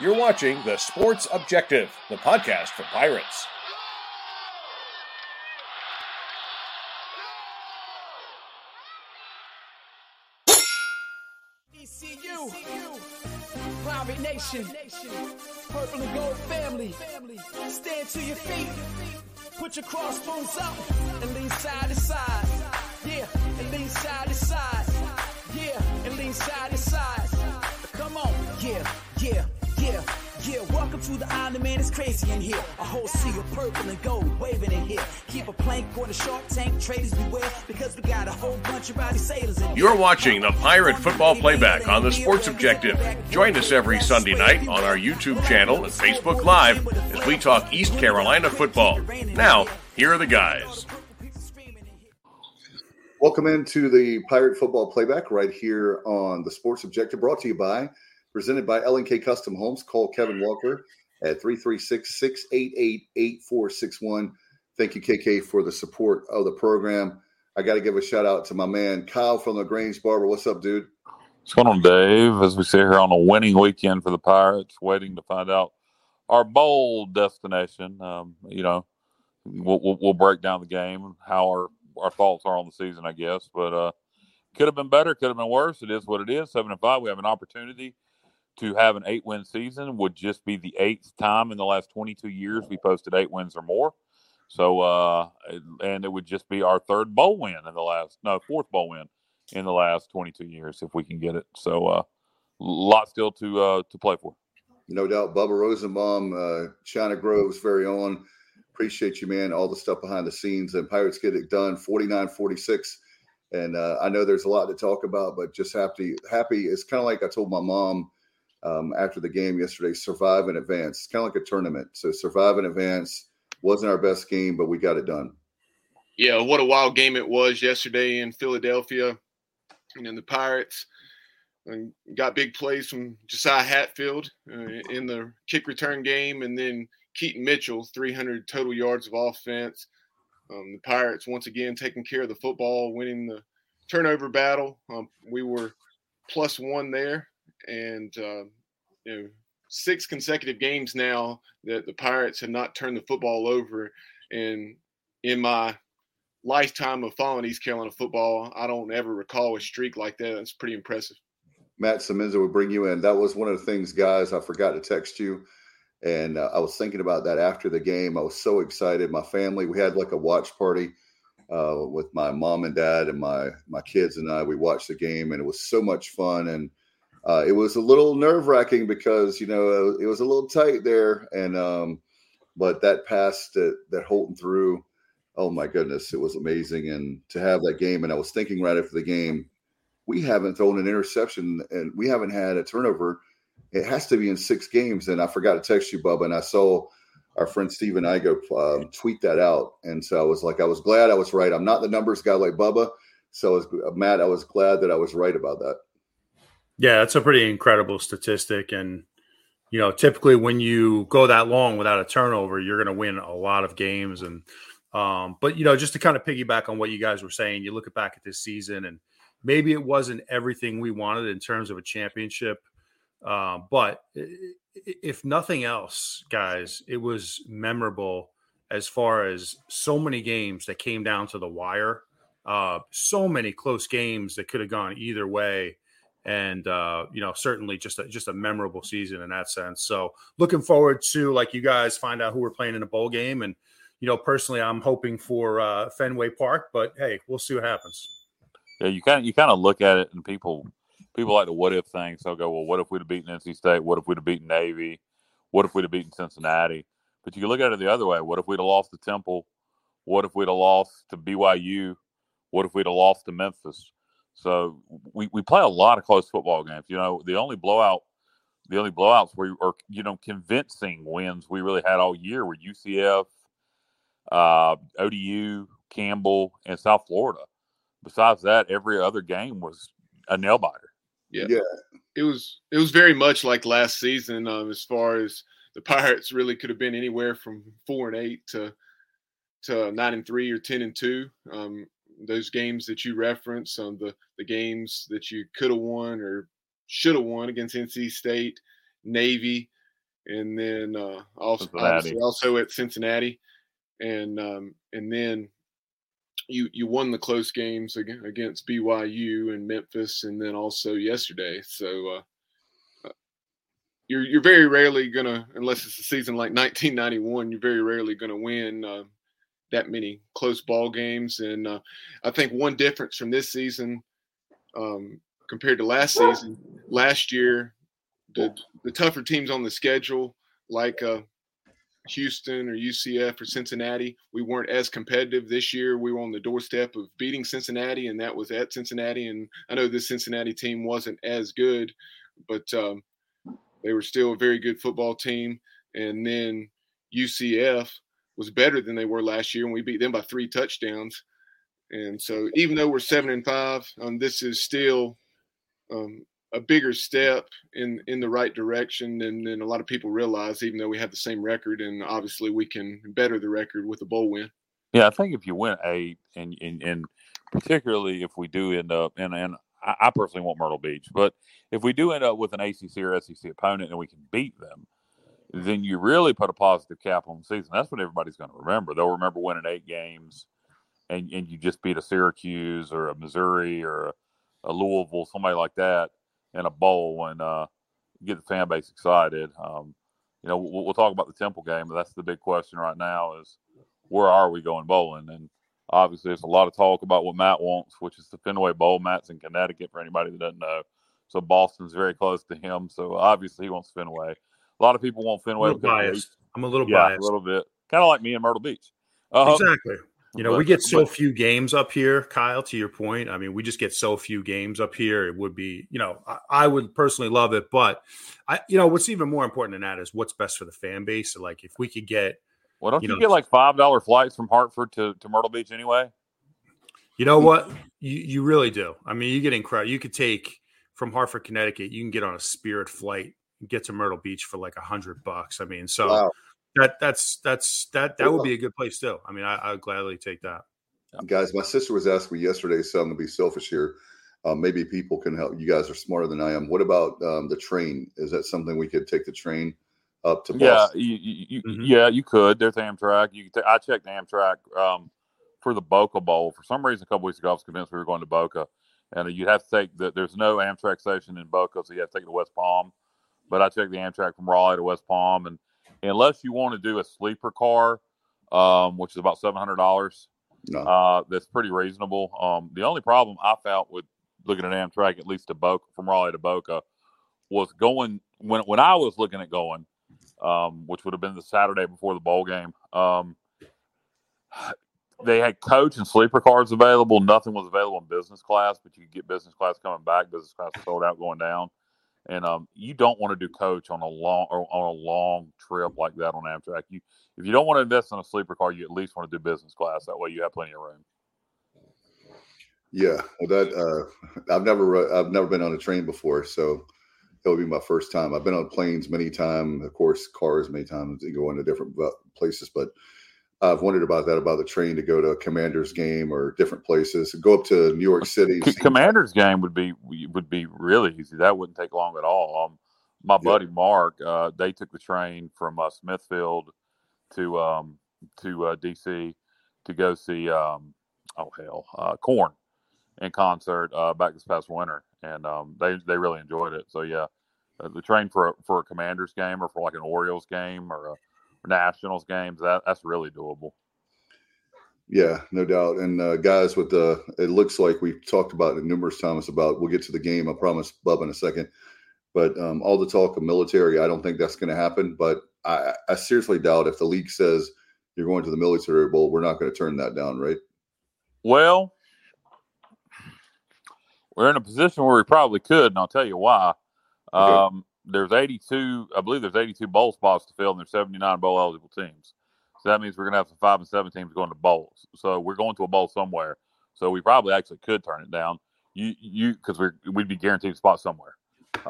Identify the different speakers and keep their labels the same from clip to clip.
Speaker 1: You're watching The Sports Objective, the podcast for Pirates.
Speaker 2: ECU, Pirate Nation, Purple and Gold family. Stand to your feet, put your crossbones up, and lean side to side. Yeah, and lean side to side. Yeah, and lean side to side. Come on, yeah, yeah, yeah, yeah. Welcome to the island, man. It's crazy in here. A whole sea of purple and gold waving in here. Keep a plank on the shark tank, traders beware, because we got a whole bunch of rowdy sailors in here.
Speaker 1: You're watching the Pirate Football Playback on The Sports Objective. Join us every Sunday night on our YouTube channel and Facebook Live as we talk East Carolina football. Now, here are the guys.
Speaker 3: Welcome into the Pirate Football Playback right here on the Sports Objective, brought to you by, presented by L&K Custom Homes. Call Kevin Walker at 336 688 8461. Thank you, KK, for the support of the program. I got to give a shout out to my man, Kyle from the Grange Barber. What's up, dude?
Speaker 4: What's going on, Dave? As we sit here on a winning weekend for the Pirates, waiting to find out our bowl destination. Um, you know, we'll, we'll, we'll break down the game, how our, our thoughts are on the season, I guess. But uh, could have been better, could have been worse. It is what it is. Seven and five. We have an opportunity to have an eight win season. Would just be the eighth time in the last 22 years we posted eight wins or more. So, uh, and it would just be our third bowl win in the last, no, fourth bowl win in the last 22 years if we can get it. So, uh, lot still to uh, to play for.
Speaker 3: No doubt, Bubba Rosenbaum, uh, China Grove's very own. Appreciate you, man. All the stuff behind the scenes and Pirates get it done 49 46. And uh, I know there's a lot to talk about, but just happy. Happy. It's kind of like I told my mom um, after the game yesterday survive in advance. It's kind of like a tournament. So, survive in advance wasn't our best game, but we got it done.
Speaker 5: Yeah, what a wild game it was yesterday in Philadelphia. And then the Pirates and got big plays from Josiah Hatfield uh, in the kick return game, and then Keaton Mitchell, 300 total yards of offense. Um, the Pirates once again taking care of the football, winning the turnover battle. Um, we were plus one there, and uh, you know six consecutive games now that the Pirates have not turned the football over. And in my lifetime of following East Carolina football, I don't ever recall a streak like that. That's pretty impressive.
Speaker 3: Matt Semenza would bring you in. That was one of the things, guys. I forgot to text you. And uh, I was thinking about that after the game. I was so excited. My family, we had like a watch party uh, with my mom and dad and my my kids and I. We watched the game, and it was so much fun. And uh, it was a little nerve wracking because you know it was a little tight there, and um, but that pass that that Holton threw, oh my goodness, it was amazing. And to have that game, and I was thinking right after the game, we haven't thrown an interception and we haven't had a turnover. It has to be in six games. And I forgot to text you, Bubba, and I saw our friend Steven Igo um, tweet that out, and so I was like, I was glad I was right. I'm not the numbers guy like Bubba, so I was, Matt, I was glad that I was right about that.
Speaker 6: Yeah, that's a pretty incredible statistic. And, you know, typically when you go that long without a turnover, you're going to win a lot of games. And, um, but, you know, just to kind of piggyback on what you guys were saying, you look back at this season and maybe it wasn't everything we wanted in terms of a championship. Uh, but if nothing else, guys, it was memorable as far as so many games that came down to the wire. Uh, so many close games that could have gone either way and uh, you know certainly just a, just a memorable season in that sense. So looking forward to like you guys find out who we're playing in a bowl game, and you know personally I'm hoping for uh, Fenway Park, but hey, we'll see what happens.
Speaker 4: Yeah, you kind of you kind of look at it, and people people like the what if things. They'll go, well, what if we'd have beaten NC State? What if we'd have beaten Navy? What if we'd have beaten Cincinnati? But you can look at it the other way. What if we'd have lost to Temple? What if we'd have lost to BYU? What if we'd have lost to Memphis? So we, we play a lot of close football games. You know, the only blowout, the only blowouts were, or you know, convincing wins we really had all year were UCF, uh, ODU, Campbell, and South Florida. Besides that, every other game was a nail biter.
Speaker 5: Yeah. yeah. It was it was very much like last season um, as far as the Pirates really could have been anywhere from four and eight to to nine and three or ten and two. Um, those games that you reference, um, the the games that you could have won or should have won against NC State, Navy, and then uh, also also at Cincinnati, and um, and then you you won the close games against BYU and Memphis, and then also yesterday. So uh, uh, you're you're very rarely gonna, unless it's a season like 1991, you're very rarely gonna win uh, that many close ball games. And uh, I think one difference from this season um, compared to last season, last year the the tougher teams on the schedule, like uh, Houston or UCF or Cincinnati, we weren't as competitive this year. We were on the doorstep of beating Cincinnati, and that was at Cincinnati. And I know this Cincinnati team wasn't as good, but um, they were still a very good football team. And then UCF was better than they were last year, and we beat them by three touchdowns. And so, even though we're seven and five, um, this is still um, a bigger step in in the right direction than, than a lot of people realize. Even though we have the same record, and obviously we can better the record with a bowl win.
Speaker 4: Yeah, I think if you win eight, and and, and particularly if we do end up, and and I personally want Myrtle Beach, but if we do end up with an ACC or SEC opponent and we can beat them, then you really put a positive cap on the season. That's what everybody's going to remember. They'll remember winning eight games, and and you just beat a Syracuse or a Missouri or a, a Louisville, somebody like that in a bowl and uh, get the fan base excited. Um, you know, we'll, we'll, talk about the Temple game, but that's the big question right now: is where are we going bowling? And obviously, there's a lot of talk about what Matt wants, which is the Fenway Bowl. Matt's in Connecticut, for anybody that doesn't know. So Boston's very close to him. So obviously, he wants Fenway. A lot of people want Fenway.
Speaker 6: I'm a little biased. I'm a little
Speaker 4: yeah,
Speaker 6: biased.
Speaker 4: a little bit. Kind of like me in Myrtle Beach.
Speaker 6: Uh, exactly. You know, but, we get so but, few games up here, Kyle, to your point. I mean, we just get so few games up here. It would be, you know, I, I, would personally love it, but I, you know, what's even more important than that is what's best for the fan base. So like if we could get,
Speaker 4: well, don't you, you know, get like $5 flights from Hartford to, to Myrtle Beach anyway?
Speaker 6: You know what? You, you really do. I mean, you get incredible. You could take from Hartford, Connecticut, you can get on a Spirit flight get to Myrtle Beach for like a hundred bucks. I mean, so wow that that's that's that that would be a good place too. I mean, I, I would gladly take that.
Speaker 3: Guys, my sister was asking me yesterday, so I'm gonna be selfish here. Uh, maybe people can help. You guys are smarter than I am. What about um, the train? Is that something we could take the train up to?
Speaker 4: Boston? Yeah, you, you, mm-hmm. yeah, you could. There's Amtrak. You t- I checked Amtrak um, for the Boca Bowl. For some reason, a couple weeks ago, I was convinced we were going to Boca, and you'd have to take the. There's no Amtrak station in Boca, so you have to take it to West Palm. But I checked the Amtrak from Raleigh to West Palm, and unless you want to do a sleeper car, um, which is about seven hundred dollars. No. Uh, that's pretty reasonable. Um, the only problem I found with looking at Amtrak, at least to Boca from Raleigh to Boca, was going when when I was looking at going, um, which would have been the Saturday before the bowl game. Um, they had coach and sleeper cars available. Nothing was available in business class, but you could get business class coming back. Business class sold out going down and um, you don't want to do coach on a long or on a long trip like that on Amtrak. You if you don't want to invest in a sleeper car, you at least want to do business class. That way, you have plenty of room.
Speaker 3: Yeah, well, that uh, I've never I've never been on a train before, so it'll be my first time. I've been on planes many times, of course, cars many times. You go into different uh, places, but I've wondered about that about the train to go to a Commanders game or different places. Go up to New York City.
Speaker 4: Commanders game would be would be really easy. That wouldn't take long at all. Um, my buddy Mark, uh, they took the train from uh, Smithfield to um, to uh, DC to go see um, oh hell uh, Korn in concert uh, back this past winter, and um, they they really enjoyed it. So yeah, uh, the train for a, for a Commanders game or for like an Orioles game or a Nationals games, that that's really doable.
Speaker 3: Yeah, no doubt. And uh, guys, with the it looks like we've talked about it numerous times about we'll get to the game. I promise, Bub, in a second. But um, all the talk of military, I don't think that's going to happen. But I, I seriously doubt if the league says you're going to the military bowl, we're not going to turn that down, right?
Speaker 4: Well, we're in a position where we probably could, and I'll tell you why. Okay. Um, there's 82, I believe there's 82 bowl spots to fill, and there's 79 bowl eligible teams. So that means we're going to have some five and seven teams going to bowls. So we're going to a bowl somewhere. So we probably actually could turn it down. You, you, because we're we'd be guaranteed a spot somewhere.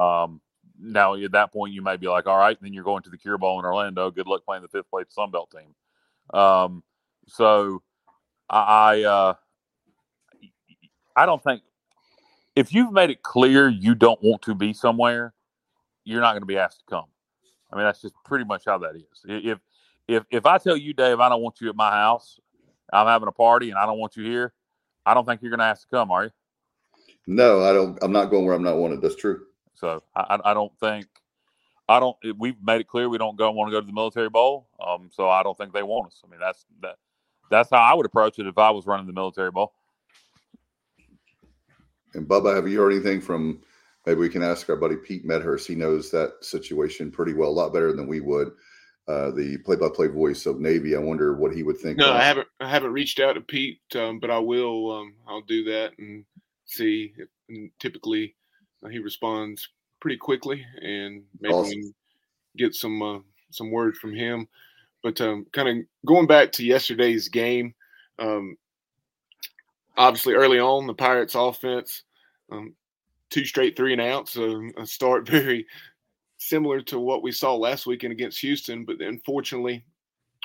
Speaker 4: Um, now at that point, you may be like, all right, then you're going to the Cure Bowl in Orlando. Good luck playing the fifth place Sun Belt team. Um, so I, uh, I don't think if you've made it clear you don't want to be somewhere, you're not going to be asked to come. I mean, that's just pretty much how that is. If if if I tell you, Dave, I don't want you at my house, I'm having a party and I don't want you here, I don't think you're going to ask to come, are you?
Speaker 3: No, I don't. I'm not going where I'm not wanted. That's true.
Speaker 4: So I, I don't think I don't. We've made it clear we don't go want to go to the military bowl. Um, so I don't think they want us. I mean, that's that. That's how I would approach it if I was running the military bowl.
Speaker 3: And Bubba, have you heard anything from? Maybe we can ask our buddy Pete Medhurst. He knows that situation pretty well, a lot better than we would. Uh, the play-by-play voice of Navy. I wonder what he would think.
Speaker 5: No, I haven't. I haven't reached out to Pete, um, but I will. Um, I'll do that and see. If, and typically, uh, he responds pretty quickly, and maybe awesome. we can get some uh, some words from him. But um, kind of going back to yesterday's game, um, obviously early on the Pirates' offense, um, two straight three and outs, so a start very similar to what we saw last weekend against Houston. But unfortunately,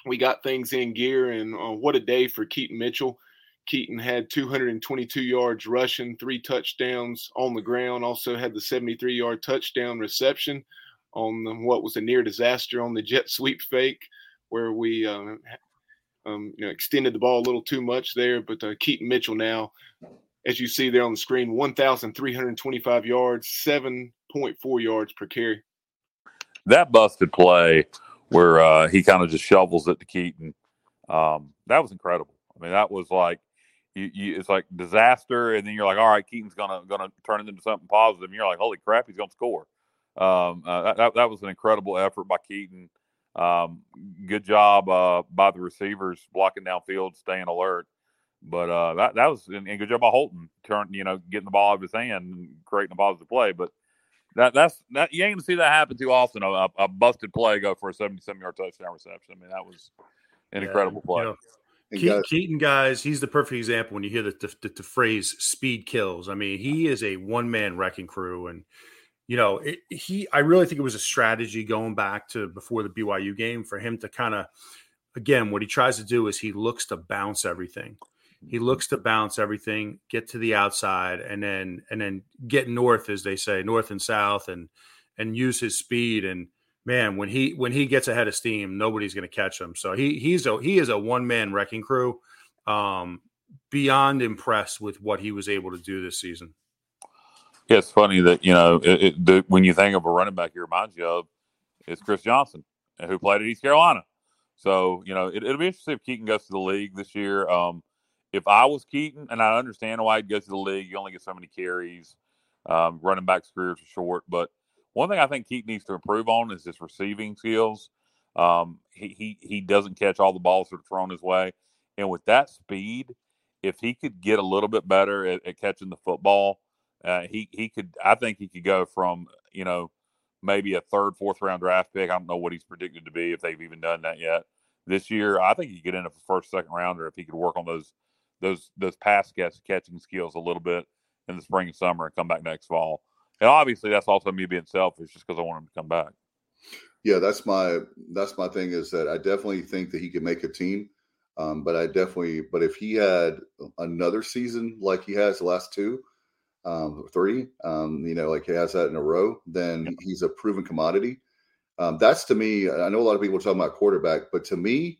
Speaker 5: we got things in gear, and uh, what a day for Keaton Mitchell. Keaton had 222 yards rushing, three touchdowns on the ground. Also had the 73 yard touchdown reception on what was a near disaster on the jet sweep fake where we uh, um, you know extended the ball a little too much there. But uh, Keaton Mitchell now, as you see there on the screen, 1,325 yards, 7.4 yards per carry.
Speaker 4: That busted play where uh, he kind of just shovels it to Keaton. Um, that was incredible. I mean, that was like you, you, it's like disaster, and then you're like, all right, Keaton's gonna gonna turn it into something positive. And you're like, holy crap, he's gonna score. Um, uh, that, that was an incredible effort by Keaton. Um, good job uh, by the receivers blocking downfield, staying alert. But uh, that that was and, good job by Holton, turn you know getting the ball out of his hand and creating a positive play. But that that's that you ain't gonna see that happen too often. A, a busted play go for a seventy-seven yard touchdown reception. I mean that was an yeah, incredible play. You
Speaker 6: know, Keaton, Keaton, guys, he's the perfect example when you hear the, the, the phrase "speed kills." I mean, he is a one man wrecking crew, and you know, it, he, I really think it was a strategy going back to before the BYU game for him to kind of, again, what he tries to do is he looks to bounce everything. He looks to bounce everything, get to the outside, and then and then get north, as they say, north and south, and and use his speed. And man, when he when he gets ahead of steam, nobody's going to catch him. So he he's a he is a one man wrecking crew. Um, beyond impressed with what he was able to do this season.
Speaker 4: Yeah, it's funny that you know it, it, the, when you think of a running back, it reminds you of is Chris Johnson, who played at East Carolina. So you know it, will be interesting if Keaton goes to the league this year. Um, if I was Keaton, and I understand why he'd go to the league, you only get so many carries. Um, running backs' careers are short, but one thing I think Keaton needs to improve on is his receiving skills. Um, he, he he doesn't catch all the balls that are thrown his way, and with that speed, if he could get a little bit better at, at catching the football uh, he he could. I think he could go from you know maybe a third, fourth round draft pick. I don't know what he's predicted to be if they've even done that yet this year. I think he could end up a first, second rounder if he could work on those those those pass catch, catching skills a little bit in the spring and summer and come back next fall. And obviously, that's also me being selfish, just because I want him to come back.
Speaker 3: Yeah, that's my that's my thing is that I definitely think that he could make a team. Um, but I definitely, but if he had another season like he has the last two, um, three, um, you know, like he has that in a row, then he's a proven commodity. Um, that's to me, I know a lot of people are talking about quarterback, but to me,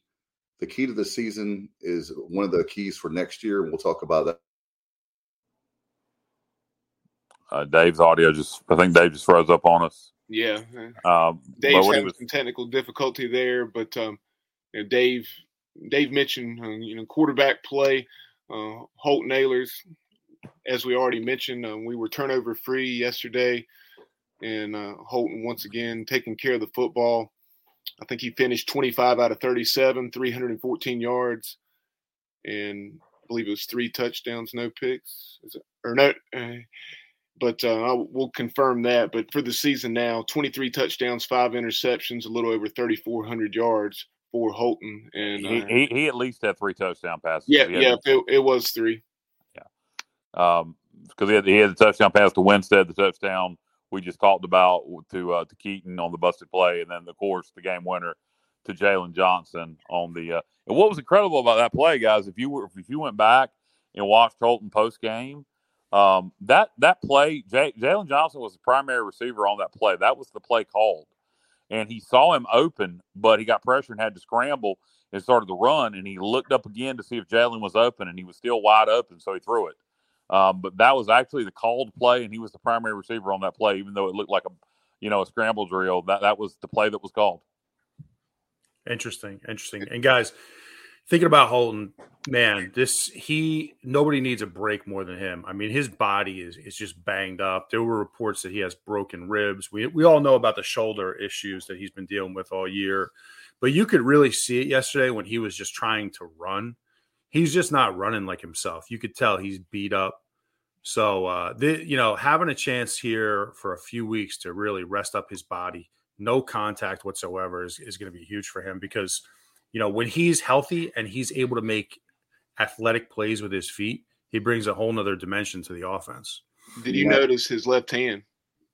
Speaker 3: the key to the season is one of the keys for next year. and We'll talk about that.
Speaker 4: Uh, Dave's audio just, I think Dave just froze up on us.
Speaker 5: Yeah. Um, Dave's having was, some technical difficulty there, but um, you know, Dave, Dave mentioned, uh, you know, quarterback play, uh, Holton Ahlers, as we already mentioned, uh, we were turnover free yesterday, and uh, Holton once again taking care of the football. I think he finished 25 out of 37, 314 yards, and I believe it was three touchdowns, no picks, it, or no. Uh, but uh, we'll confirm that. But for the season now, 23 touchdowns, five interceptions, a little over 3,400 yards for Holton. And
Speaker 4: he, uh, he, he, at least had three touchdown passes.
Speaker 5: Yeah, yeah, it, it was three Yeah,
Speaker 4: because um, he had, he had the touchdown pass to Winstead, the touchdown we just talked about to uh, to Keaton on the busted play, and then of course the game winner to Jalen Johnson on the. Uh, and what was incredible about that play, guys, if you were if you went back and watched Holton post game, um, that that play, J- Jalen Johnson was the primary receiver on that play. That was the play called, and he saw him open, but he got pressure and had to scramble and started to run. And he looked up again to see if Jalen was open, and he was still wide open, so he threw it. Um, but that was actually the called play, and he was the primary receiver on that play, even though it looked like a, you know, a scramble drill. That that was the play that was called.
Speaker 6: Interesting, interesting. And guys, thinking about Holton, man, this he nobody needs a break more than him. I mean, his body is is just banged up. There were reports that he has broken ribs. We we all know about the shoulder issues that he's been dealing with all year, but you could really see it yesterday when he was just trying to run. He's just not running like himself. You could tell he's beat up. So, uh, the, you know, having a chance here for a few weeks to really rest up his body, no contact whatsoever, is, is going to be huge for him because – you know, when he's healthy and he's able to make athletic plays with his feet, he brings a whole nother dimension to the offense.
Speaker 5: Did you yeah. notice his left hand?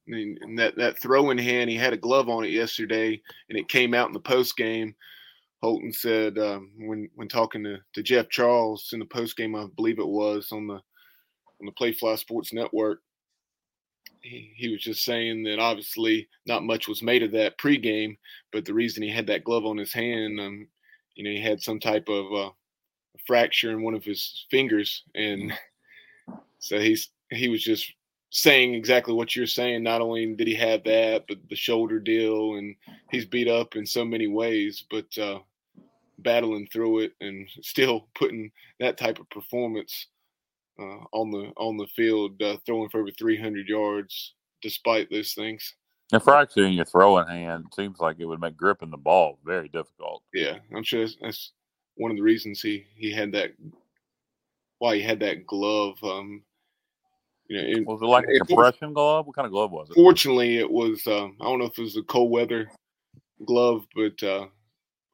Speaker 5: I mean, that that throwing hand, he had a glove on it yesterday, and it came out in the post game. Holton said um, when when talking to, to Jeff Charles in the post game, I believe it was on the on the Playfly Sports Network. He, he was just saying that obviously not much was made of that pregame, but the reason he had that glove on his hand, um, you know, he had some type of uh, fracture in one of his fingers, and so he's he was just saying exactly what you're saying. Not only did he have that, but the shoulder deal, and he's beat up in so many ways, but uh, battling through it and still putting that type of performance uh, on the on the field, uh, throwing for over 300 yards despite those things.
Speaker 4: A fracture in your throwing hand seems like it would make gripping the ball very difficult.
Speaker 5: Yeah, I'm sure that's, that's one of the reasons he he had that. Why he had that glove. Um, you know, it,
Speaker 4: was it like a compression glove? What kind of glove was it?
Speaker 5: Fortunately, it was. Um, I don't know if it was a cold weather glove, but uh,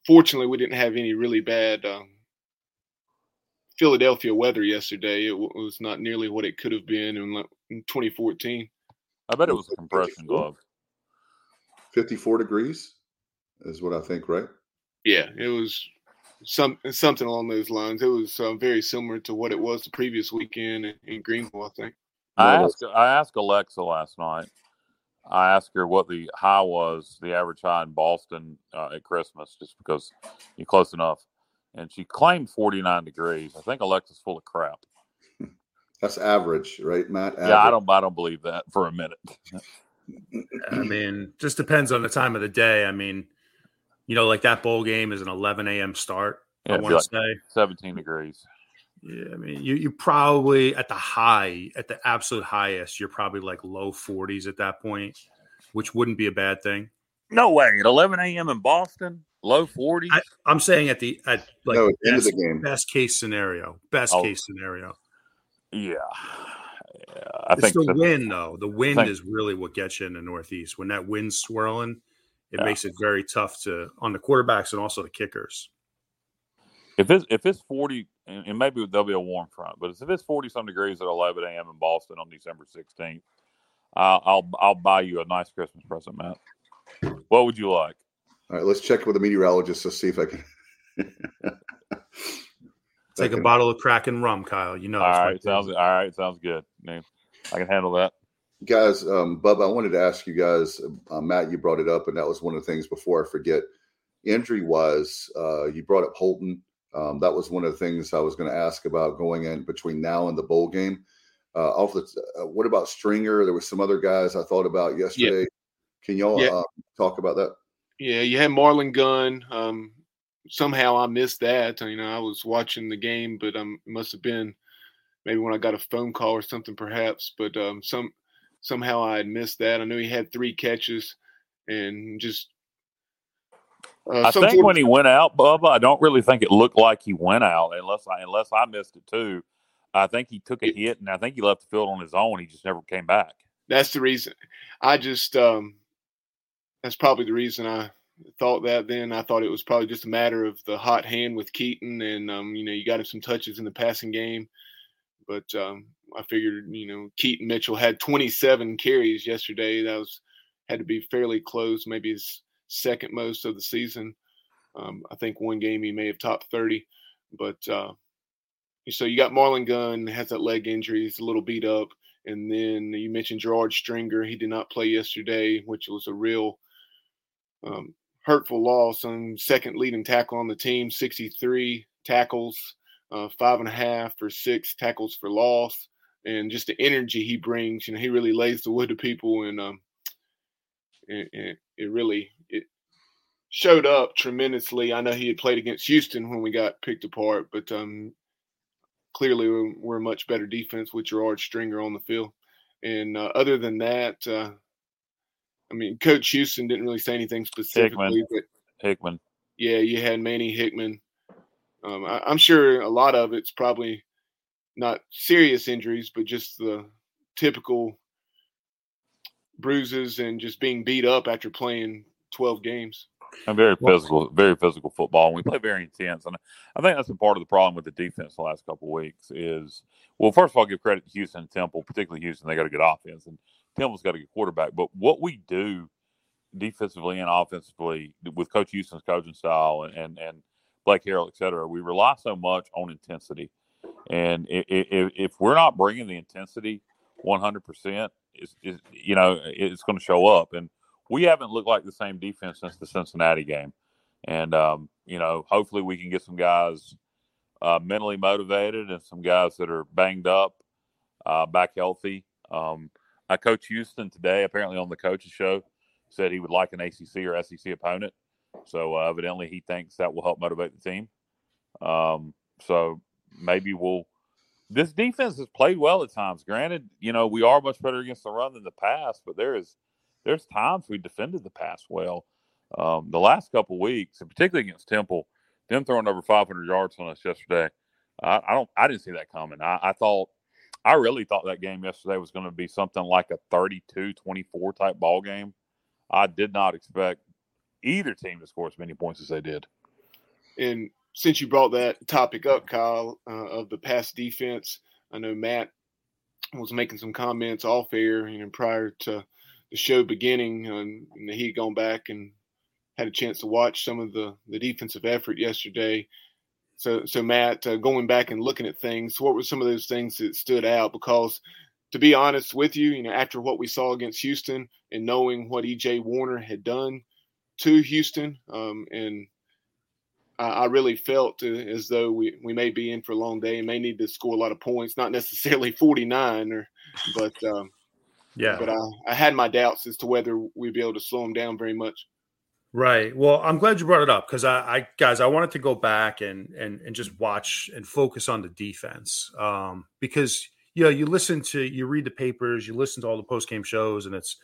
Speaker 5: fortunately, we didn't have any really bad um, Philadelphia weather yesterday. It, w- was not nearly what it could have been in, in 2014. I
Speaker 4: bet it was a compression glove.
Speaker 3: 54 degrees is what I think, right?
Speaker 5: Yeah, it was some something along those lines. It was uh, very similar to what it was the previous weekend in, in Greenville, I think.
Speaker 4: I asked I asked Alexa last night. I asked her what the high was, the average high in Boston uh, at Christmas, just because you're close enough. And she claimed 49 degrees. I think Alexa's full of crap.
Speaker 3: That's average, right, Matt? Average.
Speaker 4: Yeah, I don't I don't believe that for a minute.
Speaker 6: I mean, just depends on the time of the day. I mean, you know, like that bowl game is an 11 a.m. start. Yeah, I want
Speaker 4: like say 17 degrees.
Speaker 6: Yeah, I mean, you you probably at the high, at the absolute highest, you're probably like low 40s at that point, which wouldn't be a bad thing.
Speaker 4: No way. At 11 a.m. in Boston, low 40s. I,
Speaker 6: am saying at the at like no, best, of the game. best case scenario. Best oh, case scenario.
Speaker 4: Yeah.
Speaker 6: I it's think the so. wind, though. The wind think, is really what gets you in the Northeast. When that wind's swirling, it yeah. makes it very tough to on the quarterbacks and also the kickers.
Speaker 4: If it's if it's forty, and maybe there'll be a warm front, but if it's forty some degrees at eleven a.m. in Boston on December sixteenth, I'll, I'll I'll buy you a nice Christmas present, Matt. What would you like?
Speaker 3: All right, let's check with the meteorologist to see if I can.
Speaker 6: Take a bottle of Kraken rum, Kyle. You know.
Speaker 4: All right, sounds all right. Sounds good. I can handle that.
Speaker 3: Guys, um, Bub, I wanted to ask you guys, uh, Matt, you brought it up, and that was one of the things before I forget. Injury wise, uh, you brought up Holton. Um, that was one of the things I was going to ask about going in between now and the bowl game. Uh, off the, uh, what about Stringer? There was some other guys I thought about yesterday. Yeah. Can y'all yeah. Uh, talk about that?
Speaker 5: Yeah, you had Marlon Gunn. Um, somehow I missed that. You know, I was watching the game, but um, it must have been maybe when I got a phone call or something, perhaps. But um, some somehow I had missed that. I knew he had three catches and just.
Speaker 4: Uh, I think when he went out, Bubba, I don't really think it looked like he went out, unless I unless I missed it too. I think he took a hit, and I think he left the field on his own. He just never came back.
Speaker 5: That's the reason. I just um, that's probably the reason I thought that then. I thought it was probably just a matter of the hot hand with Keaton, and um, you know, you got him some touches in the passing game. But um, I figured, you know, Keaton Mitchell had 27 carries yesterday. That was had to be fairly close, maybe his second most of the season. Um, I think one game he may have topped 30, but uh, so you got Marlon Gunn has that leg injury, he's a little beat up, and then you mentioned Gerard Stringer. He did not play yesterday, which was a real um, hurtful loss on second leading tackle on the team, 63 tackles, uh, five and a half or six tackles for loss, and just the energy he brings. You know, he really lays the wood to people, and um, it, it, really showed up tremendously. I know he had played against Houston when we got picked apart, but um, clearly we're, we're, a much better defense with Gerard Stringer on the field. And uh, other than that, uh, I mean, Coach Houston didn't really say anything specifically,
Speaker 4: Hickman. but
Speaker 5: Hickman. Yeah, you had Manny Hickman. Um, I, I'm sure a lot of it's probably not serious injuries, but just the typical bruises and just being beat up after playing 12 games.
Speaker 4: And very physical, very physical football. And we play very intense. And I think that's a part of the problem with the defense the last couple of weeks is, well, first of all, give credit to Houston and Temple, particularly Houston. They got a good offense, and Temple's got a good quarterback. But what we do defensively and offensively with Coach Houston's coaching style and, and, and Blake Harrell, et cetera, we rely so much on intensity. And if, if we're not bringing the intensity 100%, is, is you know it's going to show up. And we haven't looked like the same defense since the Cincinnati game. And um, you know, hopefully we can get some guys uh, mentally motivated and some guys that are banged up uh, back healthy. Um, I coach Houston today, apparently on the coaches show, said he would like an ACC or SEC opponent. So uh, evidently he thinks that will help motivate the team. Um, so maybe we'll this defense has played well at times. Granted, you know, we are much better against the run than the pass, but there is there's times we defended the pass well. Um, the last couple weeks, and particularly against Temple, them throwing over 500 yards on us yesterday, I, I don't, I didn't see that coming. I, I, thought, I really thought that game yesterday was going to be something like a 32-24 type ball game. I did not expect either team to score as many points as they did.
Speaker 5: And since you brought that topic up, Kyle, uh, of the pass defense, I know Matt was making some comments off air, you know, prior to the show beginning, and, and he had gone back and had a chance to watch some of the the defensive effort yesterday. So, so Matt, uh, going back and looking at things, what were some of those things that stood out? Because, to be honest with you, you know, after what we saw against Houston and knowing what EJ Warner had done to Houston, um, and I really felt as though we, we may be in for a long day and may need to score a lot of points, not necessarily 49 or, but, um, yeah, but I, I had my doubts as to whether we'd be able to slow them down very much.
Speaker 6: Right. Well, I'm glad you brought it up because I, I, guys, I wanted to go back and and and just watch and focus on the defense um, because you know you listen to you read the papers, you listen to all the post game shows, and it's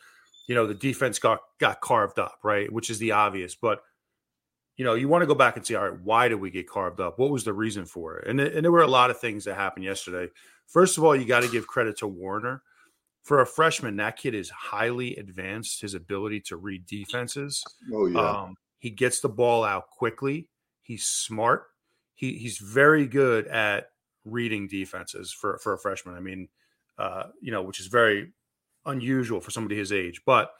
Speaker 6: you know the defense got got carved up, right, which is the obvious, but you know, you want to go back and see, all right, why did we get carved up? What was the reason for it? And, and there were a lot of things that happened yesterday. First of all, you got to give credit to Warner. For a freshman, that kid is highly advanced, his ability to read defenses.
Speaker 3: Oh, yeah.
Speaker 6: Um, he gets the ball out quickly. He's smart. He, he's very good at reading defenses for, for a freshman. I mean, uh, you know, which is very unusual for somebody his age. But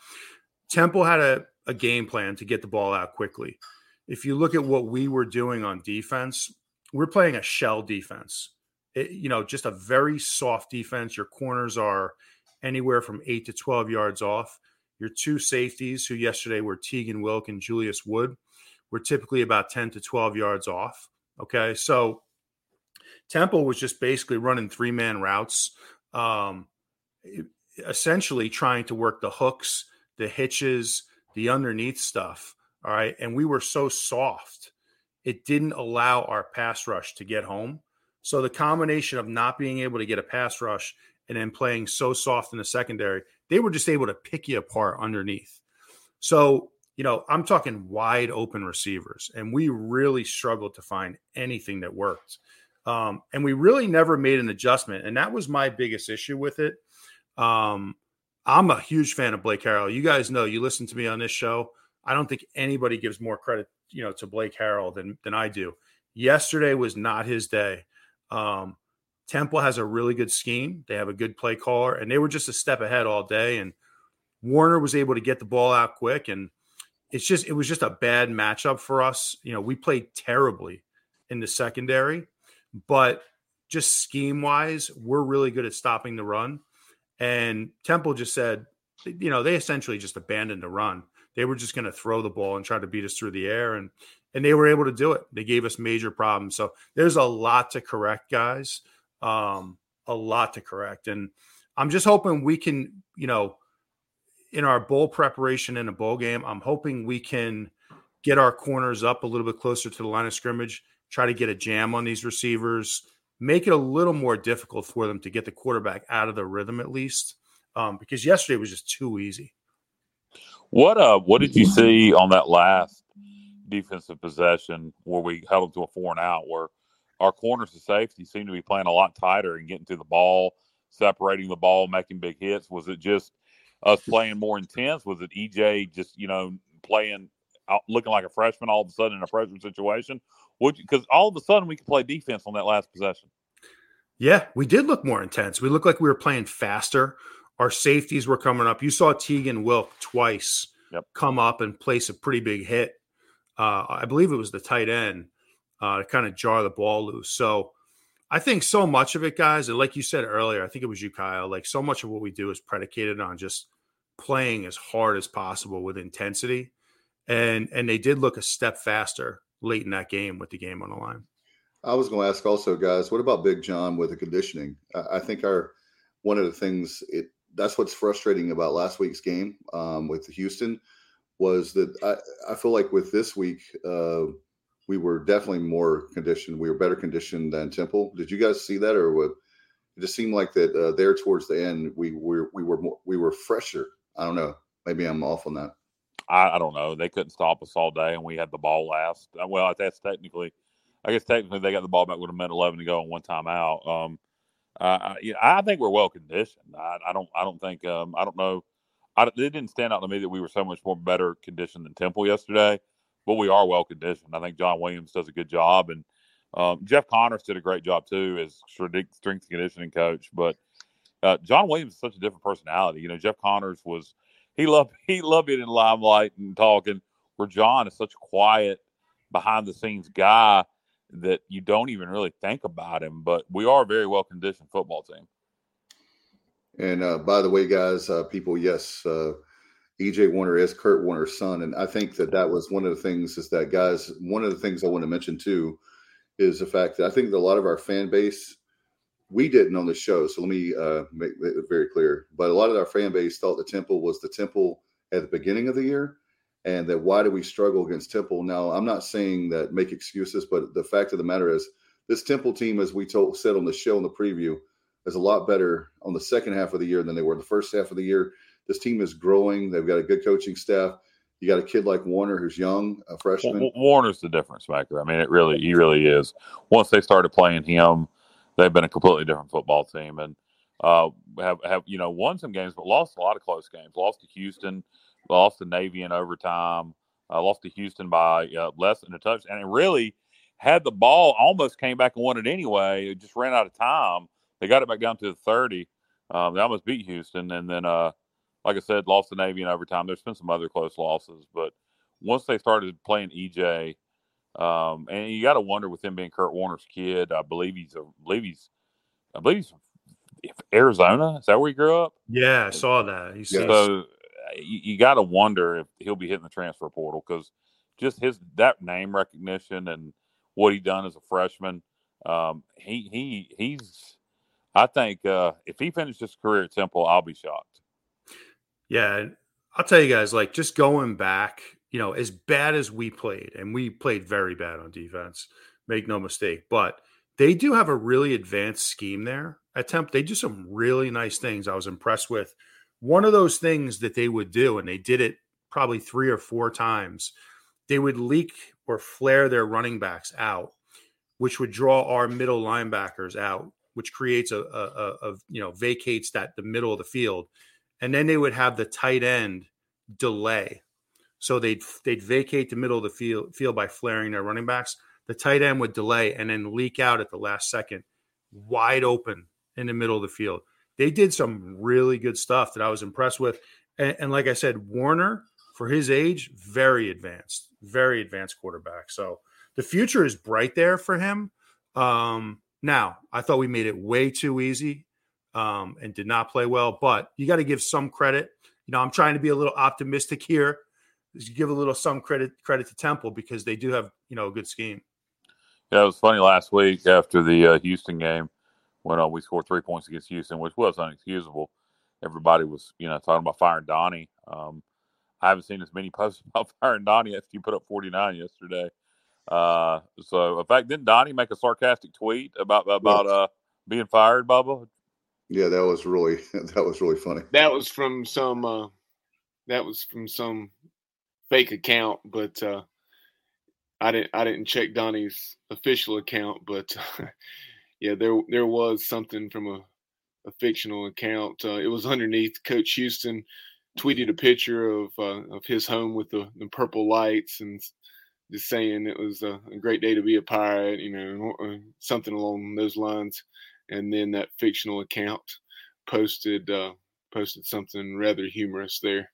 Speaker 6: Temple had a, a game plan to get the ball out quickly if you look at what we were doing on defense, we're playing a shell defense. It, you know, just a very soft defense. Your corners are anywhere from eight to 12 yards off. Your two safeties, who yesterday were Tegan Wilk and Julius Wood, were typically about 10 to 12 yards off. Okay. So Temple was just basically running three man routes, um, essentially trying to work the hooks, the hitches, the underneath stuff. All right. And we were so soft, it didn't allow our pass rush to get home. So the combination of not being able to get a pass rush and then playing so soft in the secondary, they were just able to pick you apart underneath. So, you know, I'm talking wide open receivers, and we really struggled to find anything that worked. Um, and we really never made an adjustment. And that was my biggest issue with it. Um, I'm a huge fan of Blake Harrell. You guys know, you listen to me on this show. I don't think anybody gives more credit, you know, to Blake Harrell than than I do. Yesterday was not his day. Um, Temple has a really good scheme. They have a good play caller, and they were just a step ahead all day. And Warner was able to get the ball out quick, and it's just it was just a bad matchup for us. You know, we played terribly in the secondary, but just scheme wise, we're really good at stopping the run. And Temple just said, you know, they essentially just abandoned the run they were just going to throw the ball and try to beat us through the air, and and they were able to do it. They gave us major problems. So there's a lot to correct, guys. Um, a lot to correct, and I'm just hoping we can, you know, in our bowl preparation in a bowl game, I'm hoping we can get our corners up a little bit closer to the line of scrimmage, try to get a jam on these receivers, make it a little more difficult for them to get the quarterback out of the rhythm at least. Um, because yesterday was just too easy.
Speaker 4: What uh what did you see on that last defensive possession where we held them to a four and out where our corners to safety seemed to be playing a lot tighter and getting to the ball, separating the ball, making big hits? Was it just us playing more intense? Was it EJ just, you know, playing out, looking like a freshman all of a sudden in a pressure situation? Because all of a sudden we could play defense on that last possession.
Speaker 6: Yeah, we did look more intense. We looked like we were playing faster. Our safeties were coming up. You saw Tegan Wilk twice
Speaker 4: yep.
Speaker 6: come up and place a pretty big hit. Uh, I believe it was the tight end uh, to kind of jar the ball loose. So I think so much of it, guys, and like you said earlier, I think it was you, Kyle. Like so much of what we do is predicated on just playing as hard as possible with intensity, and and they did look a step faster late in that game with the game on the line.
Speaker 3: I was going to ask also, guys, what about Big John with the conditioning? I, think our one of the things it that's what's frustrating about last week's game um, with Houston was that I, I feel like with this week. Uh, we were definitely more conditioned. We were better conditioned than Temple. Did you guys see that, or what? It just seemed like that uh, there towards the end, we were we were more, we were fresher. I don't know. Maybe I'm off on that.
Speaker 4: I, I, don't know. They couldn't stop us all day, and we had the ball last. Uh, well, that's technically, I guess technically they got the ball back with a minute eleven to go and one time out. Um, uh, I, I think we're well conditioned. I, I, don't. I don't think. Um, I don't know. I, it didn't stand out to me that we were so much more better conditioned than Temple yesterday but we are well conditioned. I think John Williams does a good job, and um, Jeff Connors did a great job too as strength and conditioning coach. But uh, John Williams is such a different personality. You know, Jeff Connors was he loved he loved being in limelight and talking. Where John is such a quiet, behind the scenes guy that you don't even really think about him. But we are a very well conditioned football team.
Speaker 3: And uh, by the way, guys, uh, people, yes, uh, EJ Warner is Kurt Warner's son, and I think that that was one of the things. Is that guys? One of the things I want to mention too is the fact that I think that a lot of our fan base we didn't on the show. So let me uh, make it very clear. But a lot of our fan base thought the Temple was the Temple at the beginning of the year, and that why do we struggle against Temple? Now I'm not saying that make excuses, but the fact of the matter is this Temple team, as we told said on the show in the preview, is a lot better on the second half of the year than they were the first half of the year this team is growing. They've got a good coaching staff. You got a kid like Warner who's young, a freshman.
Speaker 4: Warner's the difference maker. I mean, it really, he really is. Once they started playing him, they've been a completely different football team and uh, have have you know won some games, but lost a lot of close games. Lost to Houston, lost to Navy in overtime, uh, lost to Houston by uh, less than a touch, and it really had the ball. Almost came back and won it anyway. It just ran out of time. They got it back down to the thirty. Um, they almost beat Houston, and then uh, like I said, lost the Navy in overtime. There's been some other close losses, but once they started playing EJ, um, and you got to wonder with him being Kurt Warner's kid. I believe he's a, I believe he's, I believe he's Arizona. Is that where he grew up?
Speaker 6: Yeah, I saw that. He's
Speaker 4: so you, you got to wonder if he'll be hitting the transfer portal because just his that name recognition and what he done as a freshman. Um, he he he's. I think uh, if he finishes his career at Temple, I'll be shocked.
Speaker 6: Yeah, I'll tell you guys, like just going back, you know, as bad as we played, and we played very bad on defense, make no mistake, but they do have a really advanced scheme there. Attempt, they do some really nice things. I was impressed with one of those things that they would do, and they did it probably three or four times. They would leak or flare their running backs out, which would draw our middle linebackers out, which creates a, a, a, a you know vacates that the middle of the field and then they would have the tight end delay. So they'd they'd vacate the middle of the field field by flaring their running backs. The tight end would delay and then leak out at the last second, wide open in the middle of the field. They did some really good stuff that I was impressed with. And, and like I said, Warner for his age, very advanced, very advanced quarterback. So the future is bright there for him. Um, now, I thought we made it way too easy um, and did not play well. But you got to give some credit. You know, I'm trying to be a little optimistic here. give a little some credit credit to Temple because they do have you know a good scheme.
Speaker 4: Yeah, it was funny last week after the uh, Houston game when uh, we scored three points against Houston, which was unexcusable. Everybody was, you know, talking about firing Donnie. Um, I haven't seen as many posts about firing Donnie after you put up 49 yesterday. Uh, so, in fact, didn't Donnie make a sarcastic tweet about about uh, being fired, Bubba?
Speaker 3: Yeah, that was really that was really funny.
Speaker 5: That was from some uh, that was from some fake account, but uh, I didn't I didn't check Donnie's official account, but yeah, there there was something from a, a fictional account. Uh, it was underneath Coach Houston tweeted a picture of uh, of his home with the, the purple lights and just saying it was a, a, great day to be a pirate, you know, something along those lines. And then that fictional account posted uh, posted something rather humorous there.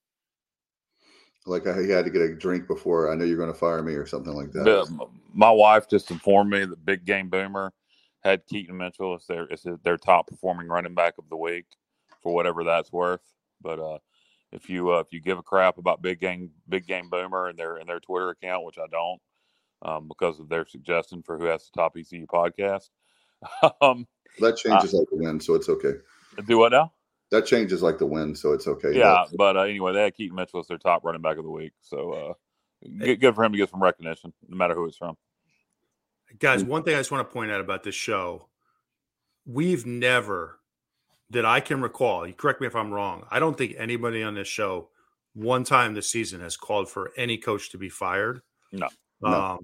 Speaker 3: Like he had to get a drink before I know you're going to fire me or something like that.
Speaker 4: my wife just informed me that Big Game Boomer had Keaton Mitchell as their as their top performing running back of the week for whatever that's worth. But uh, if you uh, if you give a crap about Big Game Big Game Boomer and their and their Twitter account, which I don't, um, because of their suggestion for who has the top ECU podcast.
Speaker 3: um, that changes uh, like the wind, so it's okay.
Speaker 4: Do what now?
Speaker 3: That changes like the wind, so it's okay.
Speaker 4: Yeah, but uh, anyway, they had Keaton Mitchell as their top running back of the week, so uh, good, good for him to get some recognition, no matter who it's from.
Speaker 6: Guys, one thing I just want to point out about this show, we've never that I can recall, you correct me if I'm wrong. I don't think anybody on this show one time this season has called for any coach to be fired.
Speaker 4: No.
Speaker 6: Um, no.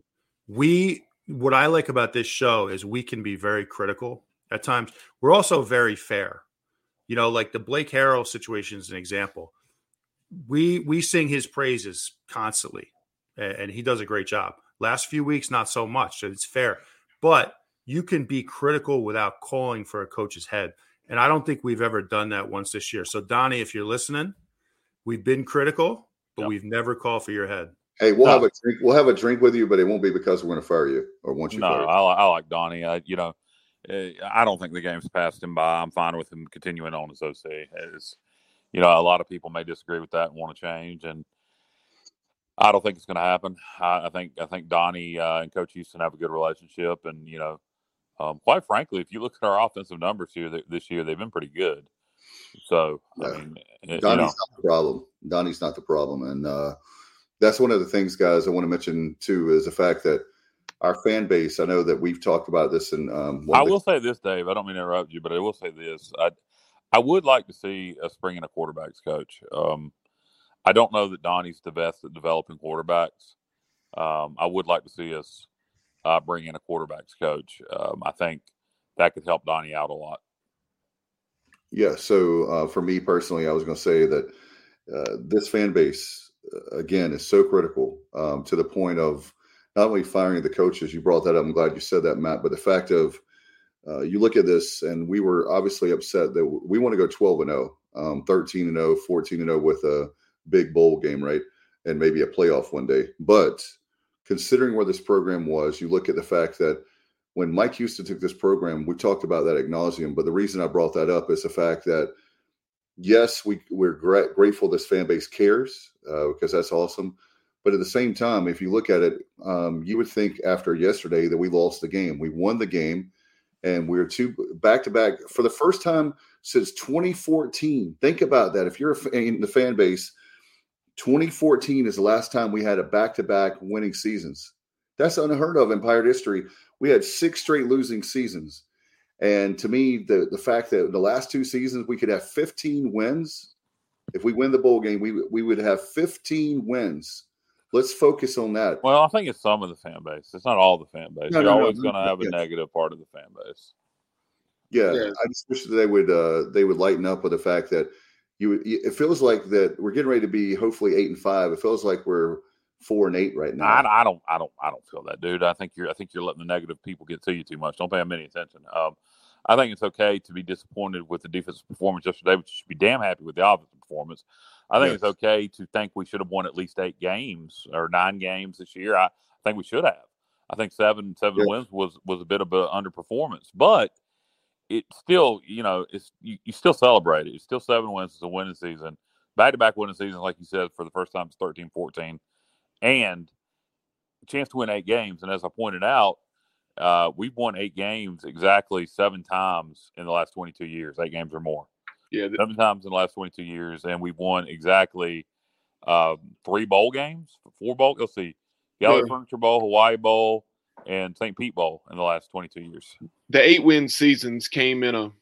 Speaker 6: we what I like about this show is we can be very critical at times. We're also very fair. You know, like the Blake Harrell situation is an example. We we sing his praises constantly, and, and he does a great job. Last few weeks, not so much. So it's fair, but you can be critical without calling for a coach's head. And I don't think we've ever done that once this year. So, Donnie, if you're listening, we've been critical, but yep. we've never called for your head.
Speaker 3: Hey, we'll no. have a drink. We'll have a drink with you, but it won't be because we're going to fire you or want you.
Speaker 4: No,
Speaker 3: fired.
Speaker 4: I, I like Donnie. I, you know, I don't think the game's passed him by. I'm fine with him continuing on as OC. As you know, a lot of people may disagree with that and want to change, and I don't think it's going to happen. I, I, think I think Donnie uh, and Coach Houston have a good relationship, and you know, um, quite frankly, if you look at our offensive numbers here this year, they've been pretty good. So, yeah. I mean,
Speaker 3: eh, Donnie's you know. not the problem. Donnie's not the problem, and uh, that's one of the things, guys. I want to mention too is the fact that our fan base. I know that we've talked about this, and um,
Speaker 4: I will say this, Dave. I don't mean to interrupt you, but I will say this. I I would like to see us bring in a quarterbacks coach. Um, I don't know that Donnie's the best at developing quarterbacks. Um, I would like to see us uh, bring in a quarterbacks coach. Um, I think that could help Donnie out a lot.
Speaker 3: Yeah. So uh, for me personally, I was going to say that uh, this fan base uh, again is so critical um, to the point of not only firing the coaches. You brought that up. I'm glad you said that, Matt. But the fact of uh, you look at this, and we were obviously upset that we want to go 12 and 0, um, 13 and 0, 14 and 0 with a big bowl game, right? And maybe a playoff one day. But considering where this program was, you look at the fact that when Mike Houston took this program, we talked about that at nauseum. But the reason I brought that up is the fact that yes, we we're gra- grateful this fan base cares uh, because that's awesome. But at the same time, if you look at it, um, you would think after yesterday that we lost the game. We won the game, and we are two back to back for the first time since 2014. Think about that. If you're in the fan base, 2014 is the last time we had a back-to-back winning seasons. That's unheard of in Pirate history. We had six straight losing seasons. And to me, the, the fact that the last two seasons we could have 15 wins, if we win the bowl game, we we would have 15 wins. Let's focus on that.
Speaker 4: Well, I think it's some of the fan base. It's not all the fan base. No, You're no, always no, going to have a negative part of the fan base.
Speaker 3: Yeah, yeah, I just wish that they would uh, they would lighten up with the fact that you it feels like that we're getting ready to be hopefully eight and five. It feels like we're four and eight right now.
Speaker 4: I, I, don't, I don't, I don't feel that, dude. I think you're, I think you're letting the negative people get to you too much. Don't pay them any attention. Um, I think it's okay to be disappointed with the defensive performance yesterday, but you should be damn happy with the offensive performance. I think yes. it's okay to think we should have won at least eight games or nine games this year. I, think we should have. I think seven seven yes. wins was was a bit of an underperformance, but it still, you know, it's you, you still celebrate it. It's still seven wins. It's a winning season. back to back winning seasons, like you said, for the first time it's 13 14, and a chance to win eight games. And as I pointed out, uh, we've won eight games exactly seven times in the last 22 years, eight games or more.
Speaker 5: Yeah,
Speaker 4: seven times in the last 22 years, and we've won exactly uh, three bowl games, four bowl. Let's see, Gallery yeah. Furniture Bowl, Hawaii Bowl, and St. Pete Bowl in the last 22 years.
Speaker 5: The eight win seasons came in a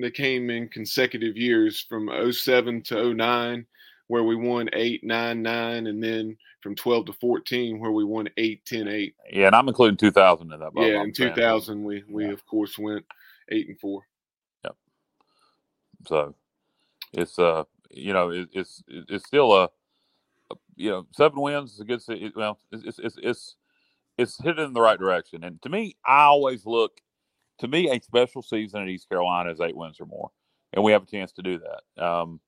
Speaker 5: they came in consecutive years from 07 to 09 where we won 8 9 9 and then from 12 to 14 where we won 8 10 8
Speaker 4: yeah and i'm including 2000 in that
Speaker 5: yeah in 2000 we we yeah. of course went 8 and 4
Speaker 4: yep so it's uh you know it, it's it's still a, a, you know seven wins is a good it, well it's it's it's it's hit in the right direction and to me i always look to me a special season at east carolina is eight wins or more and we have a chance to do that um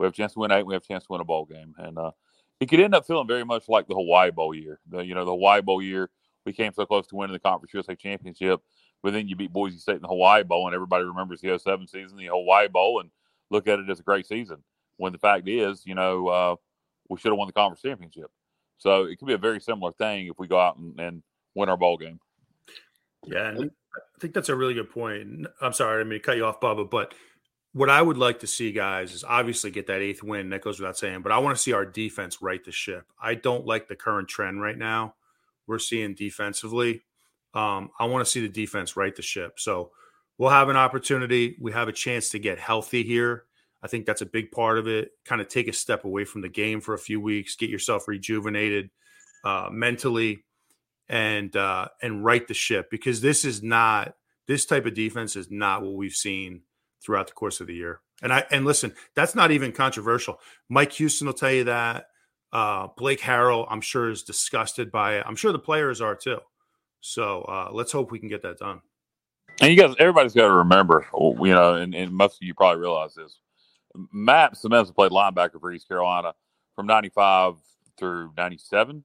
Speaker 4: we have a chance to win eight. We have a chance to win a bowl game, and uh, it could end up feeling very much like the Hawaii Bowl year. The you know the Hawaii Bowl year, we came so close to winning the Conference USA Championship, but then you beat Boise State in the Hawaii Bowl, and everybody remembers the 07 season, the Hawaii Bowl, and look at it as a great season. When the fact is, you know, uh, we should have won the conference championship. So it could be a very similar thing if we go out and, and win our bowl game.
Speaker 6: Yeah, I think that's a really good point. I'm sorry, I mean to cut you off, Bubba, but what I would like to see, guys, is obviously get that eighth win. That goes without saying, but I want to see our defense right the ship. I don't like the current trend right now. We're seeing defensively. Um, I want to see the defense right the ship. So we'll have an opportunity. We have a chance to get healthy here. I think that's a big part of it. Kind of take a step away from the game for a few weeks, get yourself rejuvenated uh, mentally, and uh, and right the ship because this is not this type of defense is not what we've seen throughout the course of the year. And I and listen, that's not even controversial. Mike Houston will tell you that. Uh, Blake Harrell, I'm sure, is disgusted by it. I'm sure the players are too. So uh, let's hope we can get that done.
Speaker 4: And you guys, everybody's got to remember, you know, and, and most of you probably realize this. Matt Semez played linebacker for East Carolina from 95 through 97.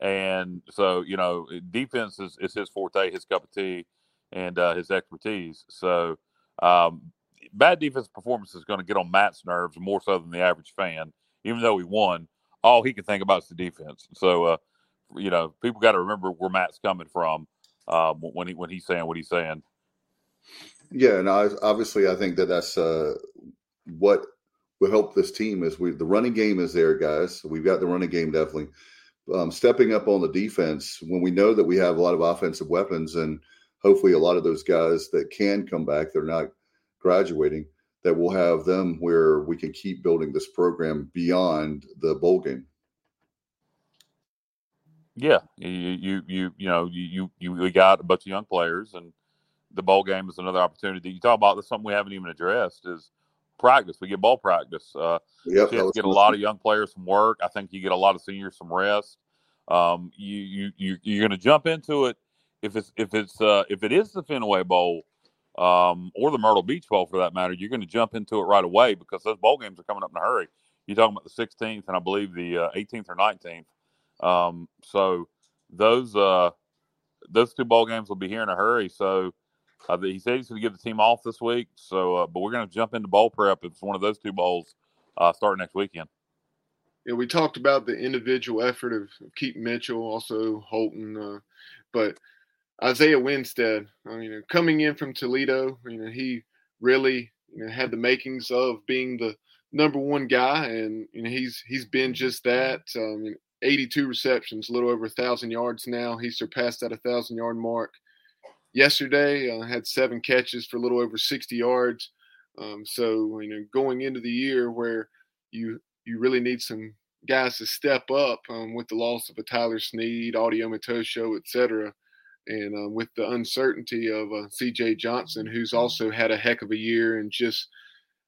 Speaker 4: And so, you know, defense is, is his forte, his cup of tea, and uh, his expertise. So, um, bad defense performance is going to get on Matt's nerves more so than the average fan. Even though he won, all he can think about is the defense. So, uh, you know, people got to remember where Matt's coming from um, when he when he's saying what he's saying.
Speaker 3: Yeah, and I, obviously, I think that that's uh, what will help this team is we the running game is there, guys. We've got the running game definitely. Um, stepping up on the defense when we know that we have a lot of offensive weapons and hopefully a lot of those guys that can come back, they're not graduating that we'll have them where we can keep building this program beyond the bowl game.
Speaker 4: Yeah, you you you you know you you we got a bunch of young players, and the bowl game is another opportunity. You talk about that's something we haven't even addressed is practice. We get ball practice. Uh,
Speaker 3: yep,
Speaker 4: get a lot of young players some work. I think you get a lot of seniors some rest. Um, you you you you're going to jump into it if it's if it's uh, if it is the Fenway Bowl um, or the Myrtle Beach Bowl for that matter, you're going to jump into it right away because those bowl games are coming up in a hurry. You're talking about the 16th and I believe the uh, 18th or 19th. Um, so those uh, those two ball games will be here in a hurry. So uh, he said he's going to give the team off this week. So, uh, but we're going to jump into bowl prep. It's one of those two bowls uh, starting next weekend.
Speaker 5: Yeah, we talked about the individual effort of, Keaton Mitchell, also Holton, uh, but Isaiah Winstead, uh, you know, coming in from Toledo, you know, he really you know, had the makings of being the number one guy, and you know, he's he's been just that. Um, 82 receptions, a little over a thousand yards now. He surpassed that a thousand yard mark yesterday. Uh, had seven catches for a little over 60 yards. Um, so you know, going into the year where you you really need some guys to step up um, with the loss of a Tyler Snead, Audie Omotosho, et cetera and uh, with the uncertainty of uh, C.J. Johnson, who's also had a heck of a year and just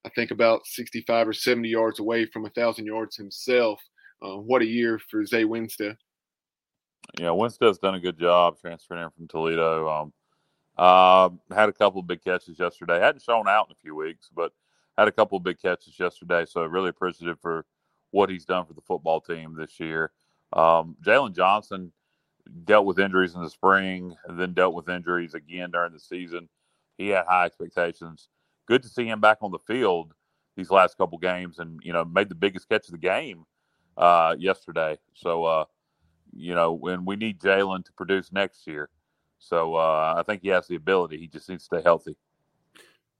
Speaker 5: I think about 65 or 70 yards away from a thousand yards himself. Uh, what a year for Zay Winstead.
Speaker 4: Yeah, Winstead's done a good job transferring in from Toledo. Um, uh, had a couple of big catches yesterday. Hadn't shown out in a few weeks, but had a couple of big catches yesterday. So really appreciative for what he's done for the football team this year. Um, Jalen Johnson dealt with injuries in the spring, then dealt with injuries again during the season. He had high expectations. Good to see him back on the field. these last couple games, and you know made the biggest catch of the game uh, yesterday. So uh, you know when we need Jalen to produce next year, so uh, I think he has the ability. He just needs to stay healthy.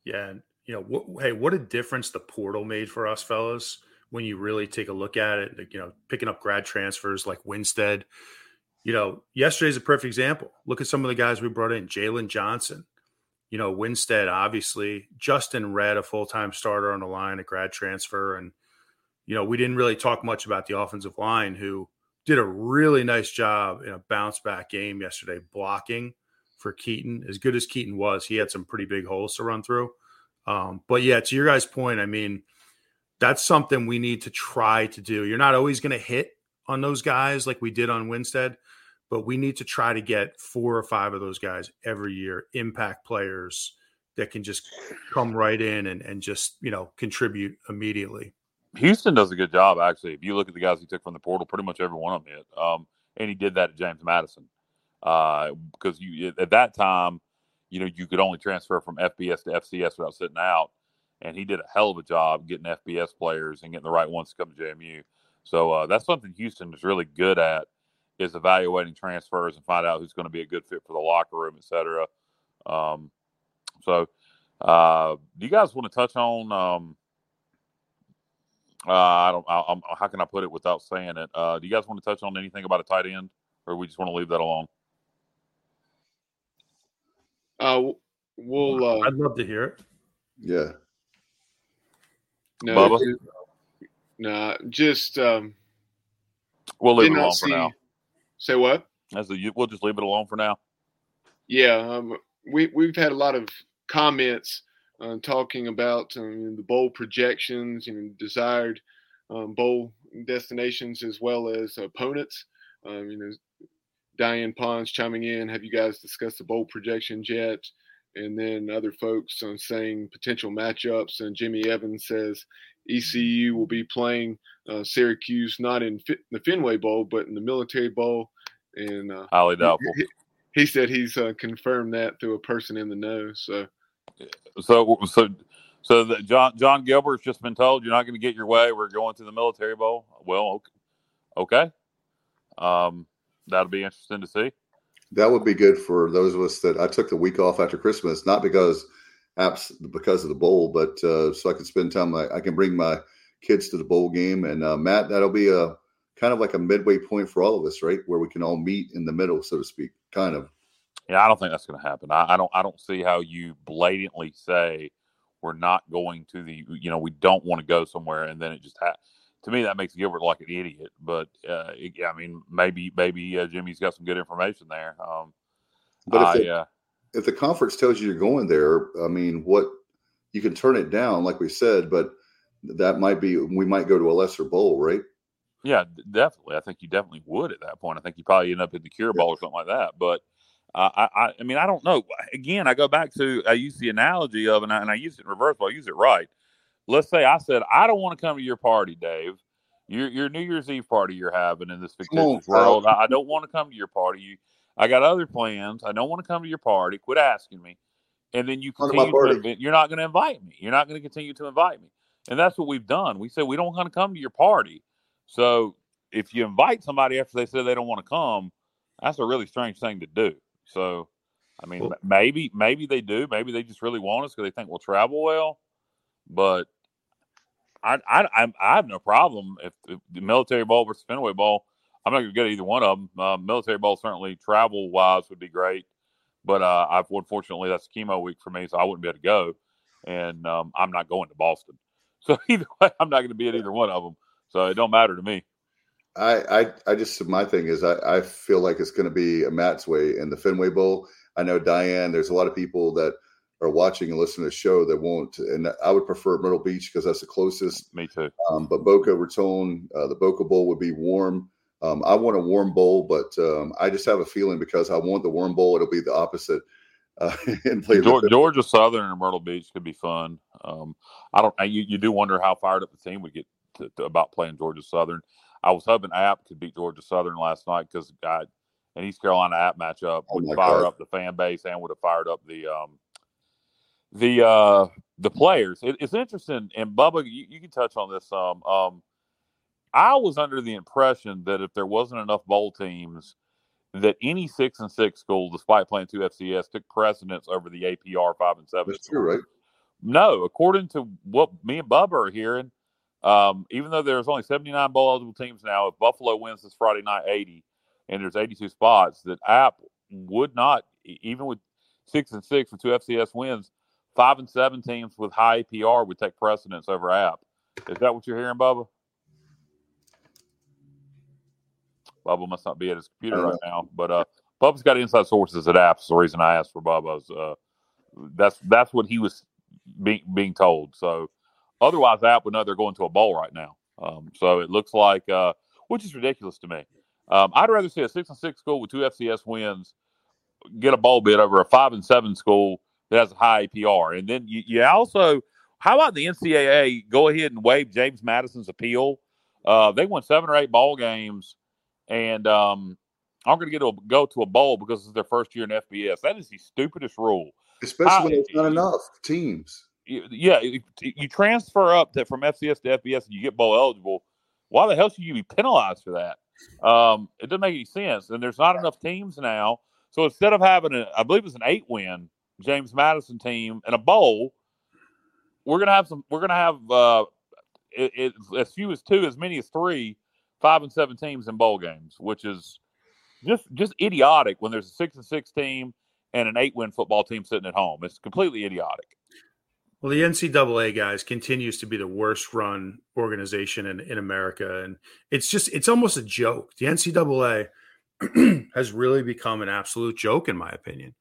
Speaker 6: Yeah, and you know, what, hey, what a difference the portal made for us, fellas. When you really take a look at it, like, you know, picking up grad transfers like Winstead. You know, yesterday's a perfect example. Look at some of the guys we brought in: Jalen Johnson, you know, Winstead, obviously, Justin Red, a full time starter on the line, a grad transfer. And, you know, we didn't really talk much about the offensive line, who did a really nice job in a bounce back game yesterday, blocking for Keaton. As good as Keaton was, he had some pretty big holes to run through. Um, but yeah, to your guys' point, I mean, that's something we need to try to do. You're not always going to hit on those guys like we did on Winstead, but we need to try to get four or five of those guys every year, impact players that can just come right in and, and just, you know, contribute immediately.
Speaker 4: Houston does a good job, actually. If you look at the guys he took from the portal, pretty much every one of them hit. Um, and he did that at James Madison. Uh, because you at that time, you know, you could only transfer from FBS to FCS without sitting out. And he did a hell of a job getting FBS players and getting the right ones to come to JMU. So uh, that's something Houston is really good at is evaluating transfers and find out who's going to be a good fit for the locker room, et cetera. Um, so, uh, do you guys want to touch on? Um, uh, I don't. I, I'm, how can I put it without saying it? Uh, do you guys want to touch on anything about a tight end, or we just want to leave that alone?
Speaker 5: Uh, we'll. Uh,
Speaker 6: I'd love to hear it.
Speaker 3: Yeah.
Speaker 5: No,
Speaker 4: Bubba?
Speaker 5: just, nah, just um,
Speaker 4: We'll leave it
Speaker 5: not
Speaker 4: alone for now.
Speaker 5: Say what?
Speaker 4: As a, we'll just leave it alone for now.
Speaker 5: Yeah, um, we we've had a lot of comments uh, talking about um, the bowl projections and desired um, bowl destinations as well as opponents. Um, you know, Diane Pons chiming in. Have you guys discussed the bowl projections yet? And then other folks um, saying potential matchups. And Jimmy Evans says ECU will be playing uh, Syracuse not in the Fenway Bowl, but in the Military Bowl. And uh,
Speaker 4: Highly doubtful.
Speaker 5: he, he said he's uh, confirmed that through a person in the know. So
Speaker 4: So, so, so that Jon Jon Gilbert's just been told you're not going to get your way. We're going to the military bowl. Well, okay, okay. Um, that'll be interesting to see.
Speaker 3: That would be good for those of us that I took the week off after Christmas, not because apps because of the bowl, but uh, so I can spend time. I, I can bring my kids to the bowl game, and uh, Matt, that'll be a kind of like a midway point for all of us, right, where we can all meet in the middle, so to speak. Kind of.
Speaker 4: Yeah, I don't think that's going to happen. I, I don't. I don't see how you blatantly say we're not going to the. You know, we don't want to go somewhere, and then it just ha- to me that makes Gilbert like an idiot. But uh, yeah, I mean, maybe maybe uh, Jimmy's got some good information there. Um,
Speaker 3: But if
Speaker 4: I,
Speaker 3: the,
Speaker 4: uh,
Speaker 3: if the conference tells you you're going there, I mean, what you can turn it down, like we said, but that might be we might go to a lesser bowl, right?
Speaker 4: Yeah, definitely. I think you definitely would at that point. I think you probably end up in the Cure Bowl or something like that. But uh, I, I, I mean, I don't know. Again, I go back to I use the analogy of, and I, and I use it in reverse, but I use it right. Let's say I said I don't want to come to your party, Dave. Your your New Year's Eve party you're having in this fictitious world. I, I don't want to come to your party. You, I got other plans. I don't want to come to your party. Quit asking me. And then you
Speaker 3: Come to my
Speaker 4: continue to you're not going to invite me. You're not going to continue to invite me. And that's what we've done. We said we don't want to come to your party. So if you invite somebody after they said they don't want to come, that's a really strange thing to do. So, I mean,
Speaker 6: Well-
Speaker 4: maybe maybe they do. Maybe they just really want us because they think we'll travel well. But I I I, I have no problem if, if the military ball versus Fenway ball. I'm not going to get either one of them. Uh, military ball certainly travel wise would be great, but uh, I've unfortunately that's chemo week for me, so I wouldn't be able to go, and um, I'm not going to Boston. So either way, I'm not going to be at either one of them. So it don't matter to me.
Speaker 3: I, I, I just my thing is I, I feel like it's going to be a Matt's way in the Fenway Bowl. I know Diane. There's a lot of people that are watching and listening to the show that won't, and I would prefer Myrtle Beach because that's the closest.
Speaker 4: Me too.
Speaker 3: Um, but Boca Raton, uh, the Boca Bowl would be warm. Um, I want a warm bowl, but um, I just have a feeling because I want the warm bowl, it'll be the opposite. Uh, and play the
Speaker 4: Georgia, Georgia Southern and Myrtle Beach could be fun. Um, I don't. I- You, you do wonder how fired up the team would get to, to, about playing Georgia Southern. I was hoping App could beat Georgia Southern last night because God, an East Carolina App matchup
Speaker 3: Oh
Speaker 4: would fire
Speaker 3: God.
Speaker 4: up the fan base and would have fired up the um, the uh, the players. It, it's interesting, and Bubba, you, you, can touch on this some. Um, I was under the impression that if there wasn't enough bowl teams, that any six and six school, despite playing two FCS, took precedence over the APR five and seven.
Speaker 3: That's true, right?
Speaker 4: No, according to what me and Bubba are hearing, um, even though there's only 79 bowl eligible teams now, if Buffalo wins this Friday night 80 and there's 82 spots, that App would not, even with six and six with two FCS wins, five and seven teams with high APR would take precedence over App. Is that what you're hearing, Bubba? Bubba must not be at his computer right now, but uh, Bubba's got inside sources at App. That's the reason I asked for Bubba's. Uh, that's that's what he was being being told. So otherwise, App would know they're going to a bowl right now. Um, so it looks like, uh, which is ridiculous to me. Um, I'd rather see a six and six school with two FCS wins get a bowl bid over a five and seven school that has a high APR. And then you, you also, how about the NCAA go ahead and waive James Madison's appeal? Uh, they won seven or eight ball games, and um, I'm going to get to go to a bowl because it's their first year in FBS. That is the stupidest rule,
Speaker 3: especially when there's not enough teams.
Speaker 4: Yeah, you, transfer up to, from FCS to FBS and you get bowl eligible. Why the hell should you be penalized for that? Um, it doesn't make any sense. And there's not enough teams now. So instead of having a, I believe it's an eight win James Madison team and a bowl, we're gonna have some. We're gonna have uh, it, it, as few as two, as many as three, five and seven teams in bowl games, which is just just idiotic when there's a six and six team and an eight win football team sitting at home. It's completely idiotic.
Speaker 6: Well, the NCAA guys continues to be the worst run organization in, in America, and it's just it's almost a joke. The NCAA has really become an absolute joke, in my opinion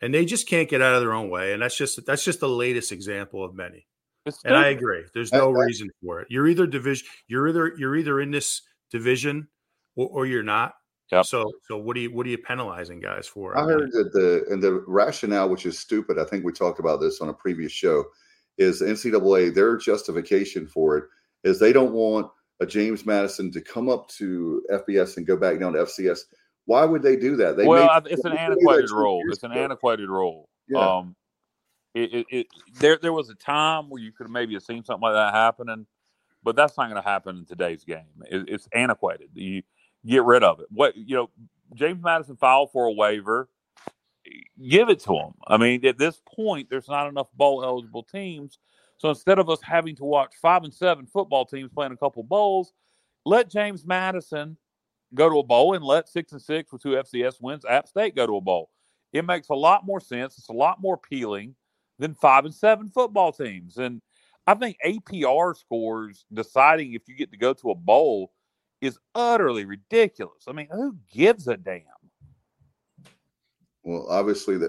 Speaker 6: and they just can't get out of their own way. And that's just that's just the latest example of many. And I agree. There's no reason for it. You're either division. You're either you're either in this division or, or you're not. Yep. So so what are you what are you penalizing guys for?
Speaker 3: I, I heard that the and the rationale, which is stupid. I think we talked about this on a previous show. Is NCAA their justification for it is they don't want a James Madison to come up to FBS and go back down to FCS why would they do that? They
Speaker 4: well, it's an antiquated role. It's an antiquated role. Yeah. Um, it, it, it, there there was a time where you could maybe have seen something like that happening, but that's not going to happen in today's game. It, it's antiquated. You get rid of it. What you know, James Madison filed for a waiver. Give it to them. I mean, at this point, there's not enough bowl eligible teams. So instead of us having to watch five and seven football teams playing a couple bowls, let James Madison go to a bowl and let six and six with two FCS wins App State go to a bowl. It makes a lot more sense. It's a lot more appealing than five and seven football teams. And I think APR scores deciding if you get to go to a bowl is utterly ridiculous. I mean, who gives a damn?
Speaker 3: Well, obviously, the,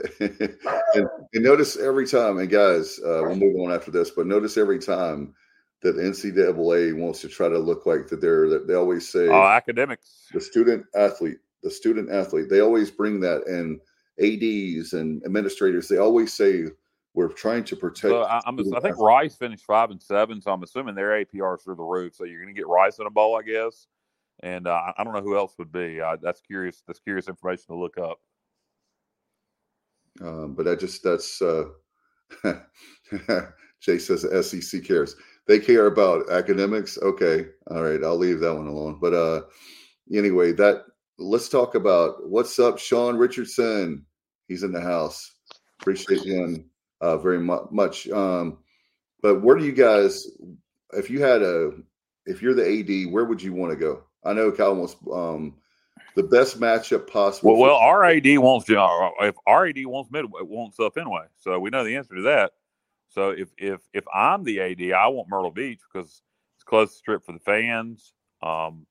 Speaker 3: and, and, notice every time, and guys, uh, we'll move on after this, but notice every time that NCAA wants to try to look like that they're that they always say
Speaker 4: oh, academics.
Speaker 3: the student athlete the student athlete. They always bring that in ads and administrators they always say we're trying to protect
Speaker 4: so I, am I think Rice finished five and seven so I'm assuming their APR through the roof so you're going to get Rice in a bowl I guess. And uh, I don't know who else would be. Uh, that's curious that's curious information to look up
Speaker 3: um, but I just that's uh, Jay says SEC cares they care about academics. Okay, all right, I'll leave that one alone. But uh, anyway, that let's talk about what's up, Sean Richardson. He's in the house. Appreciate him uh, very mu- much. Um, but where do you guys, if you had a, if you're the AD, where would you want to go? I know Cal wants um, the best matchup possible.
Speaker 4: Well, well, our AD wants uh, if our AD wants mid wants up anyway, so we know the answer to that. So if if if I'm the AD, I want Myrtle Beach because it's close to strip for the fans. Um,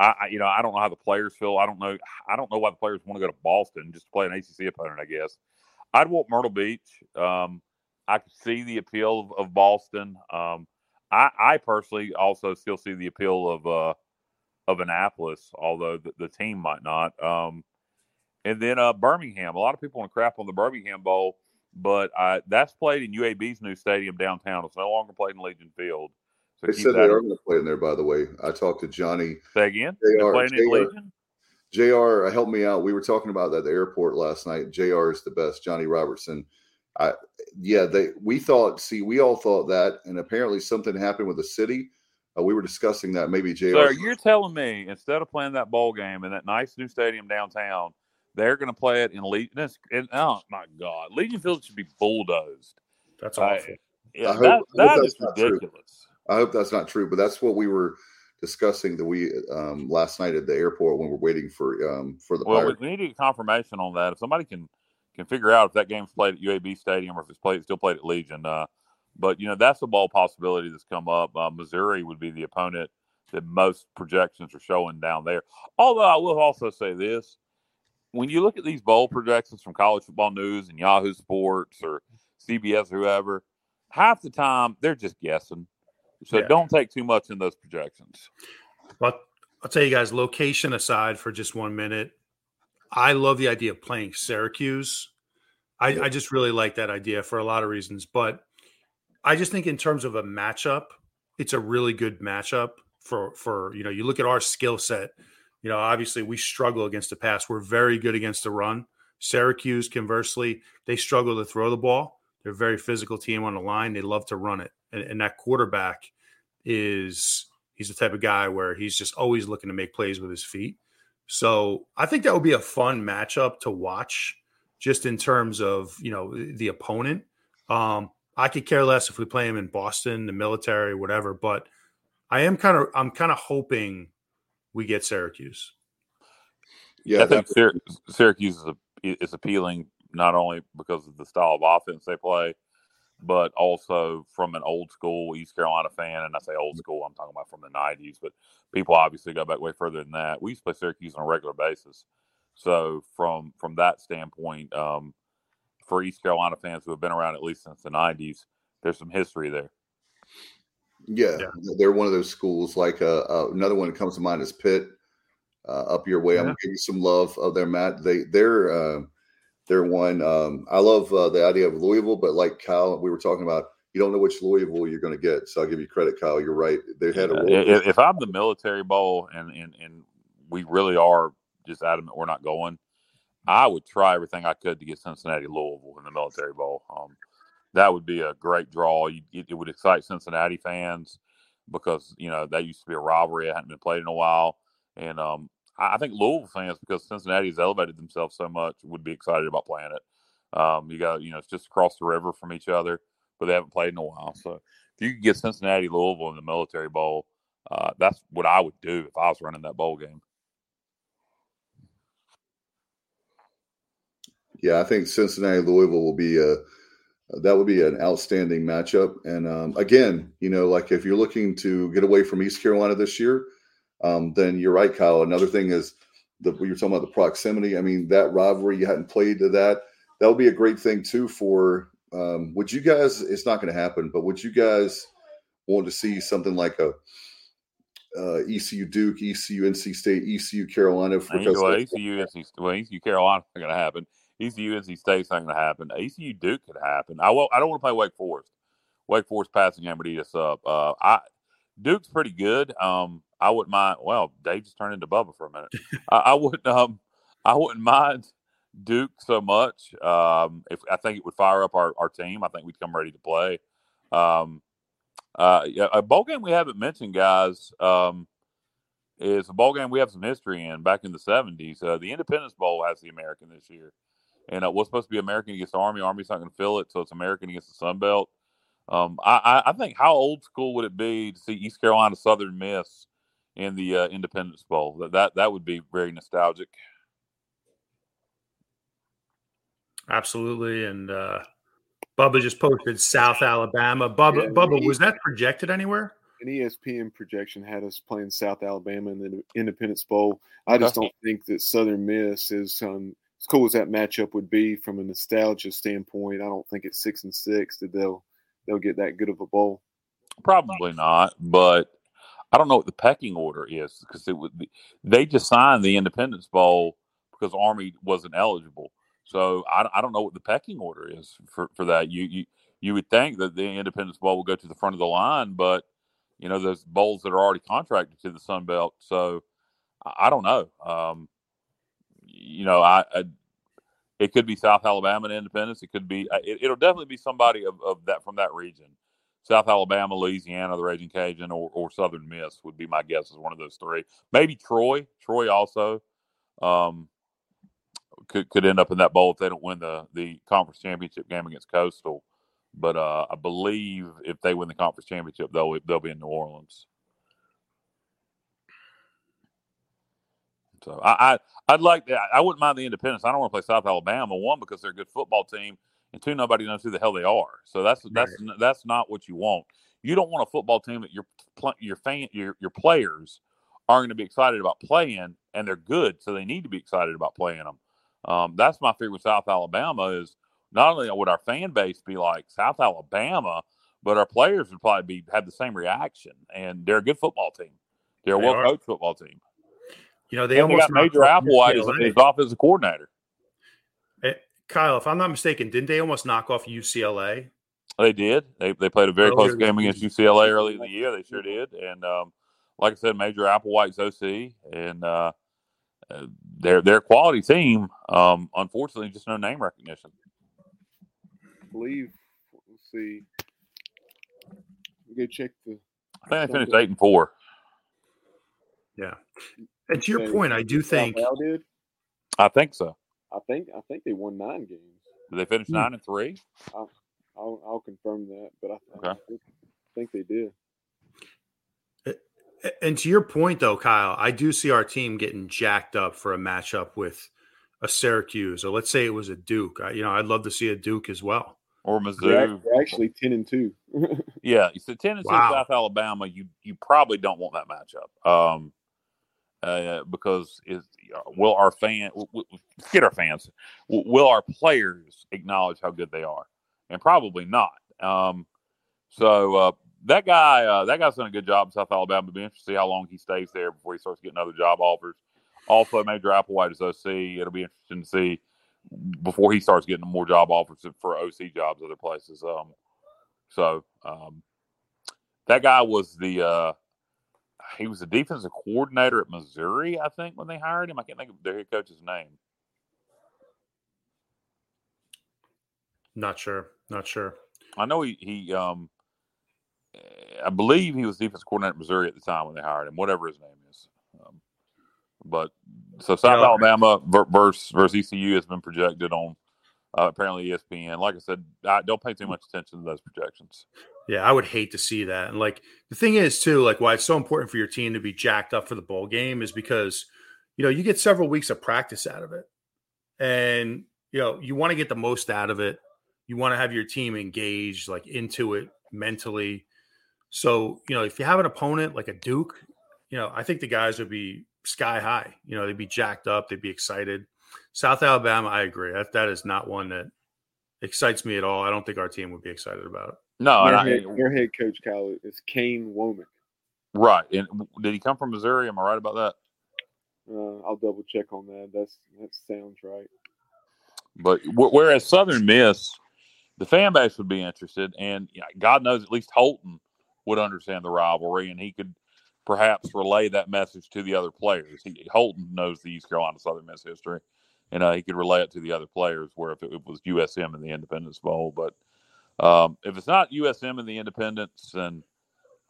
Speaker 4: I, I, you know I don't know how the players feel. I don't know I don't know why the players want to go to Boston just to play an ACC opponent. I guess I'd want Myrtle Beach. Um, I could see the appeal of, of Boston. Um, I, I, personally also still see the appeal of uh, of Annapolis, although the, the team might not. Um, and then uh, Birmingham. A lot of people want to crap on the Birmingham Bowl but uh, that's played in UAB's new stadium downtown. It's no longer played in Legion Field.
Speaker 3: So they said they are going to play in there. By the way, I talked to Johnny.
Speaker 4: Say again. JR, playing JR, in Legion.
Speaker 3: Jr. helped me out. We were talking about that at the airport last night. Jr. is the best. Johnny Robertson. I yeah, they we thought. See, we all thought that, and apparently something happened with the city. Uh, we were discussing that. Maybe JR.
Speaker 4: So you're telling me instead of playing that bowl game in that nice new stadium downtown, they're going to play it in Legion? And, oh my God, Legion Field should be bulldozed.
Speaker 6: That's awful.
Speaker 4: I, yeah,
Speaker 3: hope-
Speaker 4: that,
Speaker 3: I hope
Speaker 4: that
Speaker 3: that's
Speaker 4: is
Speaker 3: not true.
Speaker 4: ridiculous.
Speaker 3: I hope that's not true, but that's what we were discussing that we um, last night at the airport when we're waiting for um, for the
Speaker 4: Well, we,
Speaker 3: Pirates.
Speaker 4: we need to get confirmation on that. If somebody can can figure out if that game's played at UAB Stadium or if it's played still played at Legion, uh, but you know that's a ball possibility that's come up. Uh, Missouri would be the opponent that most projections are showing down there. Although I will also say this: when you look at these bowl projections from College Football News and Yahoo Sports or CBS or whoever, half the time they're just guessing. So
Speaker 6: Yeah.
Speaker 4: don't take too much in those projections.
Speaker 6: But I'll tell you guys, location aside for just one minute, I love the idea of playing Syracuse. I, I just really like that idea for a lot of reasons. But I just think in terms of a matchup, it's a really good matchup for for you know, you look at our skill set. You know, obviously we struggle against the pass. We're very good against the run. Syracuse, conversely, they struggle to throw the ball. They're a very physical team on the line. They love to run it. And, and that quarterback is he's the type of guy where he's just always looking to make plays with his feet. So I think that would be a fun matchup to watch, just in terms of you know the opponent. Um, I could care less if we play him in Boston, the military, whatever. But I am kind of I'm kind of hoping we get Syracuse.
Speaker 3: Yeah,
Speaker 4: I think
Speaker 3: that-
Speaker 4: Syracuse is, a, is appealing not only because of the style of offense they play, but also from an old school East Carolina fan. And I say old school, I'm talking about from the 90s, but people obviously go back way further than that. We used to play Syracuse on a regular basis. So from from that standpoint, um, for East Carolina fans who have been around at least since the 90s, there's some history there.
Speaker 3: Yeah,
Speaker 6: Yeah.
Speaker 3: they're one of those schools. Like uh, uh, another one that comes to mind is Pitt, uh, up your way. I'm
Speaker 6: Yeah.
Speaker 3: gonna give you some love of their Matt. They they're uh, they're one. Um, I love uh, the idea of Louisville, but like Kyle, we were talking about, you don't know which Louisville you're going to get. So I'll give you credit, Kyle. You're right. They had a
Speaker 4: if, if I'm the military bowl and, and and we really are just adamant we're not going, I would try everything I could to get Cincinnati Louisville in the military bowl. Um, that would be a great draw. It, it would excite Cincinnati fans because you know that used to be a rivalry. It hadn't been played in a while, and um, I, I think Louisville fans because Cincinnati has elevated themselves so much would be excited about playing it. Um, you got you know it's just across the river from each other, but they haven't played in a while. So if you could get Cincinnati Louisville in the military bowl, uh, that's what I would do if I was running that bowl game.
Speaker 3: Yeah, I think Cincinnati Louisville will be a that would be an outstanding matchup. And um, again, you know, like if you're looking to get away from East Carolina this year, um, then you're right, Kyle. Another thing is the we were talking about the proximity. I mean, that rivalry you hadn't played to that. That would be a great thing too. For um, would you guys? It's not going to happen, but would you guys want to see something like a uh, ECU Duke, ECU NC State, ECU Carolina?
Speaker 4: You go, ECU, NC, well, ECU Carolina not going to happen. ECU NC State's not going to happen. ECU Duke could happen. I will. I don't want to play Wake Forest. Wake Forest passing game would eat us up. Uh, I Duke's pretty good. Um, I wouldn't mind. Well, Dave just turned into Bubba for a minute. I, I wouldn't. Um, I wouldn't mind Duke so much. Um, if I think it would fire up our, our team, I think we'd come ready to play. Um, uh, a bowl game we haven't mentioned, guys. Um, is a bowl game we have some history in back in the 70s. Uh, the Independence Bowl has the American this year. And uh, what's supposed to be American against Army, Army's not going to fill it, so it's American against the Sun Belt. Um, I, I, I think how old school would it be to see East Carolina Southern Miss in the uh, Independence Bowl? That, that that would be very nostalgic.
Speaker 6: Absolutely. And uh, Bubba just posted South Alabama. Bubba,
Speaker 5: Yeah,
Speaker 6: Bubba, was that projected anywhere?
Speaker 5: An ESPN projection had us playing South Alabama in the Independence Bowl. I just don't think that Southern Miss is um, as cool as that matchup would be from a nostalgia standpoint. I don't think it's six and six that they'll they'll get that good of a bowl.
Speaker 4: Probably not, but I don't know what the pecking order is because it would be, they just signed the Independence Bowl because Army wasn't eligible. So I, I don't know what the pecking order is for, for that. You, you you would think that the Independence Bowl will go to the front of the line, but you know those bowls that are already contracted to the Sun Belt. So I, I don't know. Um, you know, I, I It could be South Alabama and Independence. It could be. Uh, it, will definitely be somebody of, of that from that region. South Alabama, Louisiana, the Raging Cajun, or, or Southern Miss would be my guess as one of those three. Maybe Troy. Troy also um, could could end up in that bowl if they don't win the the conference championship game against Coastal. But uh, I believe if they win the conference championship, they'll they'll be in New Orleans. So I, I I'd like that. I wouldn't mind the Independence. I don't want to play South Alabama. One because they're a good football team, and two nobody knows who the hell they are. So that's that's right. that's not what you want. You don't want a football team that your your fan your your players are going to be excited about playing, and they're good, so they need to be excited about playing them. Um, that's my fear with South Alabama is not only would our fan base be like South Alabama, but our players would probably be have the same reaction. And they're a good football team. They're a well coached football team.
Speaker 6: You know, they and almost
Speaker 4: got Major Applewhite as his offensive coordinator.
Speaker 6: Hey, eh, Kyle, if I'm not mistaken, didn't they almost knock off UCLA?
Speaker 4: They did. They they played a very Earlier close game against UCLA early in the year. They sure did. And um, like I said, Major Applewhite's OC, and uh, uh, they're they're a quality team. Um, unfortunately, just no name recognition.
Speaker 5: I believe. Let's see. We go check the.
Speaker 4: I think they finished eight and four.
Speaker 6: Yeah. And to your point, I do think
Speaker 5: did.
Speaker 4: I think so.
Speaker 5: I think I think they won nine games.
Speaker 4: Did they finish hmm. nine and three?
Speaker 5: I'll, I'll, I'll confirm that, but I, okay. I think they did.
Speaker 6: And to your point, though, Kyle, I do see our team getting jacked up for a matchup with a Syracuse, or let's say it was a Duke. I, you know, I'd love to see a Duke as well,
Speaker 4: or Missouri.
Speaker 5: They're actually ten and two.
Speaker 4: yeah, so ten and wow. two South Alabama. You you probably don't want that matchup. Um, uh, because is will our fan get our fans will our players acknowledge how good they are? And probably not. Um, so uh, that guy uh, that guy's done a good job in south alabama be interesting to see how long he stays there before he starts getting other job offers. Also major applewhite is oc it'll be interesting to see before he starts getting more job offers for oc jobs other places. Um, so um, that guy was the uh, he was a defensive coordinator at Missouri, I think, when they hired him. I can't think of their head coach's name.
Speaker 6: Not sure. Not sure.
Speaker 4: I know he he um I believe he was defense coordinator at Missouri at the time when they hired him, whatever his name is. Um, but so South yeah. Alabama versus versus ECU has been projected on uh, apparently ESPN. Like I said, I don't pay too much attention to those projections.
Speaker 6: Yeah, I would hate to see that. And like the thing is too, like why it's so important for your team to be jacked up for the bowl game is because you know you get several weeks of practice out of it, and you know you want to get the most out of it. You want to have your team engaged, like into it mentally. So you know if you have an opponent like a Duke, you know I think the guys would be sky high. You know they'd be jacked up, they'd be excited. South Alabama, I agree. That that is not one that excites me at all. I don't think our team would be excited about it.
Speaker 4: No,
Speaker 5: their, head, their head coach Kyle is Kane Wommack.
Speaker 4: Right, and did he come from Missouri? Am I right about that?
Speaker 5: Uh, I'll double check on that. That's that sounds right.
Speaker 4: But whereas Southern Miss, the fan base would be interested, and you know, God knows at least Holton would understand the rivalry, and he could perhaps relay that message to the other players. He, Holton knows the East Carolina Southern Miss history, and uh, he could relay it to the other players. Where if it, it was USM in the Independence Bowl, but um, if it's not USM in the Independence, then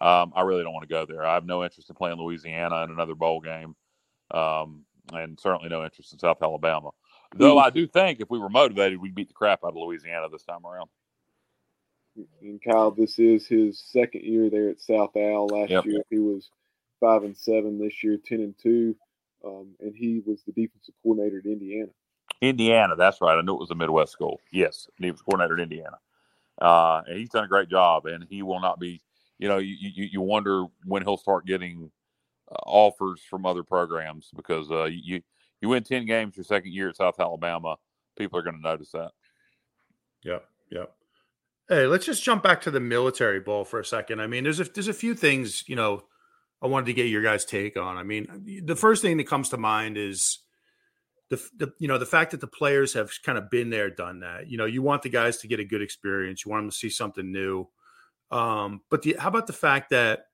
Speaker 4: um, I really don't want to go there. I have no interest in playing Louisiana in another bowl game, um, and certainly no interest in South Alabama. Though I do think if we were motivated, we'd beat the crap out of Louisiana this time around.
Speaker 5: And Kyle, this is his second year there at South Al. Last yep. year he was five and seven. This year ten and two, um, and he was the defensive coordinator at Indiana.
Speaker 4: Indiana, that's right. I knew it was a Midwest school. Yes, defensive coordinator at Indiana. Uh, and he's done a great job, and he will not be. You know, you you, you wonder when he'll start getting uh, offers from other programs because uh, you you win ten games your second year at South Alabama, people are going to notice that.
Speaker 6: Yep, yep. Hey, let's just jump back to the military bowl for a second. I mean, there's a there's a few things you know I wanted to get your guys' take on. I mean, the first thing that comes to mind is the, the you know the fact that the players have kind of been there, done that. You know, you want the guys to get a good experience. You want them to see something new. Um, but the, how about the fact that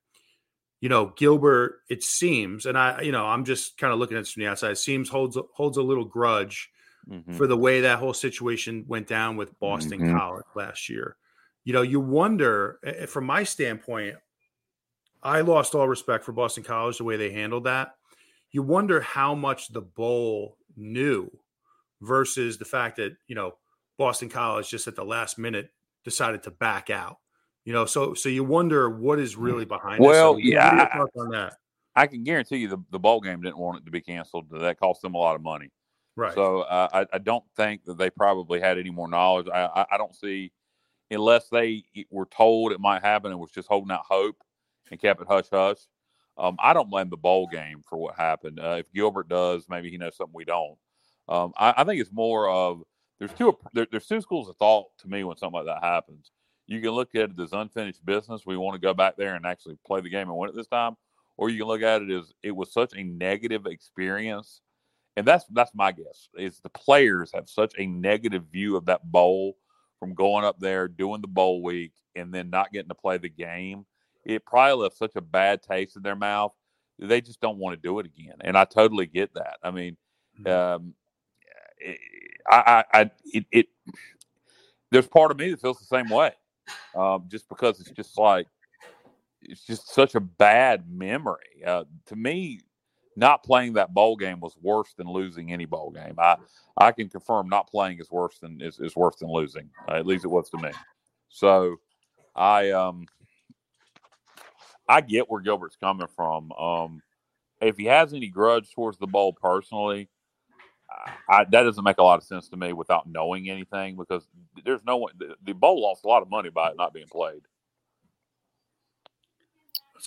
Speaker 6: you know Gilbert? It seems, and I you know I'm just kind of looking at this from the outside. It seems holds holds a little grudge mm-hmm. for the way that whole situation went down with Boston mm-hmm. College last year. You know, you wonder from my standpoint, I lost all respect for Boston College the way they handled that. You wonder how much the bowl knew versus the fact that, you know, Boston College just at the last minute decided to back out. You know, so so you wonder what is really behind.
Speaker 4: Well,
Speaker 6: so
Speaker 4: yeah, on that. I can guarantee you the, the bowl game didn't want it to be canceled. That cost them a lot of money.
Speaker 6: Right.
Speaker 4: So uh, I, I don't think that they probably had any more knowledge. I, I, I, don't see, unless they were told it might happen and was just holding out hope and kept it hush hush. Um, I don't blame the bowl game for what happened. Uh, if Gilbert does, maybe he knows something we don't. Um, I, I, think it's more of there's two there, there's two schools of thought to me when something like that happens. You can look at it as unfinished business. We want to go back there and actually play the game and win it this time, or you can look at it as it was such a negative experience and that's that's my guess is the players have such a negative view of that bowl from going up there doing the bowl week and then not getting to play the game it probably left such a bad taste in their mouth they just don't want to do it again and i totally get that i mean mm-hmm. um, it, I, I, it, it, there's part of me that feels the same way um, just because it's just like it's just such a bad memory uh, to me not playing that bowl game was worse than losing any bowl game. I I can confirm not playing is worse than is, is worse than losing. Uh, at least it was to me. So I um I get where Gilbert's coming from. Um, if he has any grudge towards the bowl personally, I, that doesn't make a lot of sense to me without knowing anything because there's no one. The, the bowl lost a lot of money by it not being played.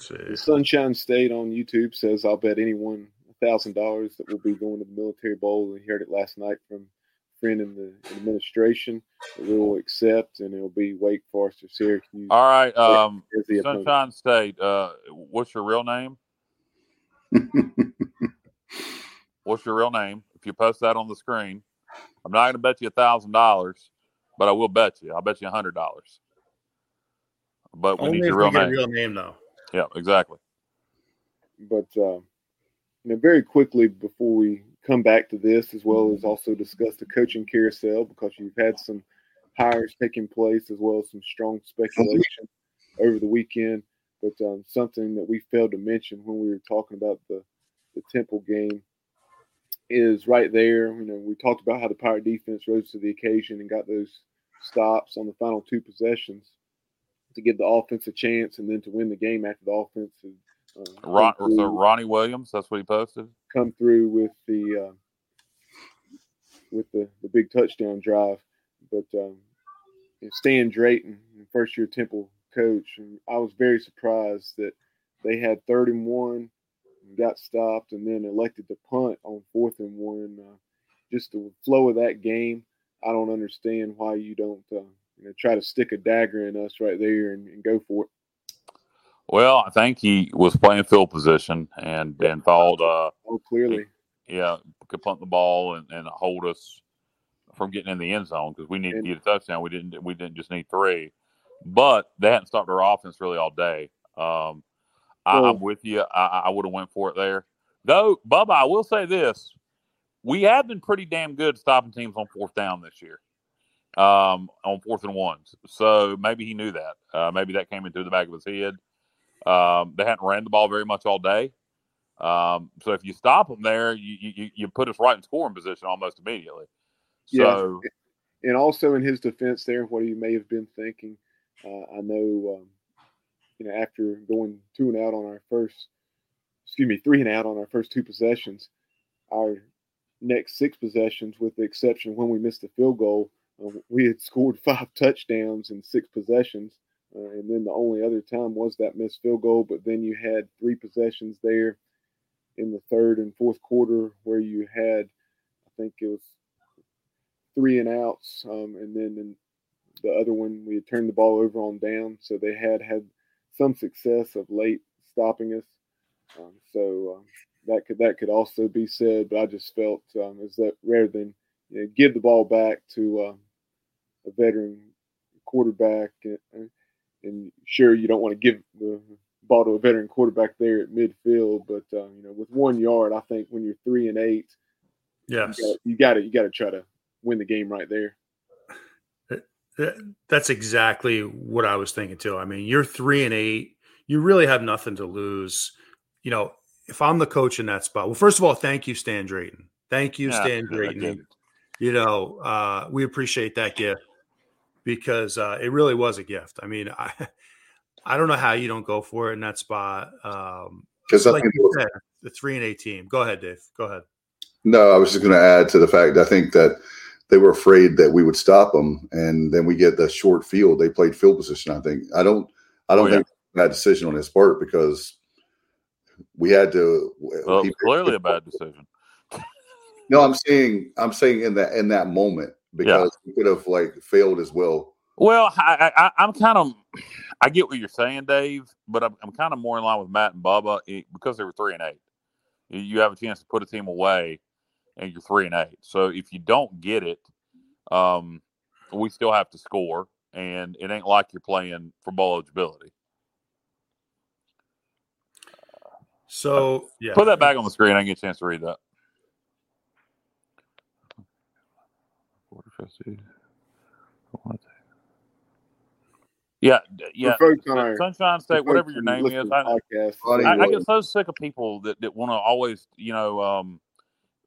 Speaker 5: The Sunshine State on YouTube says, "I'll bet anyone a thousand dollars that we'll be going to the Military Bowl." And heard it last night from a friend in the administration that we will accept, and it'll be Wake Forest or Syracuse.
Speaker 4: All right, um, Sunshine opponent. State. Uh, what's your real name? what's your real name? If you post that on the screen, I'm not going to bet you a thousand dollars, but I will bet you. I'll bet you a hundred dollars. But we Only need your real name.
Speaker 6: real name, though.
Speaker 4: Yeah, exactly.
Speaker 5: But uh, you know, very quickly before we come back to this, as well as also discuss the coaching carousel, because you've had some hires taking place as well as some strong speculation over the weekend. But um, something that we failed to mention when we were talking about the the Temple game is right there. You know, we talked about how the Pirate defense rose to the occasion and got those stops on the final two possessions to give the offense a chance and then to win the game after the offense.
Speaker 4: uh, Ron, so Ronnie Williams, that's what he posted.
Speaker 5: Come through with the uh, with the, the big touchdown drive, but um, Stan Drayton, first year Temple coach, and I was very surprised that they had third and one, got stopped, and then elected to punt on fourth and one. Uh, just the flow of that game, I don't understand why you don't uh, you know, try to stick a dagger in us right there and, and go for it.
Speaker 4: Well, I think he was playing field position and and thought, uh,
Speaker 5: oh, clearly,
Speaker 4: he, yeah, could punt the ball and, and hold us from getting in the end zone because we needed to get a touchdown. We didn't we didn't just need three, but they hadn't stopped our offense really all day. Um, I, am with you. I, I would have went for it there, though. Bubba, I will say this: we have been pretty damn good stopping teams on fourth down this year um, on fourth and ones. So maybe he knew that. Uh, maybe that came into the back of his head. Um, they hadn't ran the ball very much all day. Um, so if you stop them there, you, you, you put us right in scoring position almost immediately. So,
Speaker 5: yeah. and also in his defense, there, what he may have been thinking, uh, I know, um, you know, after going two and out on our first, excuse me, three and out on our first two possessions, our next six possessions, with the exception when we missed the field goal, uh, we had scored five touchdowns in six possessions. Uh, and then the only other time was that missed field goal. But then you had three possessions there in the third and fourth quarter where you had, I think it was three and outs. Um, and then in the other one, we had turned the ball over on down. So they had had some success of late stopping us. Um, so um, that could that could also be said. But I just felt um, is that rather than you know, give the ball back to uh, a veteran quarterback, and, and, sure you don't want to give the ball to a veteran quarterback there at midfield, but uh, you know with one yard, I think when you're three and eight,
Speaker 6: Yes,
Speaker 5: you got to you got to try to win the game right there.
Speaker 6: That's exactly what I was thinking too. I mean, you're three and eight. You really have nothing to lose. You know, if I'm the coach in that spot, well, first of all, thank you, Stan Drayton. Thank you,
Speaker 4: Yeah,
Speaker 6: Stan Drayton. You know, uh, we appreciate that gift because uh, it really was a gift. I mean, I I don't know how you don't go for it in that spot. Um,
Speaker 3: Because I
Speaker 6: like you said, the three and eight team. Go ahead, Dave. Go ahead.
Speaker 3: No, I was just going to add to the fact I think that they were afraid that we would stop them, and then we get the short field. They played field position. I think I don't. I don't
Speaker 4: Oh, yeah.
Speaker 3: think that decision on his part because we had to.
Speaker 4: Well, it's clearly a bad decision.
Speaker 3: No, I'm saying I'm saying in that in that moment because we could have like failed as well.
Speaker 4: Well, I, I, I'm kind of, I get what you're saying, Dave, but I'm, I'm kind of more in line with Matt and Bubba eh, because they were three and eight. You- You have a chance to put a team away, and you're three and eight. So if you don't get it, um, we still have to score, and it ain't like you're playing for bowl eligibility.
Speaker 6: So yeah,
Speaker 4: Put that back on the screen. I didn't get a chance to read that. Board of Trustees. Yeah, yeah.
Speaker 5: For folks on our-
Speaker 4: Sunshine State, whatever your name is. I, I, I get so sick of people that, that want to always, you know, um,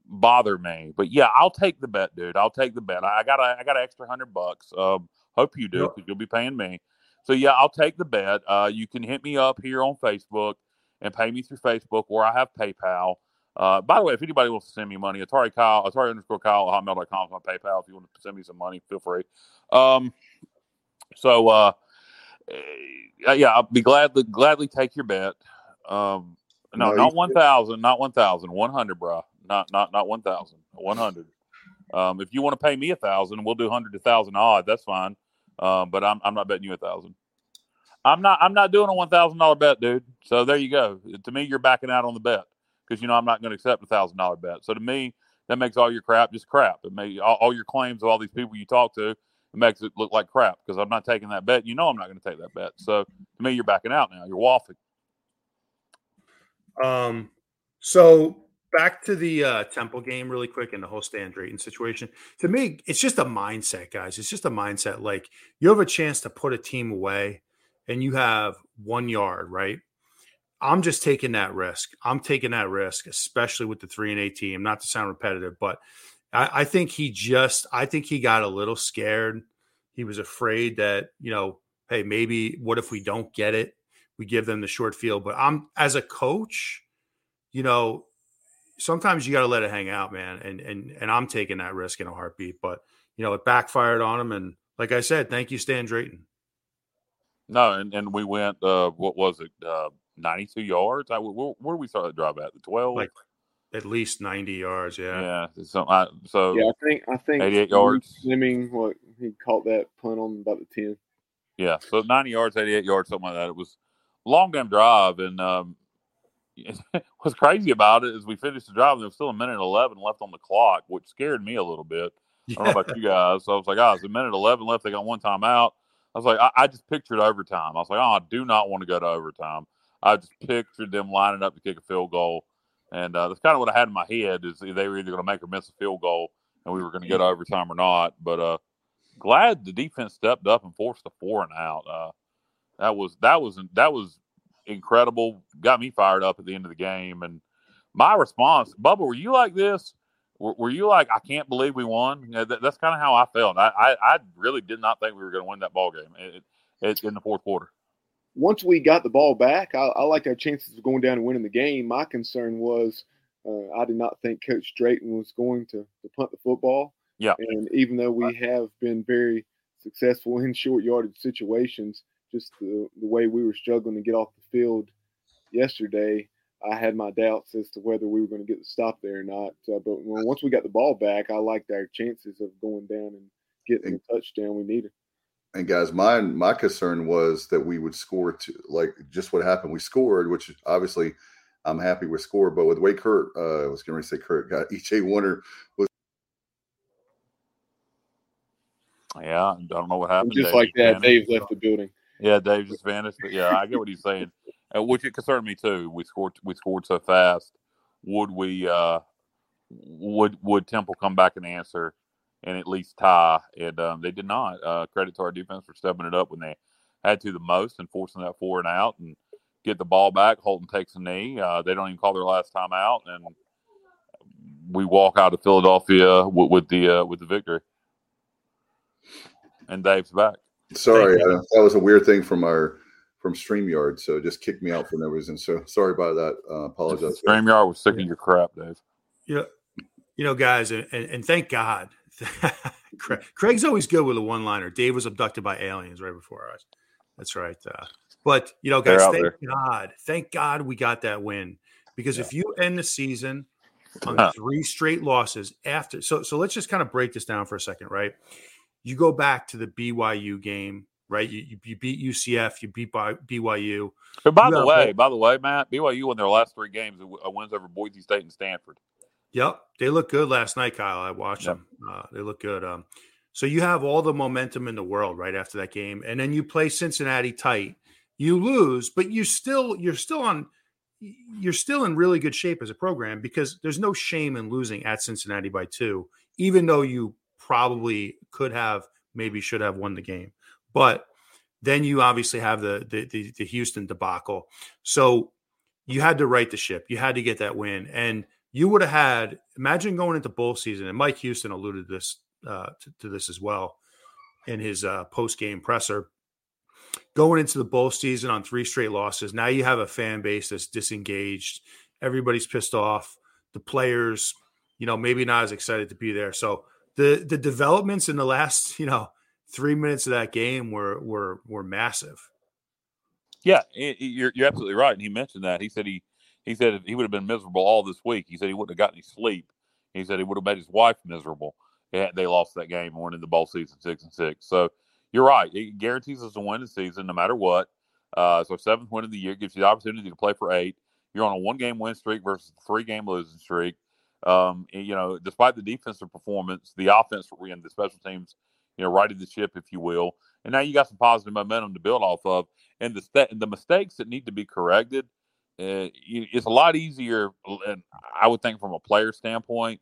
Speaker 4: bother me. But yeah, I'll take the bet, dude. I'll take the bet. I got a, I got an extra hundred bucks. Um, hope you do because you'll be paying me. So yeah, I'll take the bet. Uh, you can hit me up here on Facebook and pay me through Facebook, or I have PayPal. Uh, by the way, if anybody wants to send me money, Atari Kyle, Atari underscore Kyle at hotmail.com is my PayPal. If you want to send me some money, feel free. Um, so uh, eh, yeah, I'll be gladly gladly take your bet. Um, no,
Speaker 3: No,
Speaker 4: not one thousand, not one thousand, one hundred, bro. Not not not one thousand, one hundred. Um, if you want to pay me a thousand, we'll do hundred to thousand odd. That's fine. Um, but I'm I'm not betting you a thousand. I'm not I'm not doing a one thousand dollar bet, dude. So there you go. To me, you're backing out on the bet because you know I'm not going to accept a thousand dollar bet. So to me, that makes all your crap just crap. It may all, all your claims of all these people you talk to, it makes it look like crap because I'm not taking that bet. You know I'm not going to take that bet. So to me, you're backing out now. You're waffling.
Speaker 6: Um, so back to the uh, Temple game, really quick, and the whole Stan Drayton situation. To me, it's just a mindset, guys. It's just a mindset. Like you have a chance to put a team away, and you have one yard, right? I'm just taking that risk. I'm taking that risk, especially with the three and eight team. Not to sound repetitive, but I, I think he just, I think he got a little scared. He was afraid that you know, hey, maybe what if we don't get it? We give them the short field. But I'm as a coach, you know, sometimes you got to let it hang out, man. And and and I'm taking that risk in a heartbeat. But you know, it backfired on him. And like I said, thank you, Stan Drayton.
Speaker 4: No, and, and we went. Uh, what was it? Uh, Ninety-two yards. I, where, where did we start the drive at? The twelve.
Speaker 6: Like at least 90 yards. Yeah.
Speaker 4: yeah. So, I, so
Speaker 5: yeah, I think I think
Speaker 4: 88 yards.
Speaker 5: Fleming, what he caught that punt on about the ten.
Speaker 4: Yeah, so 90 yards, 88 yards, something like that. It was a long damn drive. And um, what's crazy about it is we finished the drive and there was still a minute and 11 left on the clock, which scared me a little bit. I don't know about you guys. So I was like, oh, it's a minute 11 left. They got one time out. I was like, I, I just pictured overtime. I was like, oh, I do not want to go to overtime. I just pictured them lining up to kick a field goal. And uh, that's kind of what I had in my head is they were either going to make or miss a field goal and we were going to get overtime or not. But uh, glad the defense stepped up and forced a four and out. Uh, that was that was that was incredible. Got me fired up at the end of the game. And my response, Bubba, were you like this? Were, were you like, I can't believe we won? You know, that, that's kind of how I felt. I, I, I really did not think we were going to win that ball game it, it, in the fourth quarter.
Speaker 5: Once we got the ball back, I, I liked our chances of going down and winning the game. My concern was uh, I did not think Coach Drayton was going to, to punt the football.
Speaker 4: Yeah.
Speaker 5: And even though we have been very successful in short yardage situations, just the, the way we were struggling to get off the field yesterday, I had my doubts as to whether we were going to get the stop there or not. Uh, but when, once we got the ball back, I liked our chances of going down and getting the touchdown we needed.
Speaker 3: And guys, my my concern was that we would score to like just what happened. We scored, which obviously I'm happy we scored. But with the way Kurt, uh, I was going to say Kurt got EJ Warner was
Speaker 4: Yeah, I don't know what happened.
Speaker 5: Just
Speaker 4: Dave
Speaker 5: like that,
Speaker 4: vanished.
Speaker 5: Dave left the building.
Speaker 4: Yeah, Dave just vanished. But yeah, I get what he's saying, uh, which it concerned me too. We scored. We scored so fast. Would we? uh would would Temple come back and answer and at least tie? And um, they did not. Uh, credit to our defense for stepping it up when they had to the most and forcing that four and out and get the ball back. Holton takes a knee. Uh, they don't even call their last time out, and we walk out of Philadelphia with, with the uh, with the victory. And Dave's back.
Speaker 3: Sorry, uh, that was a weird thing from our from StreamYard, so just kicked me out for no reason. So sorry about that. Uh, apologize.
Speaker 4: StreamYard was sick of your crap, Dave.
Speaker 6: Yeah, you know, guys, and, and thank God. Craig's always good with a one-liner. Dave was abducted by aliens right before eyes. That's right. Uh, but you know, guys, thank there. God, thank God we got that win because yeah. if you end the season on huh. three straight losses after, so so let's just kind of break this down for a second, right? You go back to the BYU game, right? You, you, you beat UCF, you beat BYU.
Speaker 4: But by you the way, by the way, Matt, BYU won their last three games, wins over Boise State and Stanford.
Speaker 6: Yep, they look good last night, Kyle. I watched yep. them. Uh, they look good. Um, so you have all the momentum in the world right after that game, and then you play Cincinnati tight. You lose, but you still you're still on you're still in really good shape as a program because there's no shame in losing at Cincinnati by two, even though you probably could have, maybe should have won the game. But then you obviously have the the, the, the Houston debacle. So you had to right the ship. You had to get that win, and you would have had. Imagine going into bowl season, and Mike Houston alluded this uh, to, to, this as well in his uh, post game presser. Going into the bowl season on three straight losses, now you have a fan base that's disengaged. Everybody's pissed off. The players, you know, maybe not as excited to be there. So the the developments in the last, you know, three minutes of that game were were were massive.
Speaker 4: Yeah, you're you're absolutely right. And he mentioned that. He said he he said he would have been miserable all this week. He said he wouldn't have gotten any sleep. He said he would have made his wife miserable. They lost that game and went into bowl season six and six. So you're right. It guarantees us a win the season no matter what. Uh, so seventh win of the year gives you the opportunity to play for eight. You're on a one game win streak versus three game losing streak. Um, and, you know, despite the defensive performance, the offense and the special teams, you know, righted the ship, if you will. And now you got some positive momentum to build off of. And the st- the mistakes that need to be corrected, uh, it's a lot easier. And I would think from a player standpoint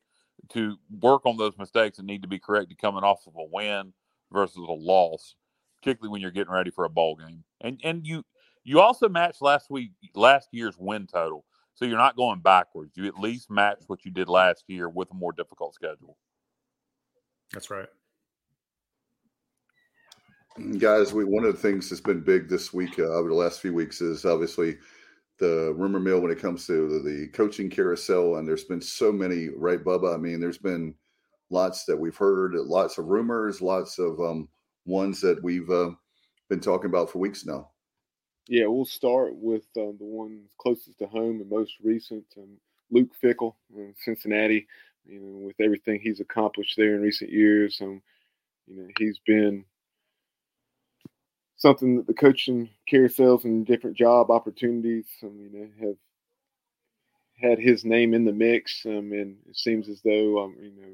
Speaker 4: to work on those mistakes that need to be corrected coming off of a win versus a loss, particularly when you're getting ready for a bowl game. And and you you also match last week last year's win total. So you're not going backwards. You at least match what you did last year with a more difficult schedule.
Speaker 6: That's right.
Speaker 3: Guys, we one of the things that's been big this week uh, over the last few weeks is obviously the rumor mill when it comes to the, coaching carousel, and there's been so many, right, Bubba? I mean, there's been lots that we've heard, lots of rumors, lots of um, ones that we've uh, been talking about for weeks now.
Speaker 5: Yeah, we'll start with uh, the one closest to home and most recent, um, Luke Fickell in Cincinnati. You know, with everything he's accomplished there in recent years, um, you know, he's been something that the coaching carousels and different job opportunities, I mean, have had his name in the mix. Um, and it seems as though, um, you know,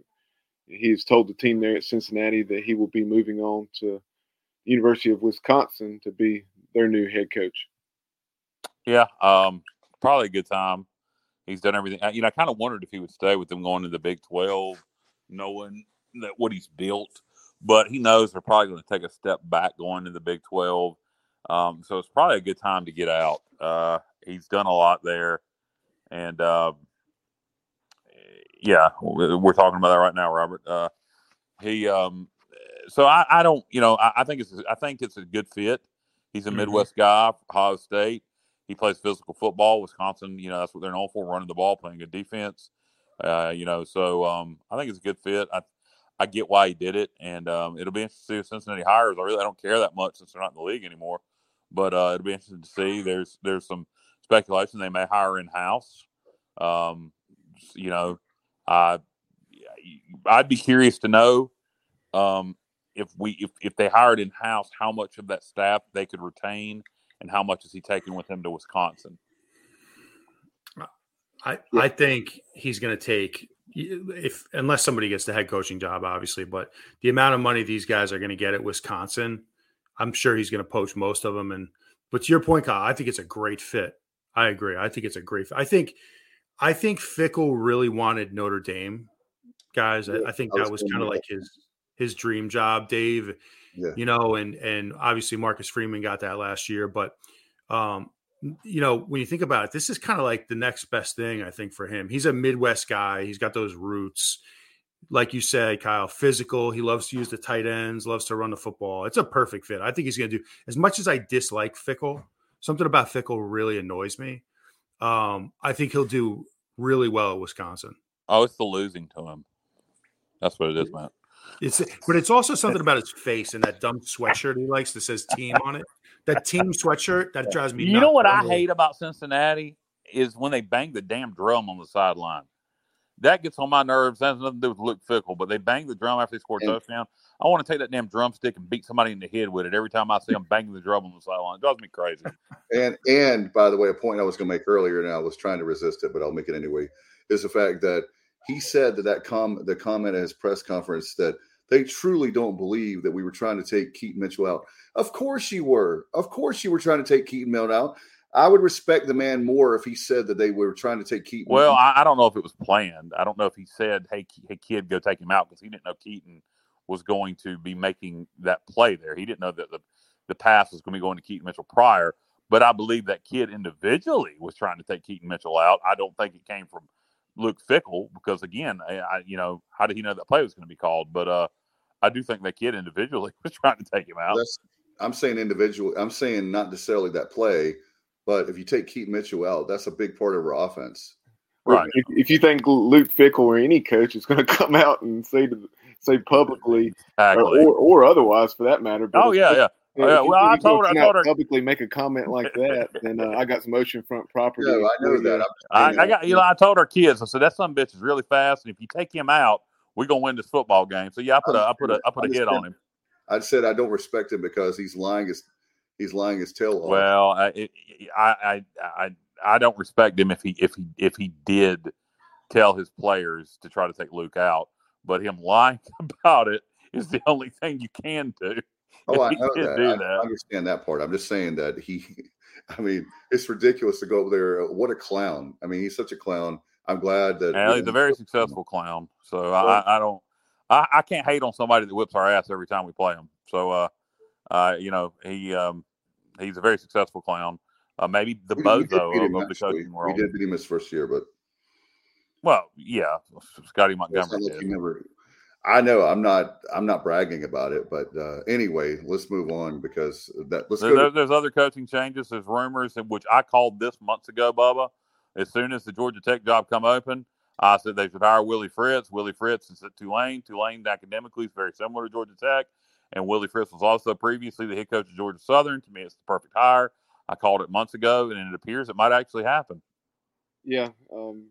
Speaker 5: he has told the team there at Cincinnati that he will be moving on to University of Wisconsin to be their new head coach.
Speaker 4: Yeah, um, probably a good time. He's done everything. You know, I kind of wondered if he would stay with them going to the Big Twelve, knowing that what he's built but he knows they're probably going to take a step back going to the Big 12. Um, so it's probably a good time to get out. Uh, he's done a lot there. And uh, yeah, we're talking about that right now, Robert. Uh, he, um, so I, I, don't, you know, I, I, think it's, I think it's a good fit. He's a mm-hmm. Midwest guy, Ohio State. He plays physical football. Wisconsin, you know, that's what they're known for, running the ball, playing good defense. Uh, you know, so um, I think it's a good fit. I, I get why he did it, and um, it'll be interesting to see if Cincinnati hires. I really I don't care that much since they're not in the league anymore, but uh, it'll be interesting to see. There's there's some speculation they may hire in house. Um, you know, I I'd be curious to know um, if we if, if they hired in house, how much of that staff they could retain, and how much is he taking with him to Wisconsin.
Speaker 6: I I think he's going to take if unless somebody gets the head coaching job, obviously, but the amount of money these guys are going to get at Wisconsin, I'm sure he's going to poach most of them. And but to your point, Kyle, I think it's a great fit. I agree. I think it's a great. Fit. I think I think Fickell really wanted Notre Dame, guys. I, I think
Speaker 3: I
Speaker 6: that
Speaker 3: was
Speaker 6: was kind of like his his dream job, Dave.
Speaker 3: Yeah.
Speaker 6: You know, and and obviously Marcus Freeman got that last year, but um, you know, when you think about it, this is kind of like the next best thing I think for him. He's a Midwest guy. He's got those roots. Like you said, Kyle, physical. He loves to use the tight ends, loves to run the football. It's a perfect fit. I think he's going to do as much as I dislike Fickell. Something about Fickell really annoys me. Um, I think he'll do really well at Wisconsin.
Speaker 4: Oh, it's the losing to him. That's what it is, man.
Speaker 6: It's but it's also something about his face and that dumb sweatshirt he likes that says team on it. That team sweatshirt that drives me.
Speaker 4: You know what I hate about Cincinnati is when they bang the damn drum on the sideline. That gets on my nerves. That has nothing to do with Luke Fickell, but they bang the drum after they score a touchdown. I want to take that damn drumstick and beat somebody in the head with it every time I see them banging the drum on the sideline. It drives me crazy.
Speaker 3: And and by the way, a point I was going to make earlier, and I was trying to resist it, but I'll make it anyway, is the fact that he said that that com the comment at his press conference that they truly don't believe that we were trying to take Keaton Mitchell out. Of course you were. Of course you were trying to take Keaton Mitchell out. I would respect the man more if he said that they were trying to take Keaton.
Speaker 4: Well, I, I don't know if it was planned. I don't know if he said, "Hey, hey, kid, go take him out," because he didn't know Keaton was going to be making that play there. He didn't know that the the pass was going to be going to Keaton Mitchell prior. But I believe that kid individually was trying to take Keaton Mitchell out. I don't think it came from Luke Fickell because again, I, I you know how did he know that play was going to be called? But uh, I do think that kid individually was trying to take him out.
Speaker 3: That's, I'm saying individual. I'm saying not necessarily that play, but if you take Keith Mitchell out, that's a big part of our offense.
Speaker 4: Right.
Speaker 5: If, if you think Luke Fickell or any coach is going to come out and say to, say publicly or,
Speaker 4: Exactly.
Speaker 5: or, or otherwise for that matter.
Speaker 4: oh
Speaker 5: if-
Speaker 4: yeah, yeah.
Speaker 5: if
Speaker 4: yeah,
Speaker 5: you
Speaker 4: well, I
Speaker 5: think he's gonna
Speaker 4: told her- I told her-
Speaker 5: publicly make a comment like that, then uh, I got some oceanfront property.
Speaker 3: No, I know that. I'm
Speaker 4: I,
Speaker 3: saying
Speaker 4: I
Speaker 3: that.
Speaker 4: got you know I told our kids I said that some bitch is really fast and if you take him out we're gonna win this football game. So yeah, I put a I put a I put a hit on him.
Speaker 3: I said I don't respect him because he's lying his he's lying his tail off.
Speaker 4: Well, I, it, I I I I don't respect him if he if he if he did tell his players to try to take Luke out, but him lying about it is the only thing you can do.
Speaker 3: Oh, I
Speaker 4: he
Speaker 3: know that.
Speaker 4: do
Speaker 3: I
Speaker 4: that.
Speaker 3: understand that part. I'm just saying that he. I mean, it's ridiculous to go over there. What a clown! I mean, he's such a clown. I'm glad that
Speaker 4: And he's a very successful clown. So I, I, I don't I, I can't hate on somebody that whips our ass every time we play him. So uh uh you know he um he's a very successful clown. Uh, maybe the
Speaker 3: We- we
Speaker 4: bozo
Speaker 3: beat
Speaker 4: of, the coaching world.
Speaker 3: We did beat him his first year, but
Speaker 4: Well, yeah, Scotty Montgomery
Speaker 3: like never. I know I'm not. I'm not bragging about it, but uh, anyway, let's move on because that. Let's
Speaker 4: There,
Speaker 3: go. To,
Speaker 4: there's other coaching changes. There's rumors, in which I called this months ago, Bubba. As soon as the Georgia Tech job come open, I said they should hire Willie Fritz. Willie Fritz is at Tulane. Tulane academically is very similar to Georgia Tech, and Willie Fritz was also previously the head coach of Georgia Southern. To me, it's the perfect hire. I called it months ago, and it appears it might actually happen.
Speaker 5: Yeah, um,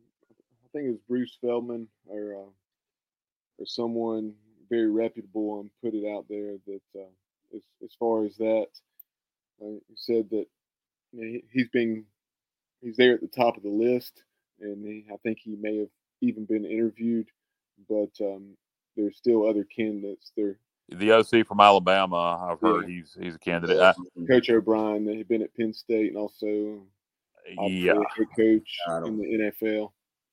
Speaker 5: I think it was Bruce Feldman or uh, or someone very reputable and put it out there that uh, as as far as that, uh, he said that you know, he, he's been he's there at the top of the list, and he, I think he may have even been interviewed, but um, there's still other candidates. There,
Speaker 4: The OC from Alabama, I've heard
Speaker 5: Yeah.
Speaker 4: he's he's a candidate. I-
Speaker 5: Coach O'Brien that had been at Penn State and also
Speaker 4: yeah,
Speaker 5: head coach in the NFL.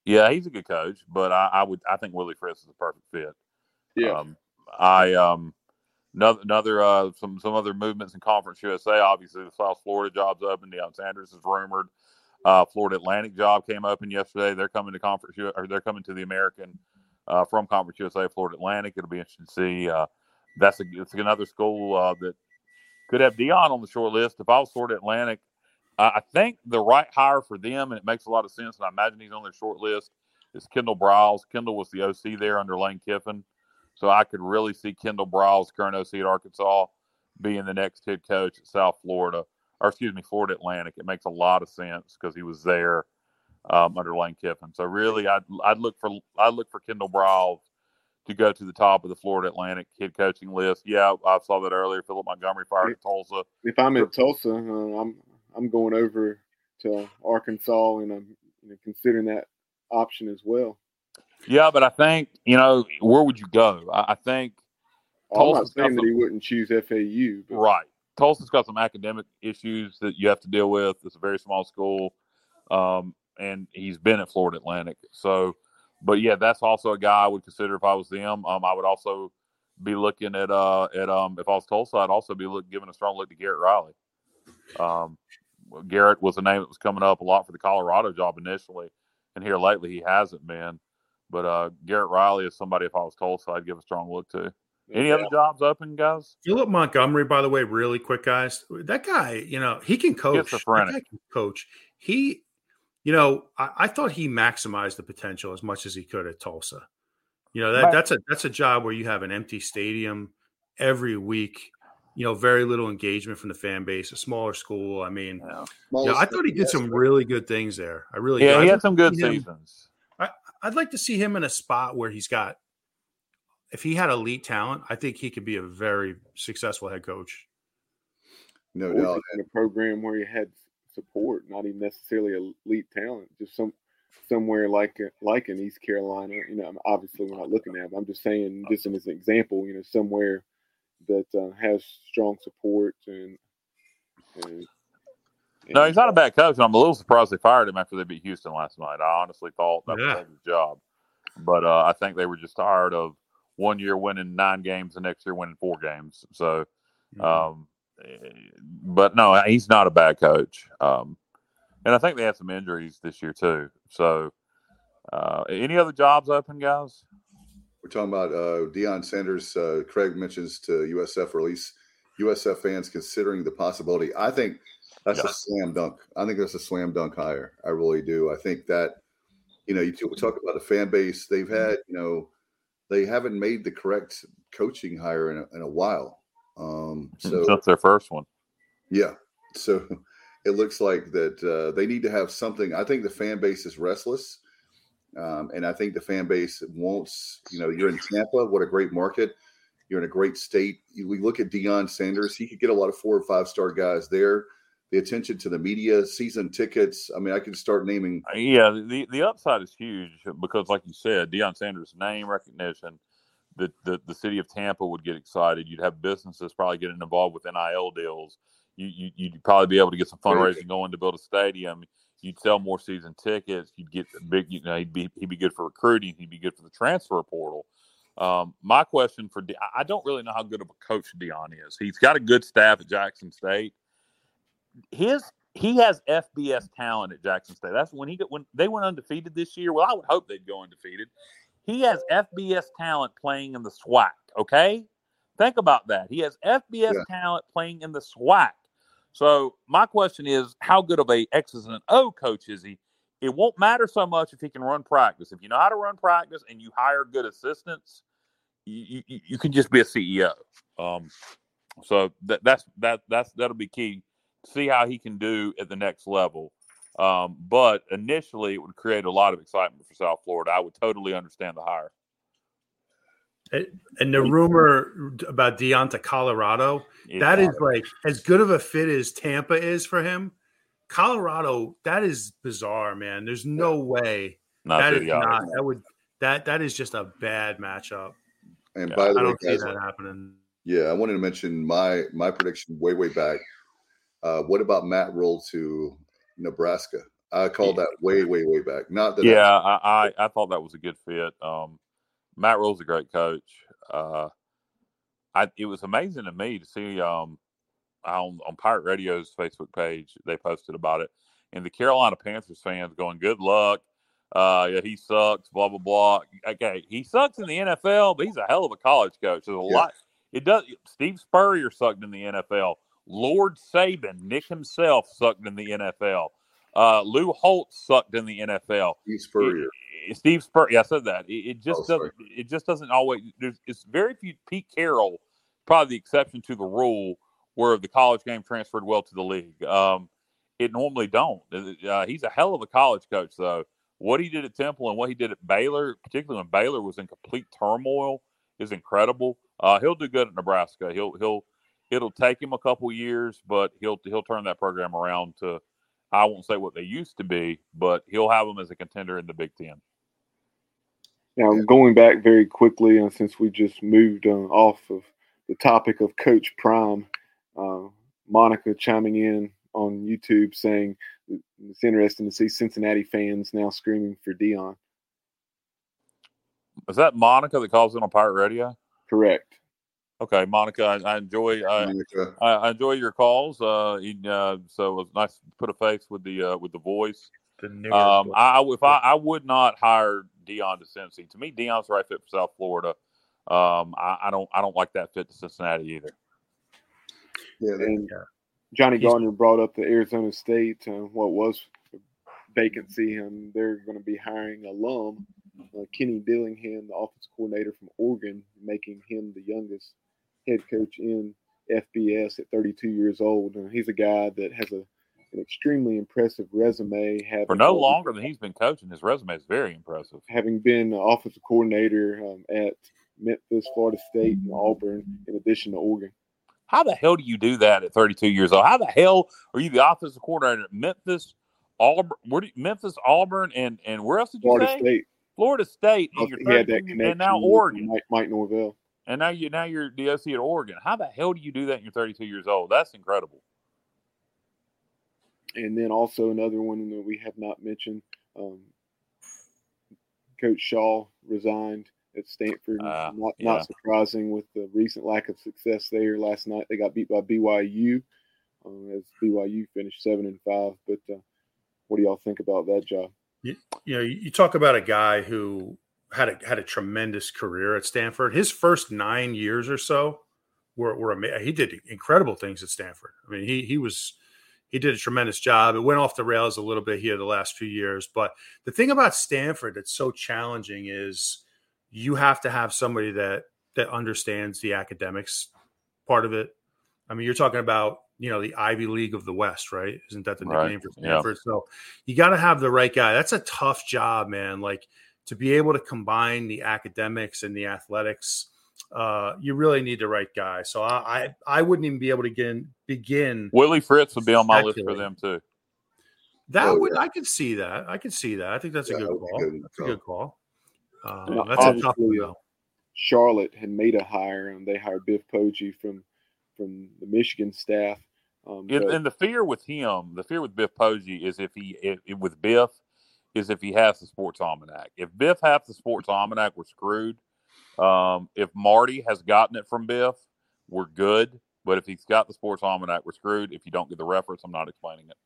Speaker 4: Yeah, he's a good coach, but I, I would I think Willie Fritz is a perfect fit.
Speaker 5: Yeah.
Speaker 4: Um, I um another another uh some some other movements in Conference USA. Obviously, the South Florida job's open. Deion Sanders is rumored. Uh, Florida Atlantic job came open yesterday. They're coming to Conference or they're coming to the American uh, from Conference USA. Florida Atlantic. It'll be interesting to see. Uh, that's a it's another school uh, that could have Deion on the short list. If I was Florida Atlantic, uh, I think the right hire for them, and it makes a lot of sense. And I imagine he's on their short list. Is Kendal Briles. Kendall was the OC there under Lane Kiffin. So I could really see Kendal Briles, current OC at Arkansas, being the next head coach at South Florida, or excuse me, Florida Atlantic. It makes a lot of sense because he was there um, under Lane Kiffin. So really, I'd I'd look for I'd look for Kendal Briles to go to the top of the Florida Atlantic head coaching list. Yeah, I saw that earlier. Philip Montgomery fired at Tulsa.
Speaker 5: if I'm in Tulsa, uh, I'm I'm going over to Arkansas, and I'm you know, considering that option as well.
Speaker 4: Yeah, but I think you know where would you go? I, I think
Speaker 5: I'm not
Speaker 4: Tulsa's
Speaker 5: saying that he wouldn't choose FAU, but
Speaker 4: Right. Tulsa's got some academic issues that you have to deal with. It's a very small school. Um, and he's been at Florida Atlantic. So, but yeah, that's also a guy I would consider if I was them. Um, I would also be looking at uh at um if I was Tulsa, I'd also be look, giving a strong look to Garrett Riley. Garrett was a name that was coming up a lot for the Colorado job initially, and here lately he hasn't been. But uh, Garrett Riley is somebody if I was Tulsa, I'd give a strong look to. Any other jobs open, guys?
Speaker 6: Philip Montgomery, by the way, really quick, guys. That guy, you know, he can coach. Can coach. He, you know, I, I, thought he maximized the potential as much as he could at Tulsa. You know, that that's a that's a job where you have an empty stadium every week. You know, very little engagement from the fan base. A smaller school. I mean, yeah. yeah I thought he did some really good things there. I really,
Speaker 4: yeah, he had some good seasons.
Speaker 6: I, I'd like to see him in a spot where he's got if he had elite talent, I think he could be a very successful head coach.
Speaker 5: No doubt. In a program where he had support, not even necessarily elite talent, just some somewhere like like in East Carolina. You know, obviously we're not looking at. It, I'm just saying, just as an example, you know, somewhere that uh, has strong support and, and
Speaker 4: no, he's not a bad coach. and I'm a little surprised they fired him after they beat Houston last night. I honestly thought that yeah. was his job, but uh, I think they were just tired of one year winning nine games, the next year winning four games. So, mm-hmm. um, but no, he's not a bad coach. Um, and I think they had some injuries this year too. So, uh, any other jobs open, guys?
Speaker 3: We're talking about uh, Deion Sanders. Uh, Craig mentions to USF release USF fans considering the possibility. I think that's yeah. a slam dunk. I think that's a slam dunk hire. I really do. I think that you know you talk about the fan base. They've had you know they haven't made the correct coaching hire in a, in a while. Um,
Speaker 4: hmm, so that's their first one.
Speaker 3: Yeah. So it looks like that uh, they need to have something. I think the fan base is restless. Um, and I think the fan base wants, you know, you're in Tampa, what a great market. You're in a great state. We look at Deion Sanders, he could get a lot of four or five star guys there the attention to the media, season tickets. I mean, I can start naming.
Speaker 4: Uh, yeah, the the upside is huge because, like you said, Deion Sanders' name recognition. The, the, the city of Tampa would get excited. You'd have businesses probably getting involved with NIL deals. You, you you'd probably be able to get some fundraising going to build a stadium. You'd sell more season tickets. You'd get big. You know, he'd be he'd be good for recruiting. He'd be good for the transfer portal. Um, my question for De- I don't really know how good of a coach Deion is. He's got a good staff at Jackson State his he has FBS talent at Jackson State. That's when he got when they went undefeated this year. Well, I would hope they'd go undefeated. He has FBS talent playing in the SWAC. Okay, think about that. He has FBS yeah. talent playing in the SWAC. So my question is, how good of a X's and O coach is he? It won't matter so much if he can run practice. If you know how to run practice and you hire good assistants, you, you, you can just be a CEO. Um, so that, that's that that's that'll be key see how he can do at the next level. Um, but initially, it would create a lot of excitement for South Florida. I would totally understand the hire.
Speaker 6: And the rumor about Deion to Colorado, it's that is like as good of a fit as Tampa is for him. Colorado, that is bizarre, man. There's no way not that is not that would that that is just a bad matchup.
Speaker 3: And yeah. by the way
Speaker 6: I
Speaker 3: way,
Speaker 6: don't see that happening.
Speaker 3: Yeah, I wanted to mention my my prediction way way back uh, what about Matt Rhule to Nebraska? I called that way, way, way back. Not that.
Speaker 4: Yeah, I, I, I thought that was a good fit. Um, Matt Rhule's a great coach. Uh, I it was amazing to me to see um on on Pirate Radio's Facebook page they posted about it, and the Carolina Panthers fans going, "Good luck." Uh, yeah, he sucks. Blah blah blah. Okay, he sucks in the NFL, but he's a hell of a college coach. There's a yeah. lot. It does. Steve Spurrier sucked in the NFL. Lord Saban, Nick himself, sucked in the NFL. Uh, Lou Holtz sucked in the NFL.
Speaker 3: Steve Spurrier.
Speaker 4: It, Steve Spurrier. Yeah, I said that. It, it just oh, doesn't. It just doesn't always. There's it's very few. Pete Carroll, probably the exception to the rule, where the college game transferred well to the league. Um, it normally don't. Uh, he's a hell of a college coach, though. What he did at Temple and what he did at Baylor, particularly when Baylor was in complete turmoil, is incredible. Uh, he'll do good at Nebraska. He'll he'll it'll take him a couple years, but he'll he'll turn that program around to I won't say what they used to be, but he'll have them as a contender in the Big Ten.
Speaker 5: Now, going back very quickly, and since we just moved uh, off of the topic of Coach Prime, uh, Monica chiming in on YouTube saying it's interesting to see Cincinnati fans now screaming for Deion.
Speaker 4: Is that Monica that calls in on Pirate Radio?
Speaker 5: Correct.
Speaker 4: Okay, Monica, I, I enjoy I,
Speaker 3: Monica.
Speaker 4: I, I enjoy your calls. Uh, in, uh, so it was nice to put a face with the uh, with the voice.
Speaker 6: The
Speaker 4: Um. I if I, I would not hire Deion to Cincy. To me, Deion's the right fit for South Florida. Um, I, I don't I don't like that fit to Cincinnati either.
Speaker 3: Yeah,
Speaker 5: And Johnny
Speaker 6: He's-
Speaker 5: Gardner brought up the Arizona State, uh, what was vacancy, and they're going to be hiring alum uh, Kenny Dillingham, the offensive coordinator from Oregon, making him the youngest head coach in FBS at 32 years old. And he's a guy that has a an extremely impressive resume.
Speaker 4: For no longer than he's been coaching, his resume is very impressive.
Speaker 5: having been offensive coordinator um, at Memphis, Florida State, and Auburn, in addition to Oregon.
Speaker 4: How the hell do you do that at 32 years old? How the hell are you the offensive coordinator at Memphis, Auburn, where do you, Memphis, Auburn, and and where else did you say?
Speaker 5: Florida
Speaker 4: say?
Speaker 5: State.
Speaker 4: Florida State, and you're
Speaker 5: had that connection.
Speaker 4: and now Oregon,
Speaker 5: Mike, Mike Norvell.
Speaker 4: And now you now you're the OC at Oregon. How the hell do you do that? and You're 32 years old. That's incredible.
Speaker 5: And then also another one that we have not mentioned, um, Coach Shaw resigned at Stanford.
Speaker 4: Ah,
Speaker 5: not,
Speaker 4: yeah.
Speaker 5: not surprising with the recent lack of success there. Last night they got beat by BYU, um, as BYU finished seven and five. But uh, what do y'all think about that job?
Speaker 6: you know, you you talk about a guy who had a had a tremendous career at Stanford. His first nine years or so were were ama- he did incredible things at Stanford. I mean, he he was he did a tremendous job. It went off the rails a little bit here the last few years, but the thing about Stanford that's so challenging is you have to have somebody that that understands the academics part of it. I mean, you're talking about you know the Ivy League of the West, right? Isn't that the
Speaker 4: Right.
Speaker 6: nickname for
Speaker 4: Yeah.
Speaker 6: Stanford? So you got to have the right guy. That's a tough job, man. Like to be able to combine the academics and the athletics, uh, you really need the right guy. So I, I, I wouldn't even be able to begin begin.
Speaker 4: Willie Fritz would be on my list for them too.
Speaker 6: That
Speaker 3: Oh,
Speaker 6: would
Speaker 3: yeah.
Speaker 6: I could see that. I could see that. I think that's a good
Speaker 3: that would be
Speaker 6: call.
Speaker 3: good
Speaker 6: That's a
Speaker 3: call.
Speaker 6: good call. Uh,
Speaker 5: Yeah,
Speaker 6: that's a tough one, though.
Speaker 5: Charlotte had made a hire, and they hired Biff Poggi from from the Michigan staff. Um,
Speaker 4: And,
Speaker 5: but-
Speaker 4: and the fear with him, the fear with Biff Poggi is if he if, if- with Biff is if he has the sports almanac. If Biff has the sports almanac, we're screwed. Um, if Marty has gotten it from Biff, we're good. But if he's got the sports almanac, we're screwed. If you don't get the reference, I'm not explaining it.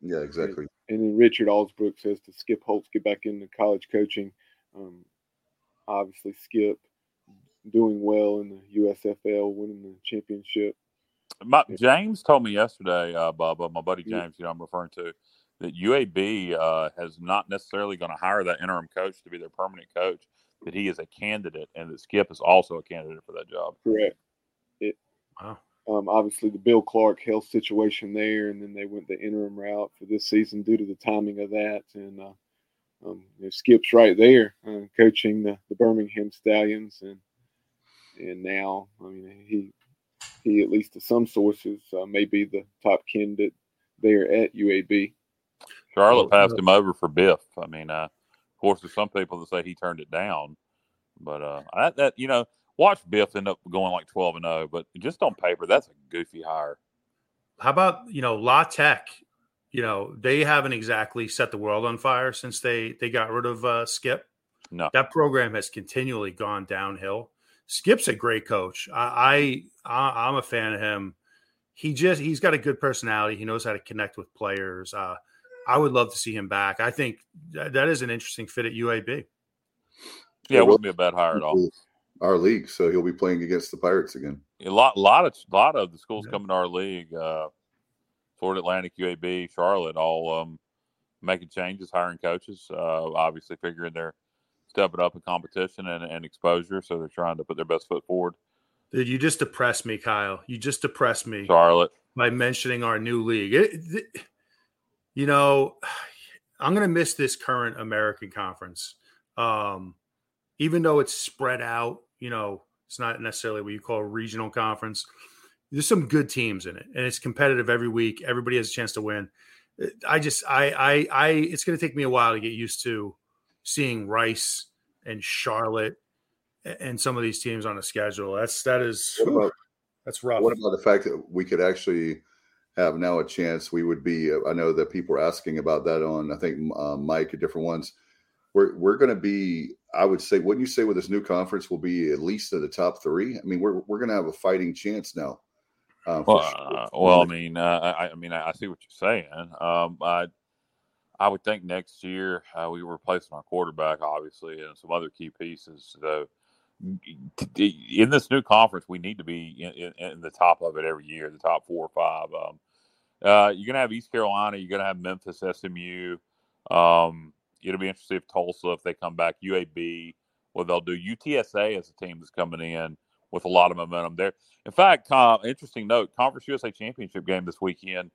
Speaker 3: yeah, exactly.
Speaker 5: And then Richard Allsbrook says to Skip Holtz get back into college coaching. Um, obviously, Skip doing well in the USFL, winning the championship.
Speaker 4: My, James told me yesterday, uh, Bubba, my buddy
Speaker 5: Yeah.
Speaker 4: James, you know, I'm referring to, that UAB uh, has not necessarily going to hire that interim coach to be their permanent coach. That he is a candidate, and that Skip is also a candidate for that job.
Speaker 5: Correct. It,
Speaker 6: Wow.
Speaker 5: um, obviously, the Bill Clark health situation there, and then they went the interim route for this season due to the timing of that. And uh, um, you know, Skip's right there, uh, coaching the, the Birmingham Stallions, and and now, I mean, he he at least to some sources uh, may be the top candidate there at UAB.
Speaker 4: Charlotte passed
Speaker 6: no.
Speaker 4: him over for Biff. I mean, uh, of course, there's some people that say he turned it down, but uh, that, that you know, watch Biff end up going like 12 and 0. But just on paper, that's a goofy hire.
Speaker 6: How about you know La Tech? You know they haven't exactly set the world on fire since they they got rid of uh, Skip.
Speaker 4: No,
Speaker 6: That program has continually gone downhill. Skip's a great coach. I, I I- I'm a fan of him. He just he's got a good personality. He knows how to connect with players. Uh, I would love to see him back. I think that, that is an interesting fit at UAB.
Speaker 4: yeah, it wouldn't be a bad hire at all.
Speaker 3: Our league, so he'll be playing against the Pirates again.
Speaker 4: A lot, lot of, lot of the schools
Speaker 6: Yeah.
Speaker 4: coming to our league, uh, Florida Atlantic, UAB, Charlotte, all um, making changes, hiring coaches. Uh, obviously, figuring they're stepping up in competition and, and exposure, so they're trying to put their best foot forward.
Speaker 6: Dude, you just depressed me, Kyle. You just depressed me.
Speaker 4: Charlotte,
Speaker 6: by mentioning our new league. It, th- you know, I'm going to miss this current American conference. Um, even though it's spread out, you know, it's not necessarily what you call a regional conference. There's some good teams in it, and it's competitive every week. Everybody has a chance to win. I just, I, I, I, it's going to take me a while to get used to seeing Rice and Charlotte and some of these teams on a schedule. That's that is
Speaker 3: about,
Speaker 6: that's rough.
Speaker 3: what about the fact that we could actually have now a chance, we would be. I know that people are asking about that on. I think uh, Mike different ones. We're we're going to be. I would say, wouldn't you say, with this new conference, we'll be at least in the top three. I mean, we're we're going to have a fighting chance now.
Speaker 4: Uh, well, sure. uh, well, I mean, uh, I, I, mean, I, see what you're saying. Um, I I would think next year uh, we replacing our quarterback, obviously, and some other key pieces. So in this new conference, we need to be in, in, in, the top of it every year, the top four or five. Um, uh, you're gonna have East Carolina, you're gonna have Memphis, SMU. Um, it'll be interesting if Tulsa, if they come back, UAB, what they'll do. UTSA as a team that's coming in with a lot of momentum there. In fact, uh, interesting note: Conference USA Championship game this weekend.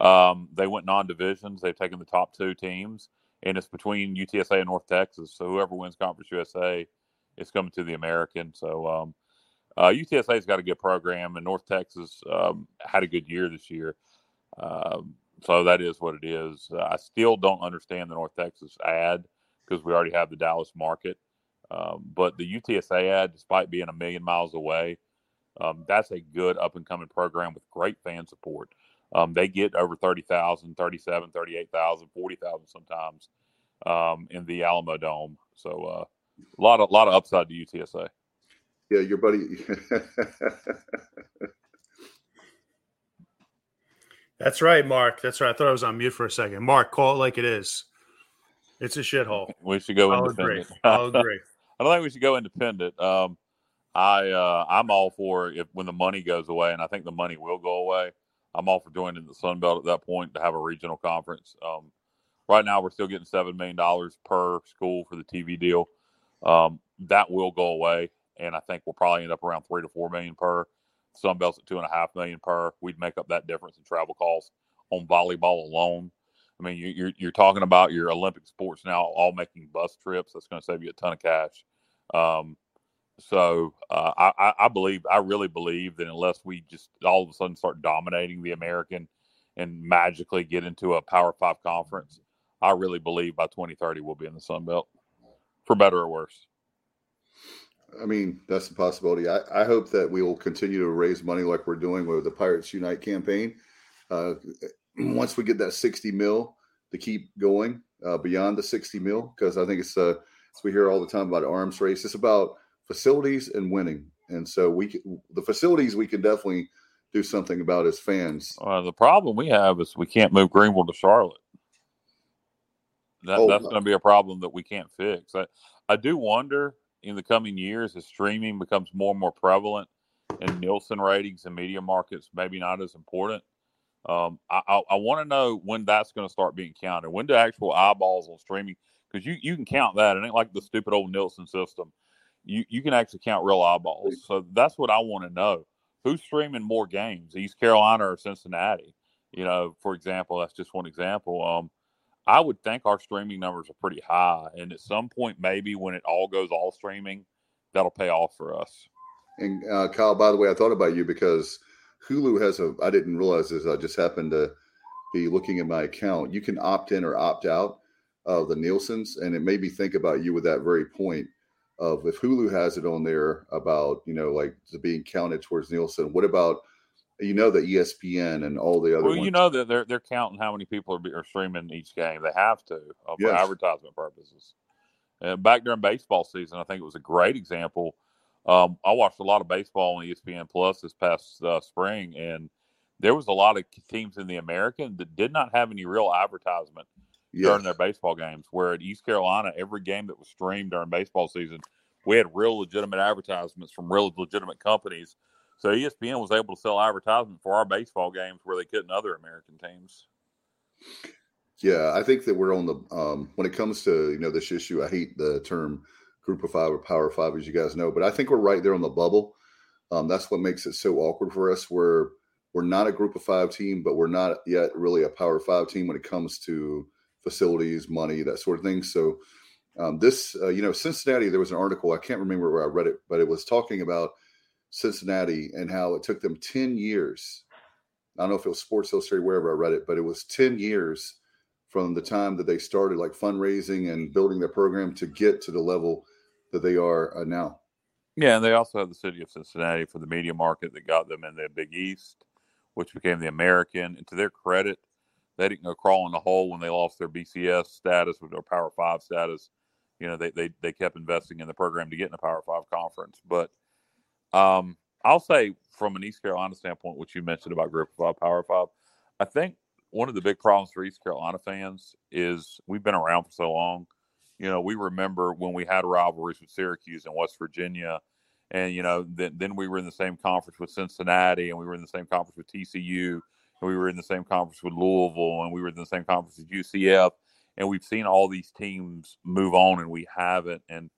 Speaker 4: Um, they went non-divisions. They've taken the top two teams, and it's between UTSA and North Texas. So whoever wins Conference USA is coming to the American. So um, uh, UTSA's got a good program, and North Texas um, had a good year this year. Um, so that is what it is. I still don't understand the North Texas ad because we already have the Dallas market. Um, but the UTSA ad, despite being a million miles away, um, that's a good up and coming program with great fan support. Um, they get over 30,000, 37, 38,000, 40,000 sometimes um, in the Alamodome. So uh, a lot of lot of upside to UTSA.
Speaker 3: Yeah, your buddy.
Speaker 6: That's right, Mark. That's right. I thought I was on mute for a second. Mark, call it like it is. It's a shithole.
Speaker 4: We should go
Speaker 6: I'll
Speaker 4: independent.
Speaker 6: Agree. I'll agree.
Speaker 4: I don't think we should go independent. Um, I uh, I'm all for if when the money goes away, and I think the money will go away. I'm all for joining the Sun Belt at that point to have a regional conference. Um, right now, we're still getting seven million dollars per school for the TV deal. Um, that will go away, and I think we'll probably end up around three to four million per. Sun Belt's at two and a half million per. We'd make up that difference in travel costs on volleyball alone. I mean, you're you're talking about your Olympic sports now, all making bus trips. That's going to save you a ton of cash. Um, so uh, I, I believe, I really believe that unless we just all of a sudden start dominating the American and magically get into a Power Five conference, I really believe by 2030 we'll be in the Sun Belt, for better or worse.
Speaker 3: I mean, that's a possibility. I, I hope that we will continue to raise money like we're doing with the Pirates Unite campaign. Uh, once we get that 60 mil to keep going uh, beyond the 60 mil, because I think it's, uh, we hear all the time about arms race. It's about facilities and winning. And so we the facilities we can definitely do something about as fans.
Speaker 4: Uh, the problem we have is we can't move Greenville to Charlotte. That, oh, that's going to be a problem that we can't fix. I, I do wonder in the coming years as streaming becomes more and more prevalent and Nielsen ratings and media markets maybe not as important. Um, I, I, I want to know when that's going to start being counted. When do actual eyeballs on streaming? Because you, you can count that. It ain't like the stupid old Nielsen system you, you can actually count real eyeballs. So that's what I want to know. Who's streaming more games, East Carolina or Cincinnati? You know, for example, that's just one example. Um, I would think our streaming numbers are pretty high, and at some point, maybe when it all goes all streaming, that'll pay off for us.
Speaker 3: And uh, Kyle, by the way, I thought about you because Hulu has a. I didn't realize this. I just happened to be looking at my account. You can opt in or opt out of the Nielsen's, and it made me think about you with that very point of if Hulu has it on there about you know like being counted towards Nielsen. What about you know the ESPN and all the other?
Speaker 4: Well, ones? you know that they're they're counting how many people are, are streaming each game. They have to uh, for yes. advertisement purposes. And back during baseball season, I think it was a great example. Um, I watched a lot of baseball on ESPN Plus this past uh, spring, and there was a lot of teams in the American that did not have any real advertisement yes. during their baseball games. Where at East Carolina, every game that was streamed during baseball season, we had real legitimate advertisements from real legitimate companies. So ESPN was able to sell advertisement for our baseball games where they couldn't other American teams.
Speaker 3: Yeah, I think that we're on the um, when it comes to you know this issue. I hate the term Group of Five or Power Five, as you guys know, but I think we're right there on the bubble. Um, that's what makes it so awkward for us. We're we're not a Group of Five team, but we're not yet really a Power Five team when it comes to facilities, money, that sort of thing. So um, this, uh, you know, Cincinnati, there was an article, I can't remember where I read it, but it was talking about Cincinnati and how it took them 10 years. I don't know if it was Sports Illustrated, wherever I read it, but it was 10 years from the time that they started like fundraising and building their program to get to the level that they are uh, now.
Speaker 4: Yeah, and they also have the city of Cincinnati for the media market that got them in the Big East which became the American. And to their credit, they didn't go crawl in the hole when they lost their BCS status their Power Five status. You know, they they they kept investing in the program to get in the Power Five conference. But um, I'll say from an East Carolina standpoint, what you mentioned about Group Five, Power Five, I think one of the big problems for East Carolina fans is we've been around for so long. You know, we remember when we had rivalries with Syracuse and West Virginia, and you know, then then we were in the same conference with Cincinnati, and we were in the same conference with TCU, and we were in the same conference with Louisville, and we were in the same conference with UCF, and we've seen all these teams move on, and we haven't. And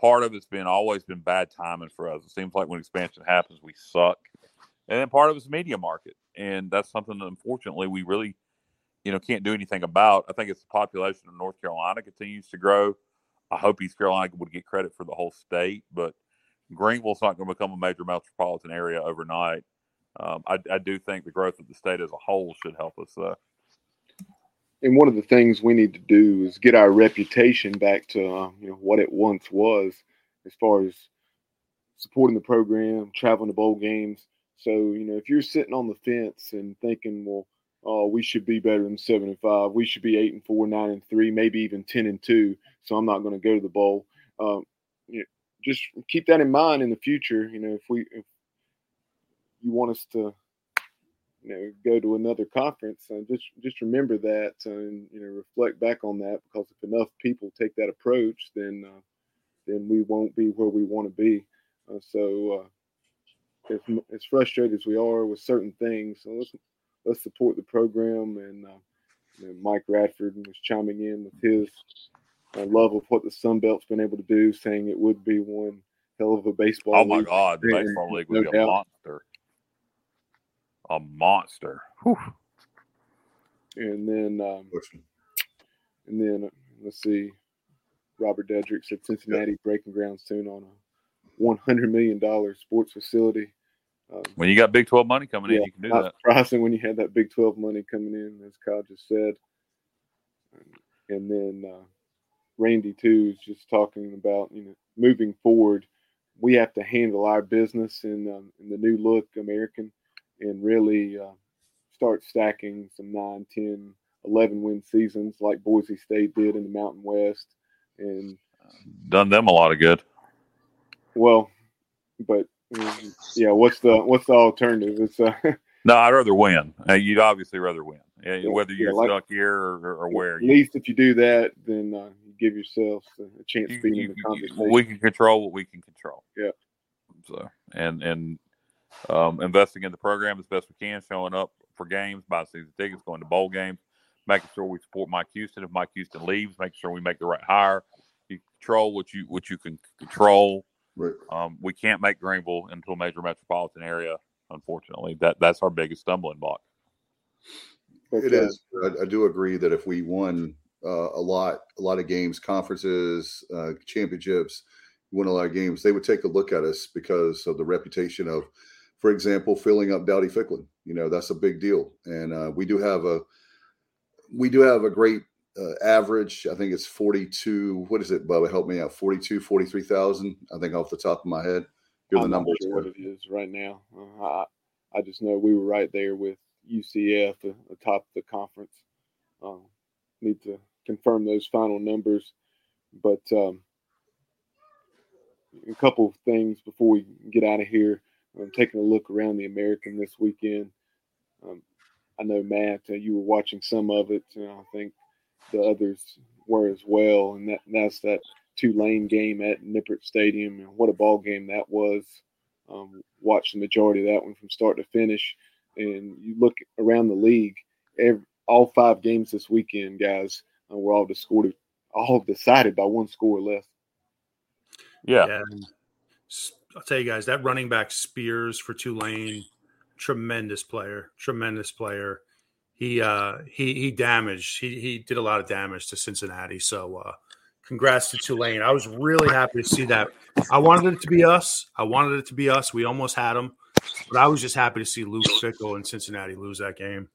Speaker 4: part of it's been always been bad timing for us. It seems like when expansion happens, we suck, and then part of it's media market and that's something that unfortunately we really, you know, can't do anything about. I think it's the population of North Carolina continues to grow, I hope East Carolina would get credit for the whole state, but Greenville's not going to become a major metropolitan area overnight. Um, I, I, do think the growth of the state as a whole should help us. Uh,
Speaker 5: and one of the things we need to do is get our reputation back to uh, you know what it once was, as far as supporting the program, traveling to bowl games. So, you know, if you're sitting on the fence and thinking, well, oh, we should be better than seven and five, we should be eight and four, nine and three, maybe even ten and two. So I'm not going to go to the bowl. Um, you know, just keep that in mind in the future. You know, if we if you want us to, you know, go to another conference, uh, just just remember that and you know reflect back on that because if enough people take that approach, then uh, then we won't be where we want to be. Uh, so uh, as, as frustrated as we are with certain things, so let's let's support the program. And, uh, and Mike Radford was chiming in with his uh, love of what the Sun Belt's been able to do, saying it would be one hell of a baseball.
Speaker 4: Oh my league. God, the baseball league would no be a monster, a monster. Whew.
Speaker 5: And then, um, and then uh, let's see. Robert Dedrick said Cincinnati breaking ground soon on a $100 million sports facility.
Speaker 4: Um, when you got Big 12 money coming yeah, in, you can do not that.
Speaker 5: Surprising when you had that Big 12 money coming in, as Kyle just said. And then uh, Randy too is just talking about you know moving forward, we have to handle our business in um, in the new look American, and really uh, start stacking some 9, 10, 11 win seasons like Boise State did in the Mountain West, and
Speaker 4: done them a lot of good.
Speaker 5: Well, but yeah, what's the what's the alternative? It's uh,
Speaker 4: no, I'd rather win. Uh, you'd obviously rather win, yeah, whether you're yeah, like, stuck here or, or where.
Speaker 5: At least if you do that, then uh, you give yourself a chance to be in the conversation.
Speaker 4: We can control what we can control.
Speaker 5: Yeah.
Speaker 4: So and and um, investing in the program as best we can, showing up for games, buying season tickets, going to bowl games, making sure we support Mike Houston. If Mike Houston leaves, making sure we make the right hire. You control what you what you can control
Speaker 3: Right.
Speaker 4: Um, we can't make Greenville into a major metropolitan area, unfortunately. That that's our biggest stumbling block.
Speaker 3: It is. I, I do agree that if we won uh, a lot, a lot of games, conferences, uh, championships, won a lot of games, they would take a look at us because of the reputation of, for example, filling up Dowdy Ficklen. You know, that's a big deal, and uh, we do have a we do have a great uh, average. I think it's 42. What is it, Bubba? Help me out. 42, 43,000. I think off the top of my head.
Speaker 5: Here's the numbers. Sure what it is right now. Uh, I, I just know we were right there with UCF uh, atop the conference. Um, need to confirm those final numbers, but um, a couple of things before we get out of here. I'm taking a look around the American this weekend. Um, I know Matt, uh, you were watching some of it. and I think the others were as well, and that that's that Tulane game at Nippert Stadium, and what a ball game that was. Um, watched the majority of that one from start to finish, and you look around the league, every, all five games this weekend, guys, uh, were all decided, all decided by one score or less.
Speaker 4: Yeah. yeah.
Speaker 6: I'll tell you guys that running back Spears for Tulane, tremendous player, tremendous player he uh, he he damaged. He he did a lot of damage to Cincinnati. So uh, congrats to Tulane. I was really happy to see that. I wanted it to be us. I wanted it to be us. We almost had them, but I was just happy to see Luke Fickell and Cincinnati lose that game.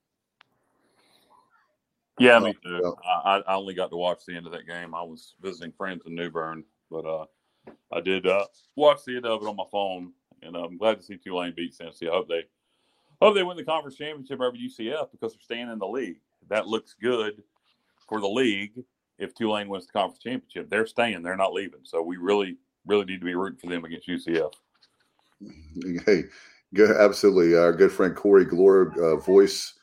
Speaker 4: Yeah, me too. I, I only got to watch the end of that game. I was visiting friends in New Bern, but uh, I did uh, watch the end of it on my phone, and I'm glad to see Tulane beat Cincinnati. I hope they Oh, they win the conference championship over UCF because they're staying in the league. That looks good for the league if Tulane wins the conference championship. They're staying, they're not leaving. So we really, really need to be rooting for them against UCF.
Speaker 3: Hey, good, absolutely. Our good friend Corey Glore, uh, voice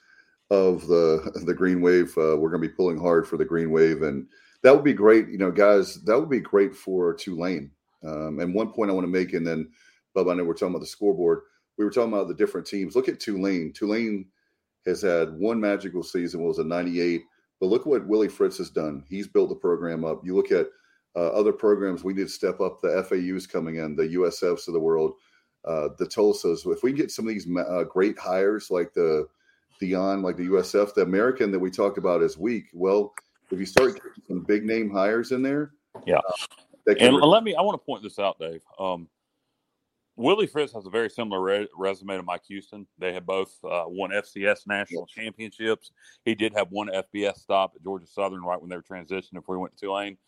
Speaker 3: of the the Green Wave. Uh, we're going to be pulling hard for the Green Wave, and that would be great. You know, guys, that would be great for Tulane. Um, and one point I want to make, and then Bub, I know we're talking about the scoreboard. We were talking about the different teams. Look at Tulane. Tulane has had one magical season. Was a '98 but look what Willie Fritz has done. He's built the program up. You look at uh, other programs, we need to step up. The FAU's coming in, the USFs of the world, uh, the Tulsas. If we get some of these uh, great hires like the Deion, like the USF, the American that we talked about is weak. Well, if you start getting some big name hires in there,
Speaker 4: yeah. Uh, and re- let me, I want to point this out, Dave. Um, Willie Fritz has a very similar re- resume to Mike Houston. They have both uh, won FCS national yes. championships. He did have one FBS stop at Georgia Southern right when they were transitioning before he went to Tulane.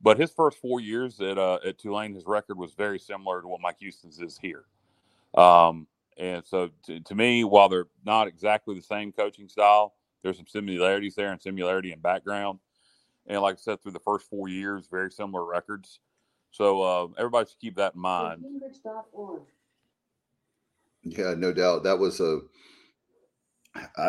Speaker 4: But his first four years at uh, at Tulane, his record was very similar to what Mike Houston's is here. Um, and so, to, to, me, while they're not exactly the same coaching style, there's some similarities there and similarity in background. And like I said, through the first four years, very similar records. So uh, everybody should keep that in mind.
Speaker 3: Yeah, no doubt. That was a.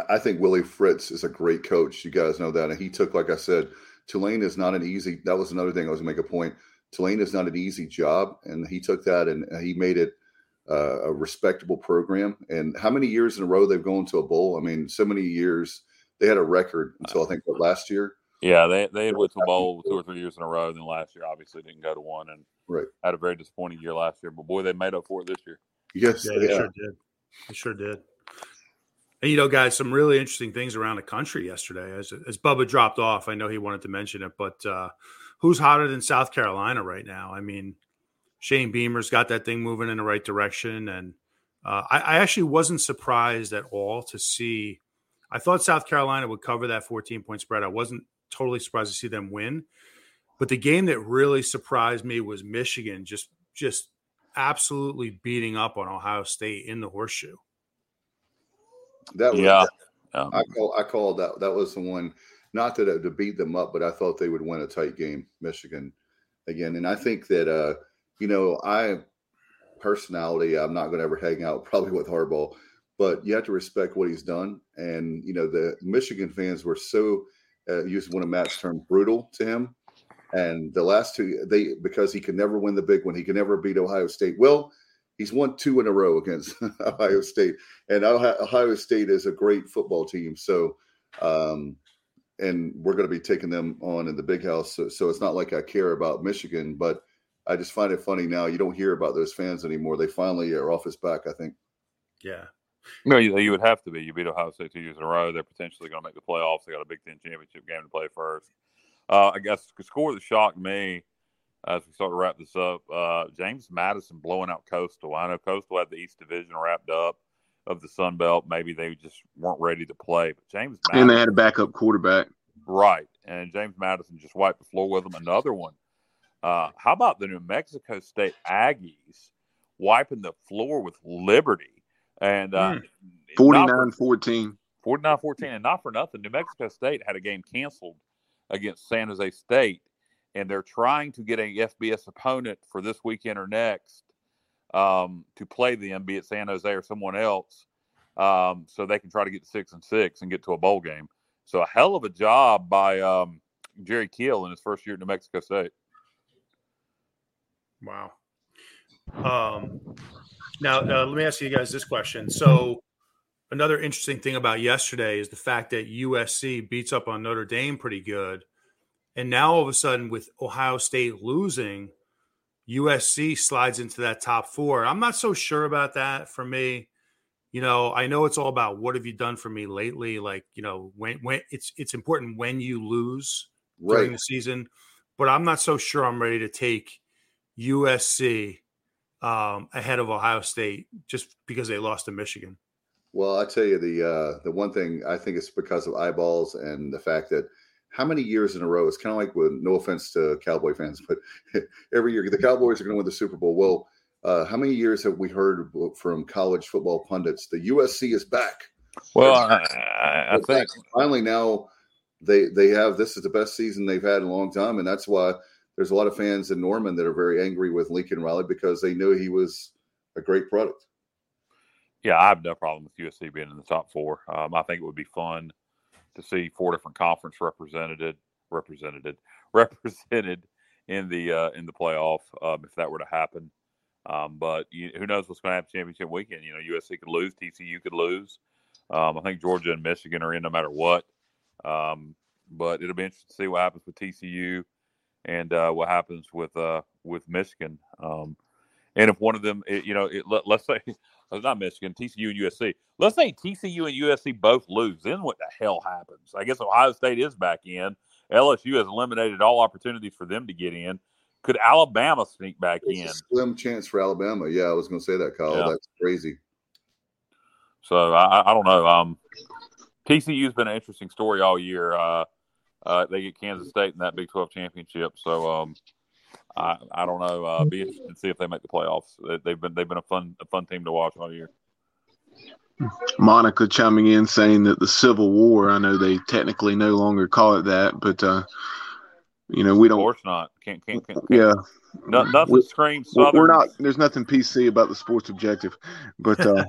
Speaker 3: I think Willie Fritz is a great coach. You guys know that, and he took, like I said, Tulane is not an easy. That was another thing I was going to make a point. Tulane is not an easy job, and he took that and he made it uh, a respectable program. And how many years in a row they've gone to a bowl? I mean, so many years. They had a record until I think what, last year.
Speaker 4: Yeah, they they had went to a bowl two or three years in a row. And Then last year, obviously, didn't go to one, and
Speaker 3: right.
Speaker 4: had a very disappointing year last year. But boy, they made up for it this year.
Speaker 3: Yes,
Speaker 6: yeah, they yeah. sure did. They sure did. And you know, guys, some really interesting things around the country yesterday. As as Bubba dropped off, I know he wanted to mention it, but uh, who's hotter than South Carolina right now? I mean, Shane Beamer's got that thing moving in the right direction, and uh, I, I actually wasn't surprised at all to see. I thought South Carolina would cover that 14 point spread. I wasn't totally surprised to see them win. But the game that really surprised me was Michigan just just absolutely beating up on Ohio State in the horseshoe.
Speaker 3: That was, yeah. I call I called that that was the one not that to beat them up, but I thought they would win a tight game, Michigan again. And I think that uh, you know, I personality, I'm not gonna ever hang out probably with Harbaugh, but you have to respect what he's done. And you know, the Michigan fans were so uh, used one of Matt's term, brutal to him. And the last two, they because he could never win the big one, he could never beat Ohio State. Well, he's won two in a row against Ohio State, and Ohio State is a great football team. So, um, and we're going to be taking them on in the big house. So, so it's not like I care about Michigan, but I just find it funny now. You don't hear about those fans anymore. They finally are off his back. I think.
Speaker 6: Yeah,
Speaker 4: no, you, you would have to be. You beat Ohio State two years in a row. They're potentially going to make the playoffs. They got a Big Ten championship game to play first. Uh, I guess the score that shocked me as we start to wrap this up, uh, James Madison blowing out Coastal. I know Coastal had the East Division wrapped up of the Sun Belt. Maybe they just weren't ready to play. But James
Speaker 5: Madison, and they had a backup quarterback,
Speaker 4: right? And James Madison just wiped the floor with them. Another one. Uh, how about the New Mexico State Aggies wiping the floor with Liberty? And uh, mm.
Speaker 5: 49 14.
Speaker 4: 49 14. And not for nothing, New Mexico State had a game canceled against San Jose State. And they're trying to get a FBS opponent for this weekend or next um, to play them, be it San Jose or someone else, um, so they can try to get six and six and get to a bowl game. So a hell of a job by um, Jerry Kill in his first year at New Mexico State.
Speaker 6: Wow. Um, now, uh, let me ask you guys this question. So, another interesting thing about yesterday is the fact that USC beats up on Notre Dame pretty good. And now all of a sudden, with Ohio State losing, USC slides into that top four. I'm not so sure about that for me. You know, I know it's all about what have you done for me lately. Like, you know, when when it's it's important when you lose right. during the season, but I'm not so sure I'm ready to take USC um, ahead of Ohio State just because they lost to Michigan.
Speaker 3: Well, I tell you the uh, the one thing I think it's because of eyeballs and the fact that how many years in a row it's kind of like with no offense to Cowboy fans, but every year the Cowboys are going to win the Super Bowl. Well, uh, how many years have we heard from college football pundits? The USC is back.
Speaker 4: Well, I, I think
Speaker 3: finally now they they have this is the best season they've had in a long time, and that's why there's a lot of fans in Norman that are very angry with Lincoln Riley because they knew he was a great product.
Speaker 4: Yeah, I have no problem with USC being in the top four. Um, I think it would be fun to see four different conference represented represented represented in the uh, in the playoff um, if that were to happen. Um, but you, who knows what's going to happen championship weekend? You know, USC could lose, TCU could lose. Um, I think Georgia and Michigan are in no matter what. Um, but it'll be interesting to see what happens with TCU and uh, what happens with uh, with Michigan. Um, and if one of them, it, you know, it, let, us say not Michigan, TCU and USC. Let's say TCU and USC both lose. Then what the hell happens? I guess Ohio State is back in. LSU has eliminated all opportunities for them to get in. Could Alabama sneak back in?
Speaker 3: slim chance for Alabama. Yeah, I was going to say that, Kyle. Yeah. That's crazy.
Speaker 4: So I, I don't know. Um, TCU's been an interesting story all year. Uh, uh, they get Kansas State in that Big Twelve championship. So um, I, I don't know. Uh, be interested to see if they make the playoffs. They've been they've been a fun a fun team to watch all year.
Speaker 5: Monica chiming in saying that the Civil War. I know they technically no longer call it that, but uh, you know we don't.
Speaker 4: Of course not. Can't can't. can't, can't.
Speaker 5: Yeah.
Speaker 4: No, nothing we, screams.
Speaker 5: Southern. We're not. There's nothing PC about the sports objective, but uh,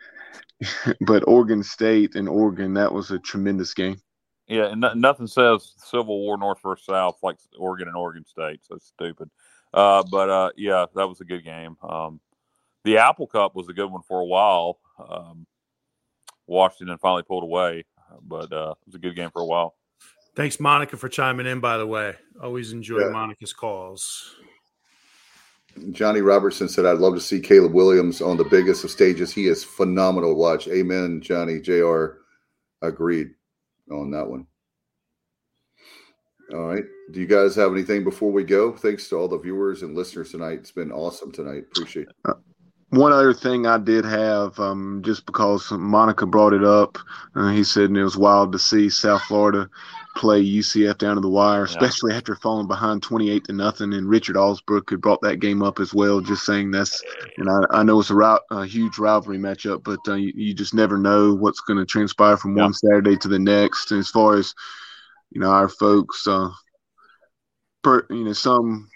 Speaker 5: but Oregon State and Oregon that was a tremendous game.
Speaker 4: Yeah, and no, nothing says Civil War North versus South like Oregon and Oregon State. So stupid. Uh, but uh, yeah, that was a good game. Um, the Apple Cup was a good one for a while. Um, Washington finally pulled away, but uh, it was a good game for a while.
Speaker 6: Thanks, Monica, for chiming in. By the way, always enjoy yeah. Monica's calls.
Speaker 3: Johnny Robertson said, "I'd love to see Caleb Williams on the biggest of stages. He is phenomenal to watch." Amen, Johnny. Jr. Agreed on that one. All right. Do you guys have anything before we go? Thanks to all the viewers and listeners tonight. It's been awesome tonight. Appreciate it. Uh,
Speaker 5: one other thing I did have, um, just because Monica brought it up, uh, he said it was wild to see South Florida play UCF down to the wire, especially yeah. after falling behind 28 to nothing. And Richard Alsbrook had brought that game up as well, just saying that's, and I, I know it's a, a huge rivalry matchup, but uh, you, you, just never know what's going to transpire from yeah. one Saturday to the next. And as far as, you know, our folks, uh, per, you know, some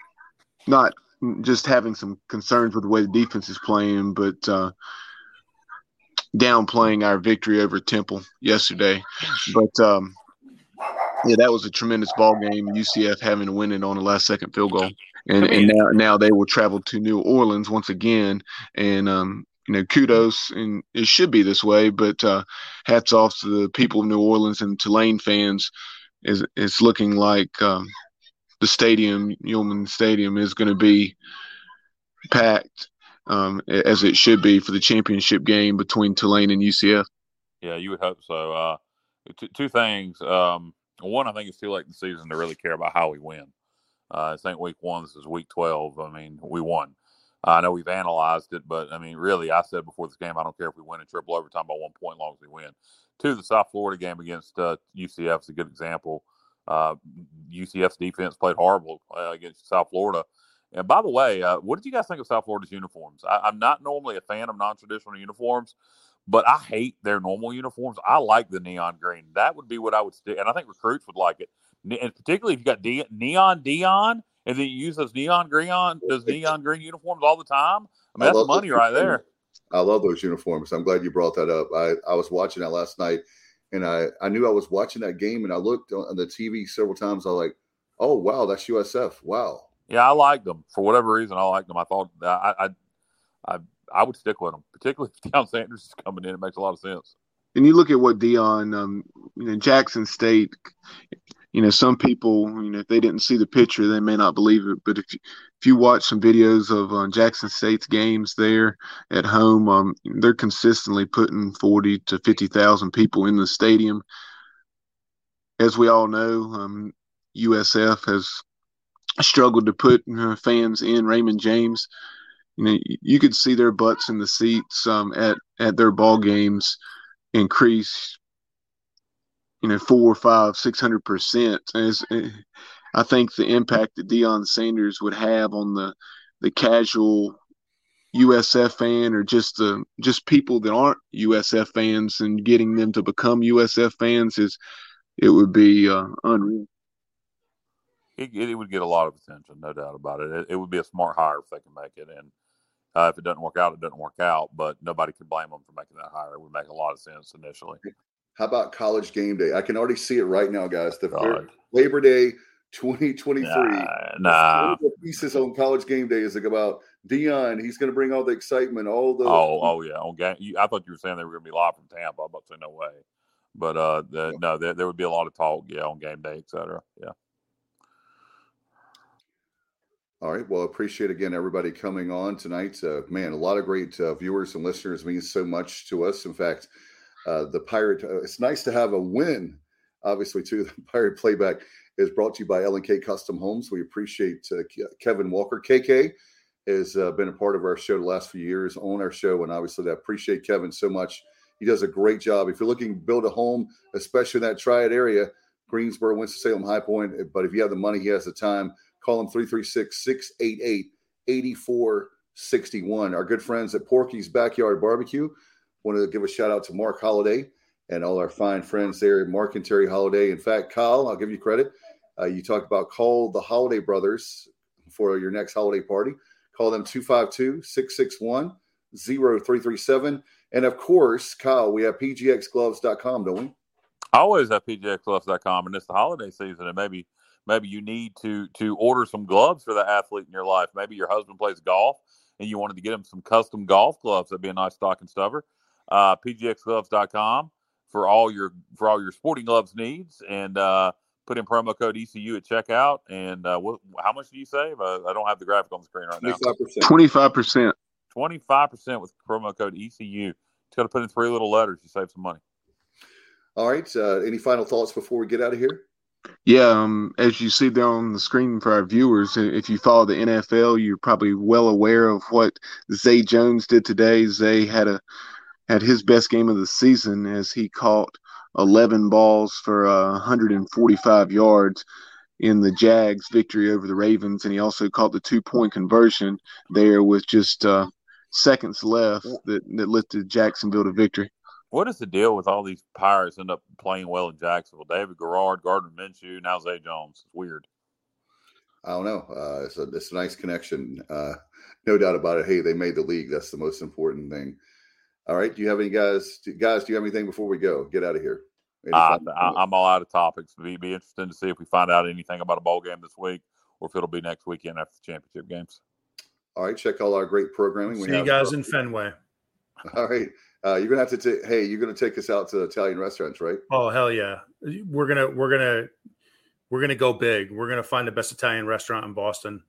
Speaker 5: not just having some concerns with the way the defense is playing, but uh, downplaying our victory over Temple yesterday. But um, yeah, that was a tremendous ball game. UCF having to win it on the last second field goal, and, and now now they will travel to New Orleans once again. And um, you know, kudos, and it should be this way. But uh, hats off to the people of New Orleans and Tulane fans. Is it's looking like um, the stadium, Yulman Stadium, is going to be packed um, as it should be for the championship game between Tulane and UCF.
Speaker 4: Yeah, you would hope so. Uh, t- two things. Um, one, I think it's too late in the season to really care about how we win. Uh, I think week one, this is week 12. I mean, we won. I know we've analyzed it, but I mean, really, I said before this game, I don't care if we win in triple overtime by one point, long as we win. Two, the South Florida game against uh, UCF is a good example. Uh, UCF's defense played horrible uh, against South Florida. And by the way, uh, what did you guys think of South Florida's uniforms? I, am not normally a fan of non-traditional uniforms, but I hate their normal uniforms. I like the neon green. That would be what I would stick, and I think recruits would like it. And particularly if you got De- neon Deion, and then you use those neon green on those neon green uniforms all the time. I mean, I that's money right there.
Speaker 3: I love those uniforms. I'm glad you brought that up. I, I was watching that last night, and I, I knew I was watching that game, and I looked on the TV several times. I was like, oh wow, that's USF. Wow.
Speaker 4: Yeah, I liked them for whatever reason. I liked them. I thought I I I, I would stick with them, particularly if Deion Sanders is coming in. It makes a lot of sense.
Speaker 5: And you look at what Deion, um, you know, Jackson State. You know, some people, you know, if they didn't see the picture, they may not believe it. But if you, if you watch some videos of uh, Jackson State's games there at home, um, they're consistently putting forty to fifty thousand people in the stadium. As we all know, um, USF has struggled to put uh, fans in Raymond James. You know, you could see their butts in the seats um, at at their ball games increase. You know, four, five, six hundred percent. As eh, I think the impact that Deion Sanders would have on the the casual USF fan or just uh, just people that aren't USF fans and getting them to become USF fans is it would be uh, unreal.
Speaker 4: It, it, would get a lot of attention, no doubt about it. it. it. would be a smart hire if they can make it, and uh, if it doesn't work out, it doesn't work out. But nobody can blame them for making that hire. It would make a lot of sense initially.
Speaker 3: How about college game day? I can already see it right now, guys. The Labor Day 2023. Nah,
Speaker 4: nah.
Speaker 3: The pieces on college game day is like about Deion. He's going to bring all the excitement, all the.
Speaker 4: Oh, oh yeah. On game, you, I thought you were saying they were going to be live from Tampa. I'm about to say no way, but uh, the, yeah. no, there, there, would be a lot of talk, yeah, on game day, etc. Yeah.
Speaker 3: All right. Well, I appreciate again everybody coming on tonight. Uh, man, a lot of great uh, viewers and listeners means so much to us. In fact, uh, the Pirate. Uh, it's nice to have a win. Obviously, too. The Pirate playback is brought to you by L&K Custom Homes. We appreciate uh, Kevin Walker. KK has uh, been a part of our show the last few years on our show, and obviously, I appreciate Kevin so much. He does a great job. If you're looking to build a home, especially in that Triad area, Greensboro, Winston-Salem, High Point, but if you have the money, he has the time Call them 336 688 8461. Our good friends at Porky's Backyard Barbecue. Wanted to give a shout out to Mark Holiday and all our fine friends there, Mark and Terry Holiday. In fact, Kyle, I'll give you credit. Uh, you talked about call the Holiday Brothers for your next holiday party. Call them 252 661 0337. And of course, Kyle, we have pgxgloves.com, don't we?
Speaker 4: Always have pgxgloves.com, and it's the holiday season, and maybe maybe you need to to order some gloves for the athlete in your life. Maybe your husband plays golf and you wanted to get him some custom golf gloves. That'd be a nice stocking stuffer. Uh, PGXGloves.com for all your for all your sporting gloves needs, and uh, put in promo code ECU at checkout. And uh, what, how much do you save? Uh, I don't have the graphic on the screen right now.
Speaker 5: Twenty five percent.
Speaker 4: Twenty five percent with promo code ECU. Just got to put in three little letters. You save some money.
Speaker 3: All right. Uh, any final thoughts before we get out of here?
Speaker 5: Yeah, um, as you see there on the screen for our viewers, if you follow the NFL, you're probably well aware of what Zay Jones did today. Zay had a had his best game of the season as he caught 11 balls for uh, 145 yards in the Jags' victory over the Ravens, and he also caught the two point conversion there with just uh, seconds left that, that lifted Jacksonville to victory.
Speaker 4: What is the deal with all these Pirates end up playing well in Jacksonville? David Garrard, Gardner Minshew, now Zay Jones. It's weird.
Speaker 3: I don't know. Uh, it's, a, it's a nice connection. Uh, no doubt about it. Hey, they made the league. That's the most important thing. All right. Do you have any guys? Do, guys, do you have anything before we go? Get out of here.
Speaker 4: Uh, I'm all out of topics. Be be interesting to see if we find out anything about a bowl game this week, or if it'll be next weekend after the championship games.
Speaker 3: All right. Check all our great programming.
Speaker 6: See we you guys in Fenway.
Speaker 3: All right. Uh, you're gonna have to take. Hey, you're gonna take us out to Italian restaurants, right?
Speaker 6: Oh hell yeah! We're gonna we're gonna we're gonna go big. We're gonna find the best Italian restaurant in Boston,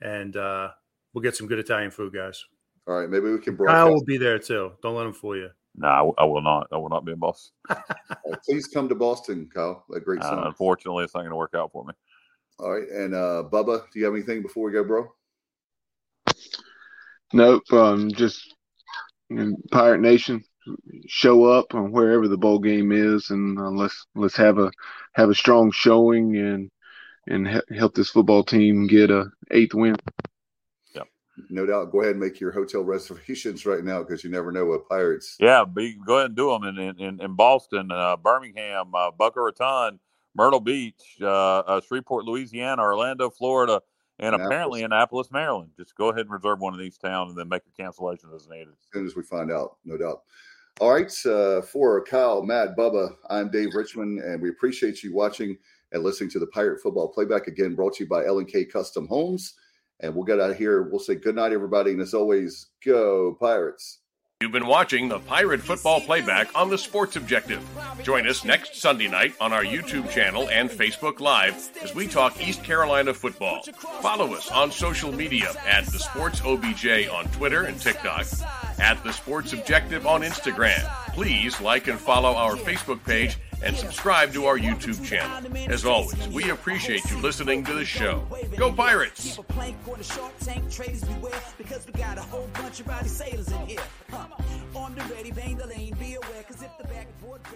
Speaker 6: and uh, we'll get some good Italian food, guys.
Speaker 3: All right, maybe we can.
Speaker 6: Broadcast. Kyle will be there too. Don't let him fool you.
Speaker 4: No, I will not. I will not be in Boston.
Speaker 3: please come to Boston, Kyle. A great
Speaker 4: uh, unfortunately, it's not going to work out for me.
Speaker 3: All right, and uh, Bubba, do you have anything before we go, bro?
Speaker 5: Nope. Um, just Pirate Nation show up on wherever the bowl game is, and uh, let's let's have a have a strong showing and and he- help this football team get a eighth win.
Speaker 3: Yeah, no doubt. Go ahead and make your hotel reservations right now because you never know what Pirates.
Speaker 4: Yeah, be, go ahead and do them in in, in Boston, uh, Birmingham, uh, Boca Raton, Myrtle Beach, uh, uh, Shreveport, Louisiana, Orlando, Florida and Annapolis. apparently Annapolis, Maryland. Just go ahead and reserve one of these towns and then make your cancellations as needed.
Speaker 3: As soon as we find out, no doubt. All right. Uh, for Kyle, Matt, Bubba, I'm Dave Richmond, and we appreciate you watching and listening to the Pirate Football Playback. Again, brought to you by L&K Custom Homes. And we'll get out of here. We'll say good night, everybody. And as always, go Pirates.
Speaker 2: You've been watching the Pirate Football Playback on the Sports Objective. Join us next Sunday night on our YouTube channel and Facebook Live as we talk East Carolina football. Follow us on social media at the Sports OBJ on Twitter and TikTok, at the Sports Objective on Instagram. Please like and follow our Facebook page and subscribe to our YouTube channel. As always, we appreciate you listening to the show. Go Pirates!